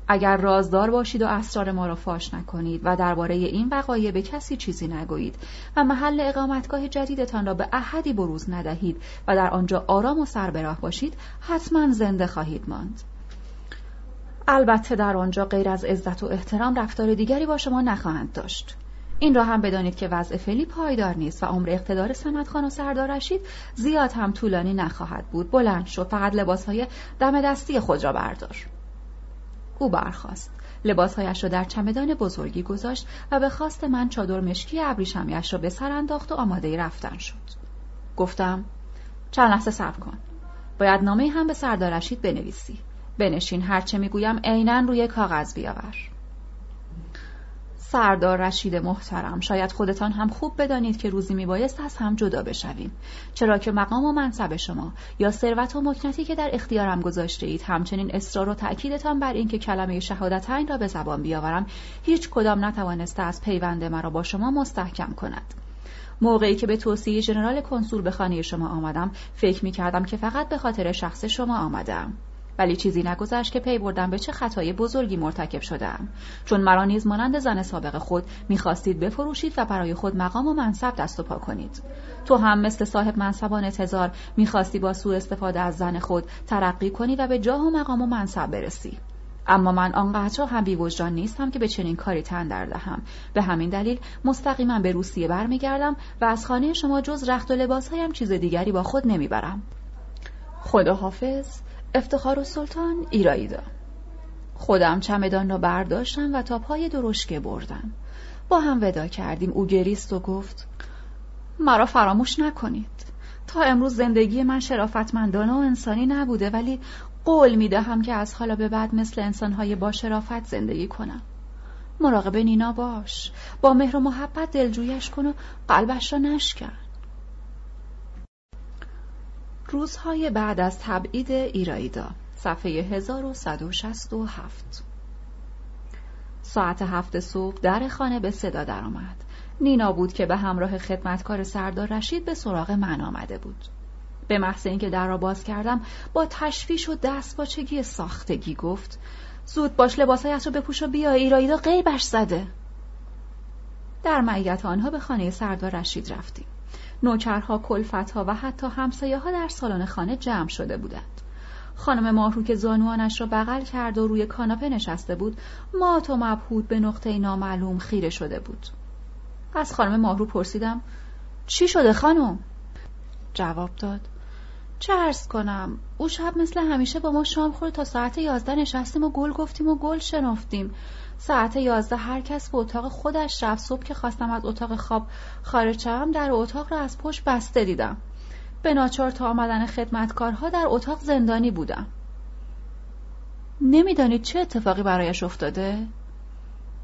اگر رازدار باشید و اسرار ما را فاش نکنید و درباره این وقایع به کسی چیزی نگویید و محل اقامتگاه جدیدتان را به احدی بروز ندهید و در آنجا آرام و سربراه باشید حتما زنده خواهید ماند. البته در آنجا غیر از عزت و احترام رفتار دیگری با شما نخواهند داشت. این را هم بدانید که وضع فعلی پایدار نیست و عمر اقتدار سمت خان و سردار رشید زیاد هم طولانی نخواهد بود. بلند شو فقط لباسهای دم دستی خود را بردار. او برخاست. لباسهایش را در چمدان بزرگی گذاشت و به خواست من چادر مشکی ابریشمیاش را به سر انداخت و آماده رفتن شد. گفتم چند لحظه صبر کن. باید نامه هم به سردار رشید بنویسی. بنشین هرچه می‌گویم عینا روی کاغذ بیاور. سردار رشید محترم. شاید خودتان هم خوب بدانید که روزی میبایست از هم جدا بشویم. چرا که مقام و منصب شما یا ثروت و مکنتی که در اختیارم گذاشته اید همچنین اصرار و تأکیدتان بر اینکه کلمه شهادتین را به زبان بیاورم هیچ کدام نتوانسته از پیوند مرا با شما مستحکم کند. موقعی که به توصیه ژنرال کنسول به خانه شما آمدم فکر می کردم که فقط به خاطر شخص شما آمدم ولی چیزی نگذشت که پی بردم به چه خطای بزرگی مرتکب شدم. چون مرا نیز مانند زن سابق خود می‌خواستید بفروشید و برای خود مقام و منصب دست و پا کنید. تو هم مثل صاحب منصبان تزار می‌خواستی با سوء استفاده از زن خود ترقی کنی و به جاه و مقام و منصب برسی. اما من آنقدر هم وجدان نیستم که به چنین کاری تن در دهم. به همین دلیل مستقیما به روسیه برمیگردم و از خانه شما جز رخت و لباسهایم چیز دیگری با خود نمی‌برم. خدا حافظ افتخار و سلطان ایراییدا خودم چمدان را برداشتم و تا پای درشکه بردم. با هم ودا کردیم. او گریست و گفت مرا فراموش نکنید. تا امروز زندگی من شرافتمندانه و انسانی نبوده ولی قول می‌دهم که از حالا به بعد مثل انسانهای با شرافت زندگی کنم. مراقب نینا باش. با مهر و محبت دلجویش کن و قلبش را نشکن. روزهای بعد از تبعید ایرایدا صفحه 1167 ساعت هفت صبح در خانه به صدا درآمد. نینا بود که به همراه خدمتکار سردار رشید به سراغ من آمده بود. به محض اینکه در را باز کردم با تشویش و دستپاچگی ساختگی گفت زود باش لباسایت رو بپوش و بیا ایرایدا غیبش زده در معیت آنها به خانه سردار رشید رفتیم نوکرها، کلفتها و حتی همسایه ها در سالن خانه جمع شده بودند. خانم ماهرو که زانوانش را بغل کرد و روی کاناپه نشسته بود مات و مبهود به نقطه نامعلوم خیره شده بود از خانم ماهرو پرسیدم چی شده خانم؟ جواب داد چه ارز کنم او شب مثل همیشه با ما شام خورد تا ساعت یازده نشستیم و گل گفتیم و گل شنفتیم ساعت یازده هر کس به اتاق خودش رفت. صبح که خواستم از اتاق خواب خارج شوم در اتاق را از پشت بسته دیدم. به ناچار تا آمدن خدمتکارها در اتاق زندانی بودم. نمی‌دانید چه اتفاقی برایش افتاده؟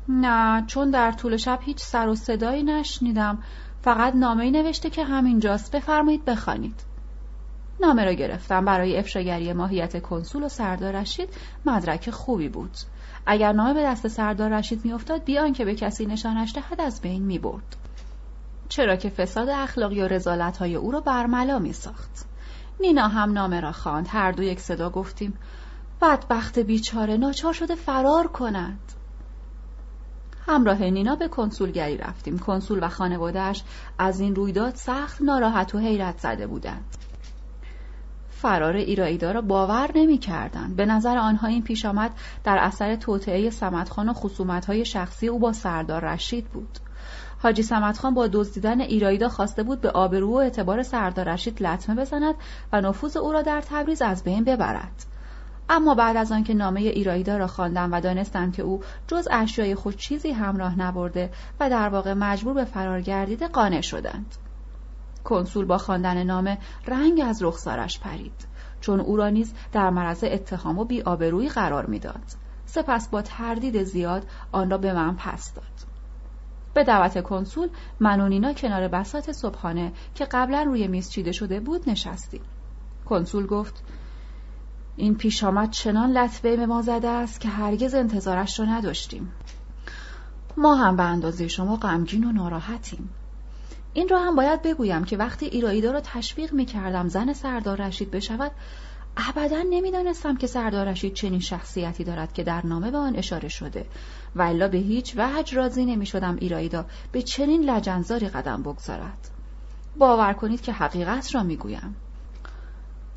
نه چون در طول شب هیچ سر و صدایی نشنیدم. فقط نامه نوشته که همینجاست. بفرمایید بخوانید. نامه را گرفتم. برای افشاگری ماهیت کنسول و سردار رشید مدرک خوبی بود. اگر نامه به دست سردار رشید میافتاد بیان که به کسی نشانش دهد از بین می‌برد. چرا که فساد اخلاقی و رزالت های او را برملا می ساخت. نینا هم نامه را خواند. هر دو یک صدا گفتیم بدبخت بیچاره ناچار شده فرار کند. همراه نینا به کنسولگری رفتیم. کنسول و خانوادهش از این رویداد سخت ناراحت و حیرت زده بودند. فرار ایرائیدا را باور نمی کردن. به نظر آنها این پیش آمد در اثر توطعه سمدخان و خصومتهای شخصی او با سردار رشید بود. حاجی سمدخان با دزدیدن ایرایدا خواسته بود به آبرو و اعتبار سردار رشید لطمه بزند و نفوذ او را در تبریز از بین ببرد. اما بعد از آنکه نامه ایرایدا را خواندم و دانستم که او جز اشیای خود چیزی همراه نبرده و در واقع مجبور به فرار گردیده قانع شدند. کنسول با خواندن نامه رنگ از رخسارش پرید. چون او را نیز در معرض اتهام و بیآبرویی قرار می‌داد. سپس با تردید زیاد آن را به من پس داد. به دعوت کنسول من و نینا کنار بسات صبحانه که قبلا روی میز چیده شده بود نشستیم. کنسول گفت این پیش آمد چنان لطفه به ما زده است که هرگز انتظارش را نداشتیم. ما هم به اندازه شما غمگین و ناراحتیم. این را هم باید بگویم که وقتی ایراییدا را تشویق می کردم زن سردار رشید بشود ابدا نمی‌دانستم که سردار رشید چنین شخصیتی دارد که در نامه به آن اشاره شده و الا به هیچ وجه راضی نمی شدم ایراییدا به چنین لجنزاری قدم بگذارد. باور کنید که حقیقت را می‌گویم.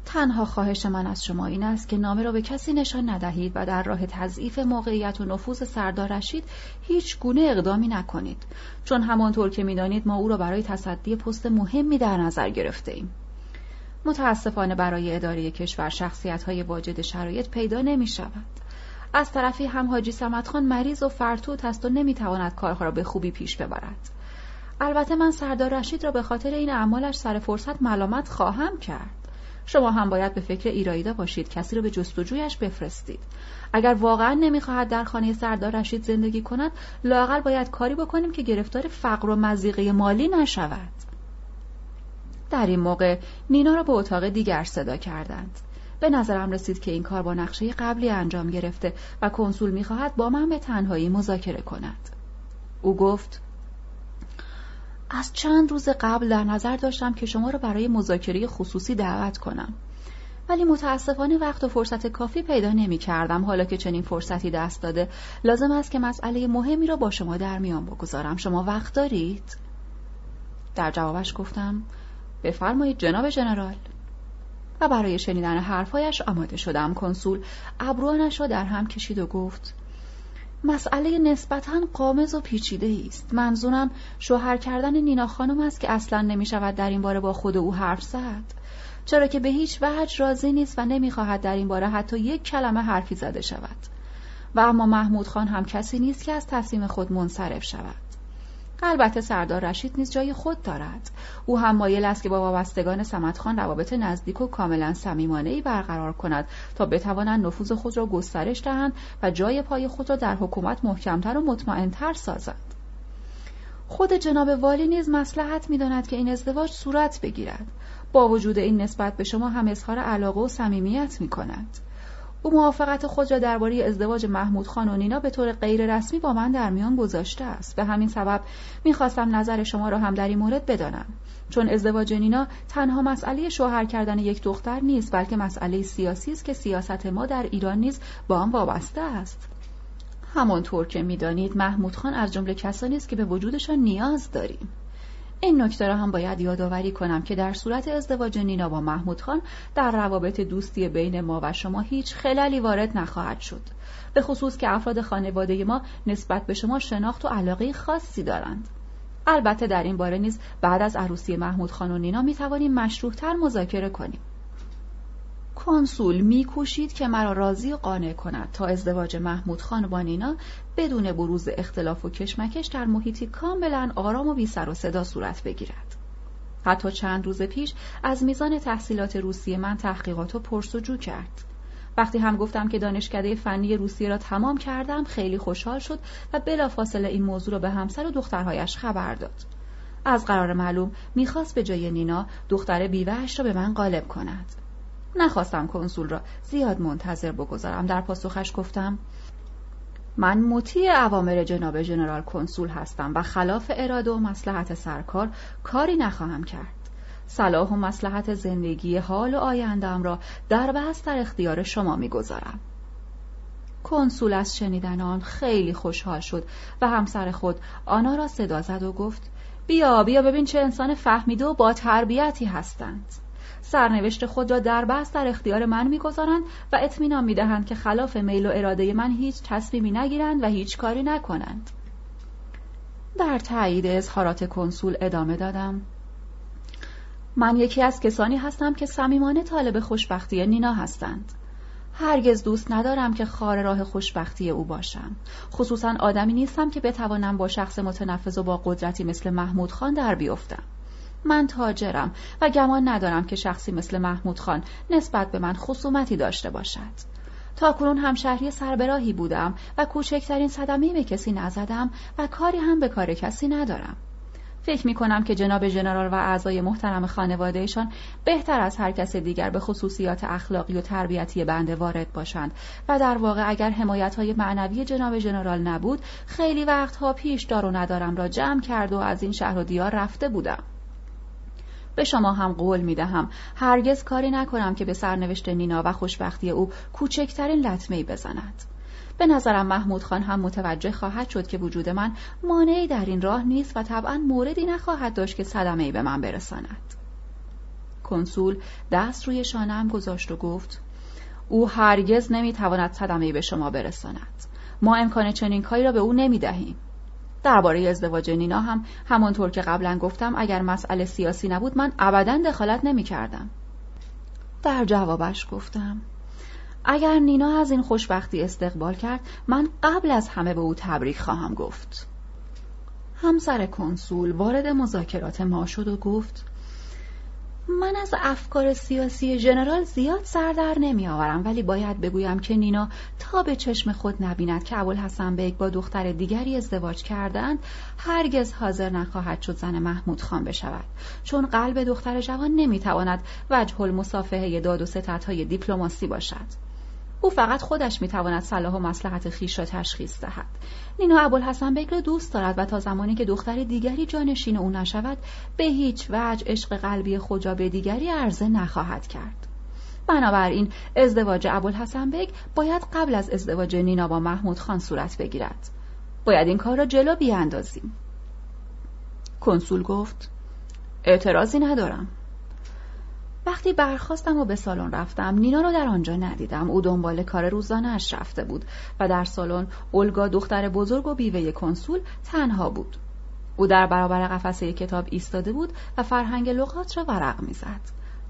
تنها خواهش من از شما این است که نامه را به کسی نشان ندهید و در راه تضعیف موقعیت و نفوذ سردار رشید هیچ گونه اقدامی نکنید چون همانطور که می‌دانید ما او را برای تصدی پست مهمی در نظر گرفته ایم. متاسفانه برای اداره کشور شخصیت های واجد شرایط پیدا نمی شود. از طرفی هم حاجی سمتخان مریض و فرتوت است و نمی‌تواند کارها را به خوبی پیش ببرد. البته من سردار رشید را به خاطر این اعمالش سر فرصت ملامت خواهم کرد. شما هم باید به فکر ایرایدا باشید کسی رو به جستجویش بفرستید. اگر واقعا نمی‌خواهد در خانه سردار رشید زندگی کند لاقل باید کاری بکنیم که گرفتار فقر و مزیقه مالی نشود. در این موقع نینا را به اتاق دیگر صدا کردند. به نظرم رسید که این کار با نقشه قبلی انجام گرفته و کنسول می‌خواهد با من به تنهایی مذاکره کند. او گفت از چند روز قبل در نظر داشتم که شما را برای مذاکره خصوصی دعوت کنم. ولی متاسفانه وقت و فرصت کافی پیدا نمی کردم. حالا که چنین فرصتی دست داده لازم است که مسئله مهمی را با شما در میان بگذارم. شما وقت دارید؟ در جوابش گفتم بفرمایید جناب ژنرال و برای شنیدن حرفهایش آماده شدم. کنسول ابروانش را در هم کشید و گفت مسئله نسبتا قامز و پیچیده است. منظورم شوهر کردن نینا خانم است که اصلا نمی شود در این باره با خود او حرف زد. چرا که به هیچ وجه راضی نیست و نمی‌خواهد در این باره حتی یک کلمه حرفی زده شود. و اما محمود خان هم کسی نیست که از تصمیم خود منصرف شود. البته سردار رشید نیز جای خود دارد. او هم مایل است که با وابستگان خان روابط نزدیک و کاملا ای برقرار کند تا بتوانند نفوذ خود را گسترش دهند و جای پای خود را در حکومت محکمتر و مطمئنتر سازند خود جناب والی نیز مسلحت می‌داند که این ازدواج صورت بگیرد. با وجود این نسبت به شما هم اظهار علاقه و صمیمیت می کند. او موافقت خود را درباره ازدواج محمود خان و نینا به طور غیر رسمی با من در میان گذاشته است. به همین سبب می‌خواستم نظر شما را هم در این مورد بدانم. چون ازدواج نینا تنها مسئله شوهر کردن یک دختر نیست بلکه مسئله سیاسی است که سیاست ما در ایران نیز با آن وابسته است. همانطور که می‌دانید محمود خان از جمله کسانی است که به وجودشان نیاز داریم. این نکته را هم باید یادآوری کنم که در صورت ازدواج نینا با محمود خان در روابط دوستی بین ما و شما هیچ خلالی وارد نخواهد شد. به خصوص که افراد خانواده ما نسبت به شما شناخت و علاقه خاصی دارند. البته در این باره نیز بعد از عروسی محمود خان و نینا می توانیم مشروحتر مذاکره کنیم. کنسول میکوشید که مرا راضی و قانع کند تا ازدواج محمود خان با نینا بدون بروز اختلاف و کشمکش در محیطی کاملا آرام و بی سر و صدا صورت بگیرد. حتی چند روز پیش از میزان تحصیلات روسیه من تحقیقات و پرسجو کرد. وقتی هم گفتم که دانشکده فنی روسیه را تمام کردم خیلی خوشحال شد و بلافاصله این موضوع را به همسر و دخترهایش خبر داد. از قرار معلوم می‌خواست به جای نینا دختر بیوهش را به من غالب کند. نخواستم کنسول را زیاد منتظر بگذارم. در پاسخش گفتم من مطیع اوامر جناب ژنرال کنسول هستم و خلاف اراده و مسلحت سرکار کاری نخواهم کرد. صلاح و مسلحت زندگی حال و آیندم را در بحث در اختیار شما می‌گذارم. کنسول از شنیدن آن خیلی خوشحال شد و همسر خود آنا را صدا زد و گفت بیا بیا ببین چه انسان فهمیده و با تربیتی هستند. سرنوشت خود را در بحث در اختیار من می‌گذارند و اطمینان می‌دهند که خلاف میل و اراده من هیچ تصمیمی نگیرند و هیچ کاری نکنند. در تایید اظهارات کنسول ادامه دادم. من یکی از کسانی هستم که صمیمانه طالب خوشبختی نینا هستند. هرگز دوست ندارم که خار راه خوشبختی او باشم. خصوصا آدمی نیستم که بتوانم با شخص متنفذ و با قدرتی مثل محمود خان در بیفتم. من تاجرم و گمان ندارم که شخصی مثل محمود خان نسبت به من خصومتی داشته باشد. تا کنون همشهری سربراهی بودم و کوچکترین صدمه به کسی نزدم و کاری هم به کار کسی ندارم. فکر می کنم که جناب ژنرال و اعضای محترم خانوادهشان بهتر از هر کس دیگر به خصوصیات اخلاقی و تربیتی بنده وارد باشند و در واقع اگر حمایت های معنوی جناب ژنرال نبود خیلی وقتها پیش دار و ندارم را جمع کرد و از این شهر و دیار رفته بودم. به شما هم قول می دهم هرگز کاری نکنم که به سرنوشت نینا و خوشبختی او کوچکترین لطمه بزند. به نظرم محمود خان هم متوجه خواهد شد که وجود من مانعی در این راه نیست و طبعا موردی نخواهد داشت که صدمه به من برساند. کنسول دست روی شانم گذاشت و گفت او هرگز نمی‌تواند صدمه به شما برساند. ما امکان چنین کاری را به او نمی دهیم درباره ازدواج نینا هم همانطور که قبلا گفتم اگر مسئله سیاسی نبود من ابدا دخالت نمی کردم. در جوابش گفتم اگر نینا از این خوشبختی استقبال کرد من قبل از همه به او تبریک خواهم گفت. همسر کنسول وارد مذاکرات ما شد و گفت من از افکار سیاسی ژنرال زیاد سر در نمی آورم ولی باید بگویم که نینا تا به چشم خود نبیند که ابوالحسن بیگ با دختر دیگری ازدواج کردند هرگز حاضر نخواهد شد زن محمود خان بشود. چون قلب دختر جوان نمی‌تواند وجه المصالحه داد و ستدهای دیپلماسی باشد. او فقط خودش می‌تواند صلاح و مصلحت خویش را تشخیص دهد. نینا ابوالحسن بیگ را دوست دارد و تا زمانی که دختر دیگری جانشین او نشود به هیچ وجه عشق قلبی خود را به دیگری عرضه نخواهد کرد. بنابراین ازدواج ابوالحسن بیگ باید قبل از ازدواج نینا با محمود خان صورت بگیرد. باید این کار را جلو بیاندازیم. کنسول گفت اعتراضی ندارم. وقتی برخواستم و به سالن رفتم نینا رو در آنجا ندیدم. او دنبال کار روزانه اش رفته بود و در سالن اولگا دختر بزرگ و بیوه کنسول تنها بود. او در برابر قفسه کتاب ایستاده بود و فرهنگ لغات را ورق می‌زد.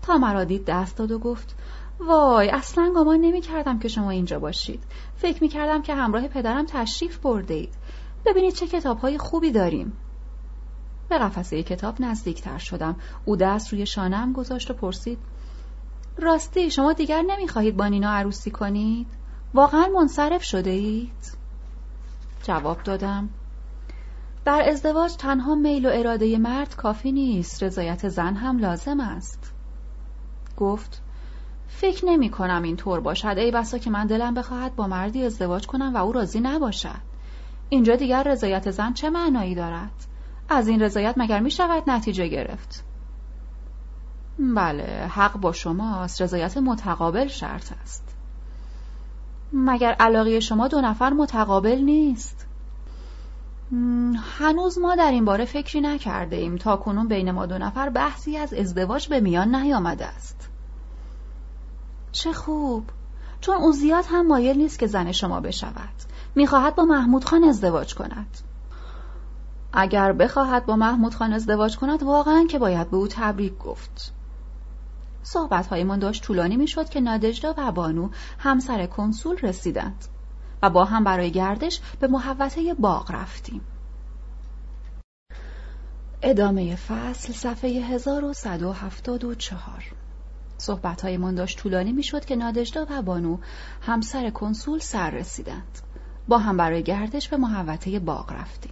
تا مرا دید دست داد و گفت وای اصلا گمان نمی کردم که شما اینجا باشید. فکر می کردم که همراه پدرم تشریف برده اید ببینید چه کتاب های خوبی داریم. به قفسه کتاب نزدیکتر شدم. او دست روی شانم گذاشت و پرسید راستی شما دیگر نمی‌خواهید با نینا عروسی کنید؟ واقعا منصرف شده اید؟ جواب دادم در ازدواج تنها میل و اراده مرد کافی نیست رضایت زن هم لازم است. گفت فکر نمی کنم این طور باشد. ای بسا که من دلم بخواهد با مردی ازدواج کنم و او راضی نباشد. اینجا دیگر رضایت زن چه معنایی دارد؟ از این رضایت مگر می شود نتیجه گرفت؟ بله حق با شماست رضایت متقابل شرط است. مگر علاقه شما دو نفر متقابل نیست؟ هنوز ما در این باره فکری نکرده ایم تا کنون بین ما دو نفر بحثی از ازدواج به میان نیامده است. چه خوب! چون او زیاد هم مایل نیست که زن شما بشود. می‌خواهد با محمود خان ازدواج کند. اگر بخواهد با محمود خان ازدواج کند واقعا که باید به او تبریک گفت. صحبت من داشت طولانی می‌شد که نادجدا و بانو همسر کنسول رسیدند و با هم برای گردش به محوطه باغ رفتیم. ادامه فصل صفحه 1174 صحبت من داشت طولانی می‌شد که نادجدا و بانو همسر کنسول سر رسیدند. با هم برای گردش به محوطه باغ رفتیم.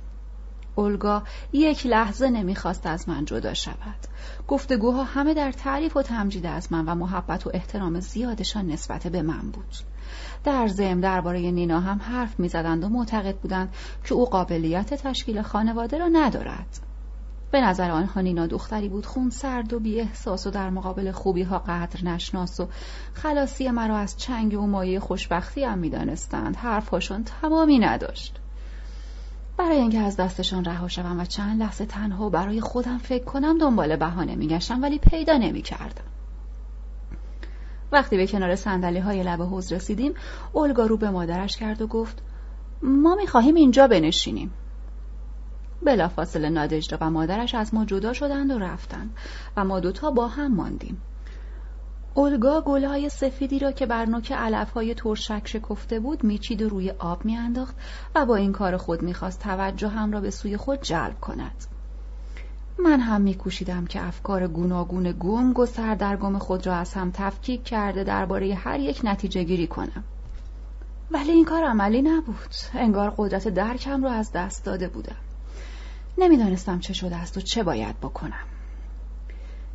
اولگا یک لحظه نمی‌خواست از من جدا شود. گفتگوها همه در تعریف و تمجید از من و محبت و احترام زیادشان نسبت به من بود. در ضمن درباره نینا هم حرف می‌زدند و معتقد بودند که او قابلیت تشکیل خانواده را ندارد. به نظر آنها نینا دختری بود خون سرد و بی احساس و در مقابل خوبی ها قدر نشناس و خلاصی مرا از چنگ و مایه خوشبختی هم می‌دانستند. حرفهاشان تمامی نداشت. برای اینکه از دستشان رها شوم و چند لحظه تنها برای خودم فکر کنم دنبال بهانه میگشتم ولی پیدا نمی‌کردم. وقتی به کنار سندلی های لب حوز رسیدیم اولگا رو به مادرش کرد و گفت ما می‌خواهیم اینجا بنشینیم. بلافاصله نادجدا و مادرش از ما جدا شدند و رفتند و ما دوتا با هم ماندیم. اولگا گلهای سفیدی را که بر نوک علفهای ترشک شکفته بود میچید و روی آب میانداخت و با این کار خود می‌خواست توجه هم را به سوی خود جلب کند. من هم میکوشیدم که افکار گوناگون گنگ و سردرگم خود را از هم تفکیک کرده درباره هر یک نتیجه گیری کنم. ولی این کار عملی نبود. انگار قدرت درکم را از دست داده بودم. نمی‌دانستم چه شده است و چه باید بکنم.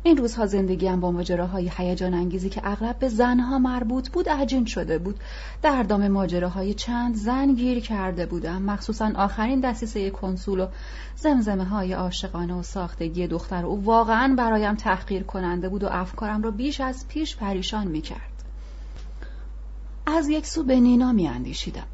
این روزها زندگیم با ماجراهای هیجان انگیزی که اغلب به زنها مربوط بود عجین شده بود در دام ماجراهای چند زن گیر کرده بودم مخصوصا آخرین دستیسه کنسول و زمزمه های عاشقانه و ساختگی دختر او واقعا برایم تحقیر کننده بود و افکارم را بیش از پیش پریشان می کرد. از یک سو به نینا می اندیشیدم.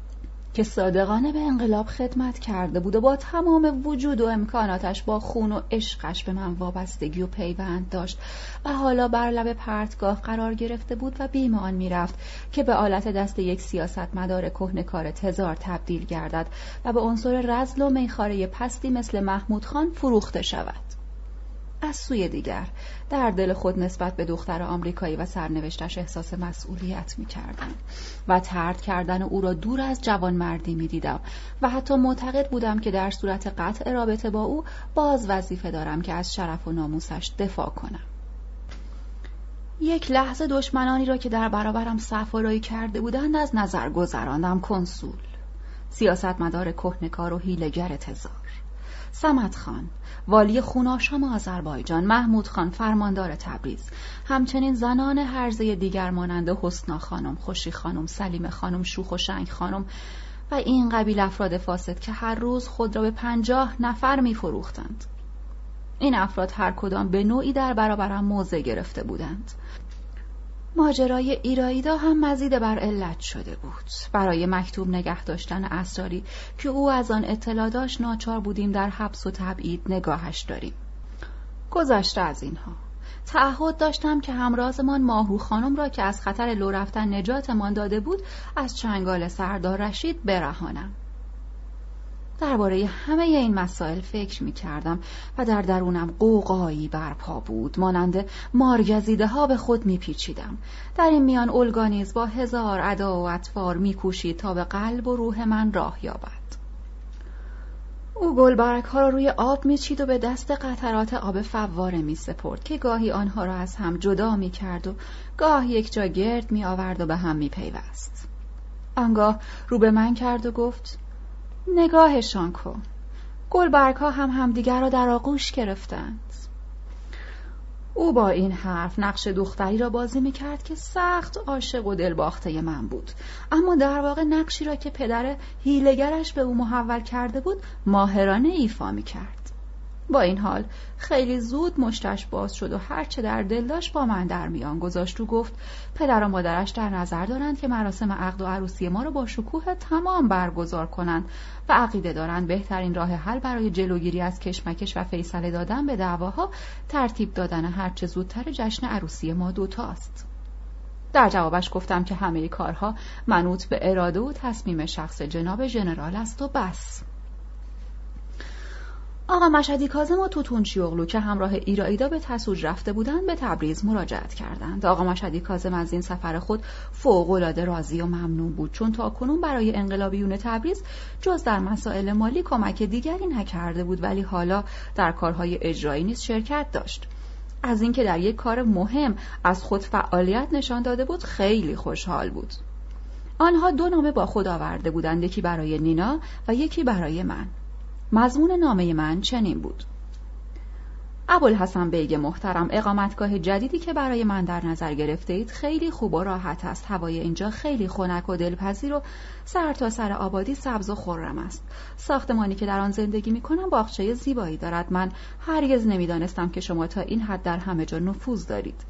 که صادقانه به انقلاب خدمت کرده بود و با تمام وجود و امکاناتش با خون و عشقش به من وابستگی و پیوند داشت و حالا بر لب پرتگاه قرار گرفته بود و بیم آن می‌رفت که به آلت دست یک سیاست مدار کهنکار تزار تبدیل گردد و به عنصر رزل و میخاره پستی مثل محمود خان فروخته شود. از سوی دیگر. در دل خود نسبت به دختر آمریکایی و سرنوشتش احساس مسئولیت می کردم و ترد کردن او را دور از جوان مردی می دیدم و حتی معتقد بودم که در صورت قطع رابطه با او باز وظیفه دارم که از شرف و ناموسش دفاع کنم. یک لحظه دشمنانی را که در برابرم سفارایی کرده بودند از نظر گذراندم کنسول سیاستمدار کهنکار و هیلگر تزار. سمت خان والی خوناشام آذربایجان محمود خان فرماندار تبریز همچنین زنان هرزه دیگر مانند حسنا خانم خوشی خانم سلیم خانم شوخ و شنگ خانم و این قبیل افراد فاسد که هر روز خود را به پنجاه نفر می فروختند. این افراد هر کدام به نوعی در برابرم موضع گرفته بودند ماجرای ایرایدا هم مزید بر علت شده بود. برای مکتوب نگه داشتن اسراری که او از آن اطلاع داشت ناچار بودیم در حبس و تبعید نگاهش داریم. گذشته از اینها. تعهد داشتم که همرازمان ماهرو خانم را که از خطر لو رفتن نجاتمان داده بود از چنگال سردار رشید برهانم. درباره همه این مسائل فکر می کردم و در درونم قوقایی برپا بود مانند مارگزیده ها به خود می پیچیدم. در این میان اولگانیز با هزار ادا و اطوار می کوشید تا به قلب و روح من راه یابد او گلبرگ ها را روی آب میچید و به دست قطرات آب فواره می سپرد که گاهی آنها را از هم جدا می کرد و گاه یک جا گرد می آورد و به هم می پیوست. آنگاه رو به من کرد و گفت نگاهشان کن. گلبرگ ها هم همدیگر را در آغوش گرفتند. او با این حرف نقش دختری را بازی می‌کرد که سخت عاشق و دلباخته من بود. اما در واقع نقشی را که پدر هیلگرش به او محول کرده بود ماهرانه ایفا می‌کرد. با این حال خیلی زود مشتش باز شد و هرچه در دل داشت با من در میان گذاشت و گفت پدر و مادرش در نظر دارند که مراسم عقد و عروسی ما را با شکوه تمام برگزار کنند و عقیده دارند بهترین راه حل برای جلوگیری از کشمکش و فیصله دادن به دعواها ترتیب دادن هرچه زودتر جشن عروسی ما دوتاست در جوابش گفتم که همه کارها منوط به اراده و تصمیم شخص جناب ژنرال است و بس. آقا مشهدی کازم و توتونچی اغلو که همراه ایرائیدا به تسوج رفته بودند به تبریز مراجعت کردند. آقا مشهدی کازم از این سفر خود فوقالعاده راضی و ممنون بود چون تا کنون برای انقلابیون تبریز جز در مسائل مالی کمک دیگری نکرده بود ولی حالا در کارهای اجرایی نیز شرکت داشت. از اینکه در یک کار مهم از خود فعالیت نشان داده بود خیلی خوشحال بود. آنها دو نامه با خود آورده بودند یکی برای نینا و یکی برای من. مضمون نامه من چنین بود. ابوالحسن بیگ محترم اقامتگاه جدیدی که برای من در نظر گرفته اید خیلی خوب و راحت است. هوای اینجا خیلی خنک و دلپذیر و سر تا سر آبادی سبز و خرم است. ساختمانی که در آن زندگی می کنم باغچه زیبایی دارد. من هرگز نمی‌دانستم که شما تا این حد در همه جا نفوذ دارید.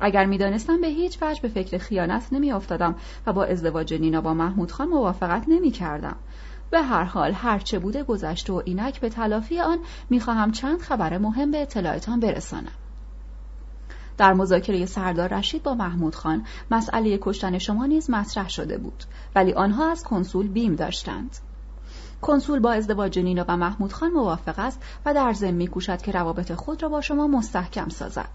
اگر می‌دانستم به هیچ وجه به فکر خیانت نمیافتادم و با ازدواج نینا با محمود خان موافقت نمی کردم. به هر حال هرچه بوده گذشته و اینک به تلافی آن می‌خواهم چند خبر مهم به اطلاعتان برسانم. در مذاکره سردار رشید با محمود خان مسئله کشتن شما نیز مطرح شده بود ولی آنها از کنسول بیم داشتند. کنسول با ازدواج نینا و محمود خان موافق است و در ضمن میکوشد که روابط خود را با شما مستحکم سازد.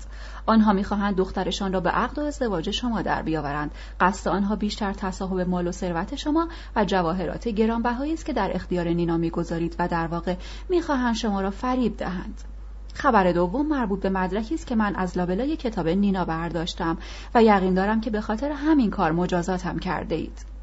آنها می‌خواهند دخترشان را به عقد و ازدواج شما در بیاورند. قصد آنها بیشتر تصاحب مال و ثروت شما و جواهرات گرانبهایی است که در اختیار نینا می‌گذارید و در واقع می‌خواهند شما را فریب دهند. خبر دوم مربوط به مدرکی است که من از لابلای کتاب نینا برداشتم و یقین دارم که به خاطر همین کار مجازاتم کرده اید.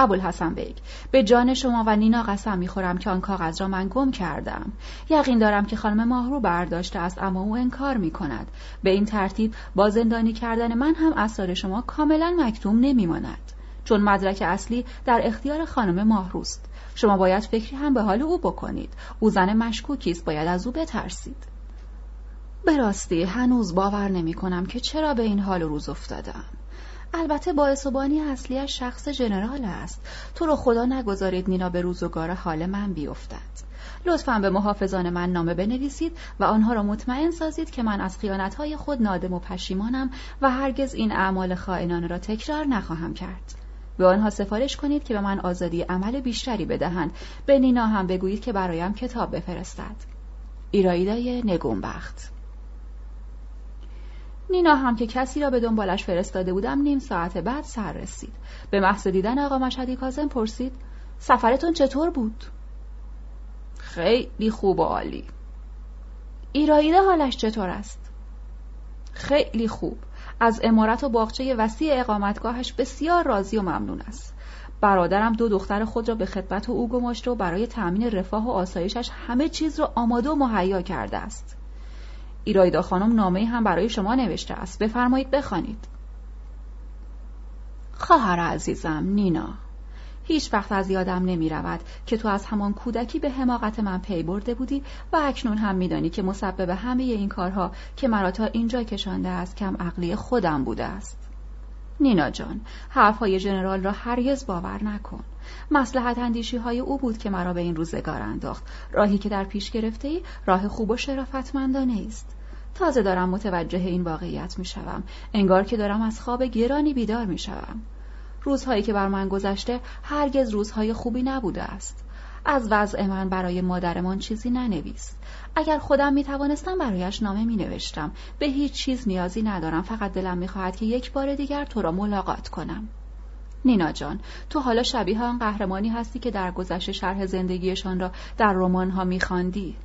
ابوالحسن بیگ. به جان شما و نینا قسم می‌خورم که آن کاغذ را من گم کردم. یقین دارم که خانم ماهرو برداشته است اما او انکار می‌کند. به این ترتیب با زندانی کردن من هم اسرار شما کاملا مکتوم نمیماند. چون مدرک اصلی در اختیار خانم ماهروست شما باید فکری هم به حال او بکنید. او زن مشکوکی است باید از او بترسید. به راستی هنوز باور نمی کنم که چرا به این حال روز افتادم. البته باعث و بانی اصلیش شخص جنرال است. تو رو خدا نگذارید نینا به روزگار حال من بیفتد. لطفا به محافظان من نامه بنویسید و آنها را مطمئن سازید که من از خیانتهای خود نادم و پشیمانم و هرگز این اعمال خائنانه را تکرار نخواهم کرد. به آنها سفارش کنید که به من آزادی عمل بیشتری بدهند. به نینا هم بگویید که برایم کتاب بفرستد. ایرایدای نگونبخت. نینا هم که کسی را به دنبالش فرستاده بودم نیم ساعت بعد سر رسید. به محض دیدن آقا مشهدی کازم پرسید سفرتون چطور بود؟ خیلی خوب و عالی. ایراییده حالش چطور است؟ خیلی خوب. از امارت و باغچه وسیع اقامتگاهش بسیار راضی و ممنون است. برادرم دو دختر خود را به خدمت او گماشته و برای تأمین رفاه و آسایشش همه چیز را آماده و مهیا کرده است. ایرایدا خانم نامه هم برای شما نوشته است. بفرمایید بخوانید. خواهر عزیزم نینا. هیچ وقت از یادم نمی رود که تو از همان کودکی به حماقت من پی برده بودی و اکنون هم میدانی که مسبب همه این کارها که مرا تا اینجا کشانده است کم عقلی خودم بوده است. نینا جان حرفهای ژنرال را هرگز باور نکن. مسلحت اندیشی های او بود که مرا به این روزگار انداخت. راهی که در پیش گرفته ای راه خوب و شرافتمندانه است. تازه دارم متوجه این واقعیت می شوم. انگار که دارم از خواب گرانی بیدار می شوم. روزهایی که بر من گذشته هرگز روزهای خوبی نبوده است. از وضع من برای مادرمان چیزی ننویست. اگر خودم می توانستم برایش نامه می نوشتم. به هیچ چیز نیازی ندارم فقط دلم می خواهد که یک بار دیگر تو را ملاقات کنم. نینا جان تو حالا شبیه آن قهرمانی هستی که در گذشته شرح زندگیشان را در رمان ها می خاندی.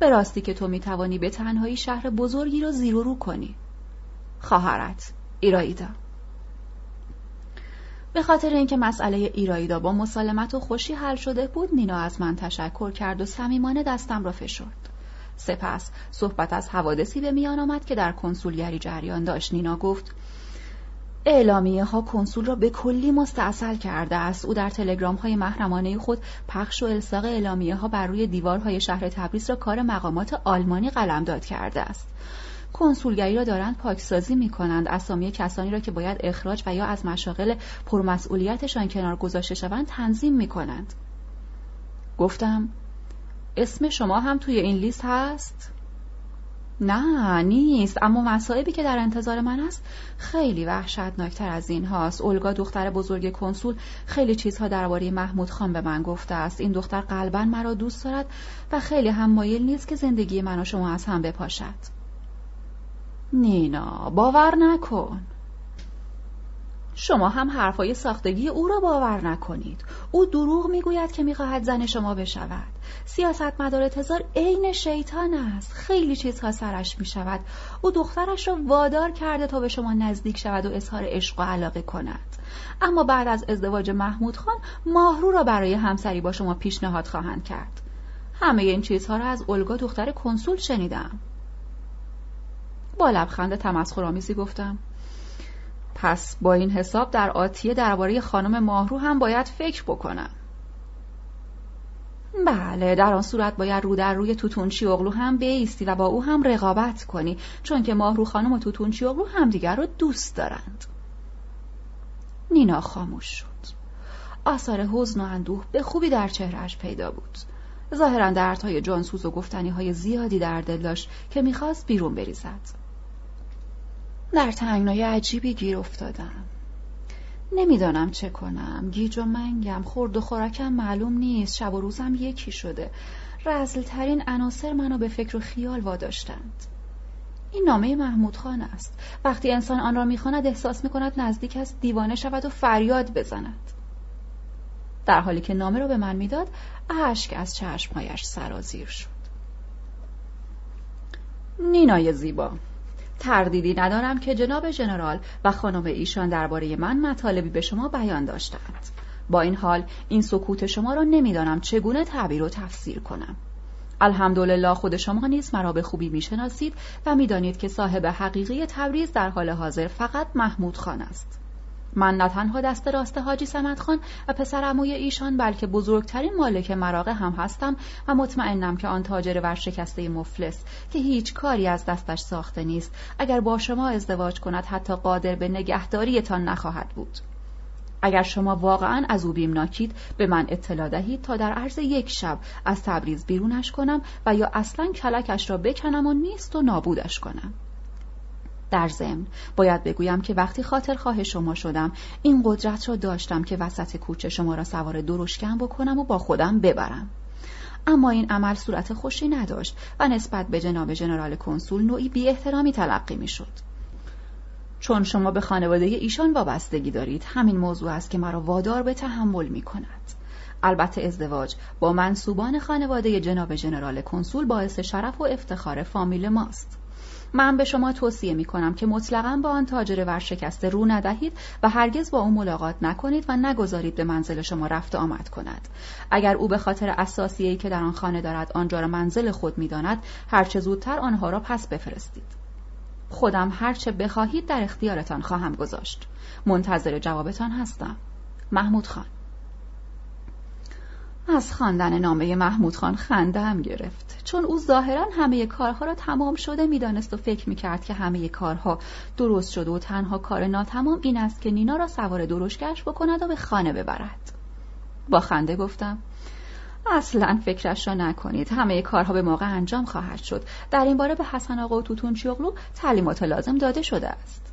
به راستی که تو می توانی به تنهایی شهر بزرگی را زیر و رو کنی. خواهرت ایرایدا. به خاطر اینکه مسئله ایرایدا با مسالمت و خوشی حل شده بود نینا از من تشکر کرد و صمیمانه دستم را فشرد. سپس صحبت از حوادثی به میان آمد که در کنسولگری جریان داشت. نینا گفت اعلامیه ها کنسول را به کلی مستاصل کرده است. او در تلگرام های محرمانه خود پخش و الساق اعلامیه ها بر روی دیوارهای شهر تبریز را کار مقامات آلمانی قلمداد کرده است. کنسولگری را دارند پاکسازی می کنند اسامی کسانی را که باید اخراج و یا از مشاغل پرمسئولیتشان کنار گذاشته شوند تنظیم می کنند گفتم اسم شما هم توی این لیست هست؟ نه نیست. اما مصائبی که در انتظار من است خیلی وحشتناکتر از این هاست. اولگا دختر بزرگ کنسول خیلی چیزها درباره محمود خان به من گفته است. این دختر قلبا مرا دوست دارد و خیلی هم مایل نیست که زندگی من و شما از هم بپاشد. نینا باور نکن. شما هم حرفای ساختگی او را باور نکنید. او دروغ می‌گوید که می‌خواهد زن شما بشود. سیاست مدار تزار عین شیطان است. خیلی چیزها سرش می‌شود. او دخترش را وادار کرده تا به شما نزدیک شود و اظهار عشق و علاقه کند. اما بعد از ازدواج محمود خان ماهرو را برای همسری با شما پیشنهاد خواهند کرد. همه این چیزها را از الگا دختر کنسول شنیدم. با لبخند تمسخرآمیزی گفتم. پس با این حساب در آتیه درباره خانم ماهرو هم باید فکر بکنم. بله در آن صورت باید رو در روی توتونچی اغلو هم بیستی و با او هم رقابت کنی چون که ماهرو خانم و توتونچی اغلو همدیگر رو دوست دارند. نینا خاموش شد. آثار حزن و اندوه به خوبی در چهرهش پیدا بود. ظاهرا دردهای جانسوز و گفتنی های زیادی در دل داشت که می‌خواست بیرون بریزد. در تنگنای عجیبی گیر افتادم. نمی‌دانم چه کنم. گیج و منگم خورد و خوراکم معلوم نیست. شب و روزم یکی شده. رزلترین عناصر منو به فکر و خیال واداشتند. این نامه محمود خان است. وقتی انسان آن را می‌خواند احساس می‌کند نزدیک است دیوانه شود و فریاد بزند. در حالی که نامه را به من می‌داد اشک از چشمهایش سرازیر شد. نینای زیبا. تردیدی ندارم که جناب ژنرال و خانم ایشان درباره من مطالبی به شما بیان داشتند. با این حال این سکوت شما را نمی‌دانم چگونه تعبیر و تفسیر کنم. الحمدلله خود شما نیز مرا به خوبی می‌شناسید و می‌دانید که صاحب حقیقی تبریز در حال حاضر فقط محمود خان است. من نه تنها دست راست حاجی سمت خان و پسر اموی ایشان بلکه بزرگترین مالک مراغه هم هستم و مطمئنم که آن تاجر ورشکسته مفلس که هیچ کاری از دستش ساخته نیست. اگر با شما ازدواج کند حتی قادر به نگهداریتان نخواهد بود. اگر شما واقعا از او بیمناکید به من اطلاع دهید تا در عرض یک شب از تبریز بیرونش کنم و یا اصلا کلکش را بکنم و نیست و نابودش کنم. در ضمن باید بگویم که وقتی خاطر خواه شما شدم این قدرت را داشتم که وسط کوچه شما را سوار درشکن بکنم و با خودم ببرم اما این عمل صورت خوشی نداشت و نسبت به جناب ژنرال کنسول نوعی بی احترامی تلقی می شد. چون شما به خانواده ایشان وابستگی دارید همین موضوع است که مرا وادار به تحمل می کند. البته ازدواج با منصوبان خانواده جناب ژنرال کنسول باعث شرف و افتخار فامیل ماست من به شما توصیه می کنم که مطلقا با آن تاجر ورشکسته رو ندهید و هرگز با او ملاقات نکنید و نگذارید به منزل شما رفت آمد کند. اگر او به خاطر اساسیه‌ای که در آن خانه دارد آنجا را منزل خود می‌داند هرچه زودتر آنها را پس بفرستید. خودم هرچه بخواهید در اختیارتان خواهم گذاشت. منتظر جوابتان هستم. محمود خان. از خواندن نامه محمود خان خنده هم گرفت. چون او ظاهرا همه کارها را تمام شده می‌دانست و فکر می‌کرد که همه کارها درست شده و تنها کار ناتمام این است که نینا را سوار درشگش بکند و به خانه ببرد. با خنده گفتم اصلا فکرش را نکنید. همه کارها به موقع انجام خواهد شد. در این باره به حسن آقا و توتون چیغلو تعلیمات لازم داده شده است.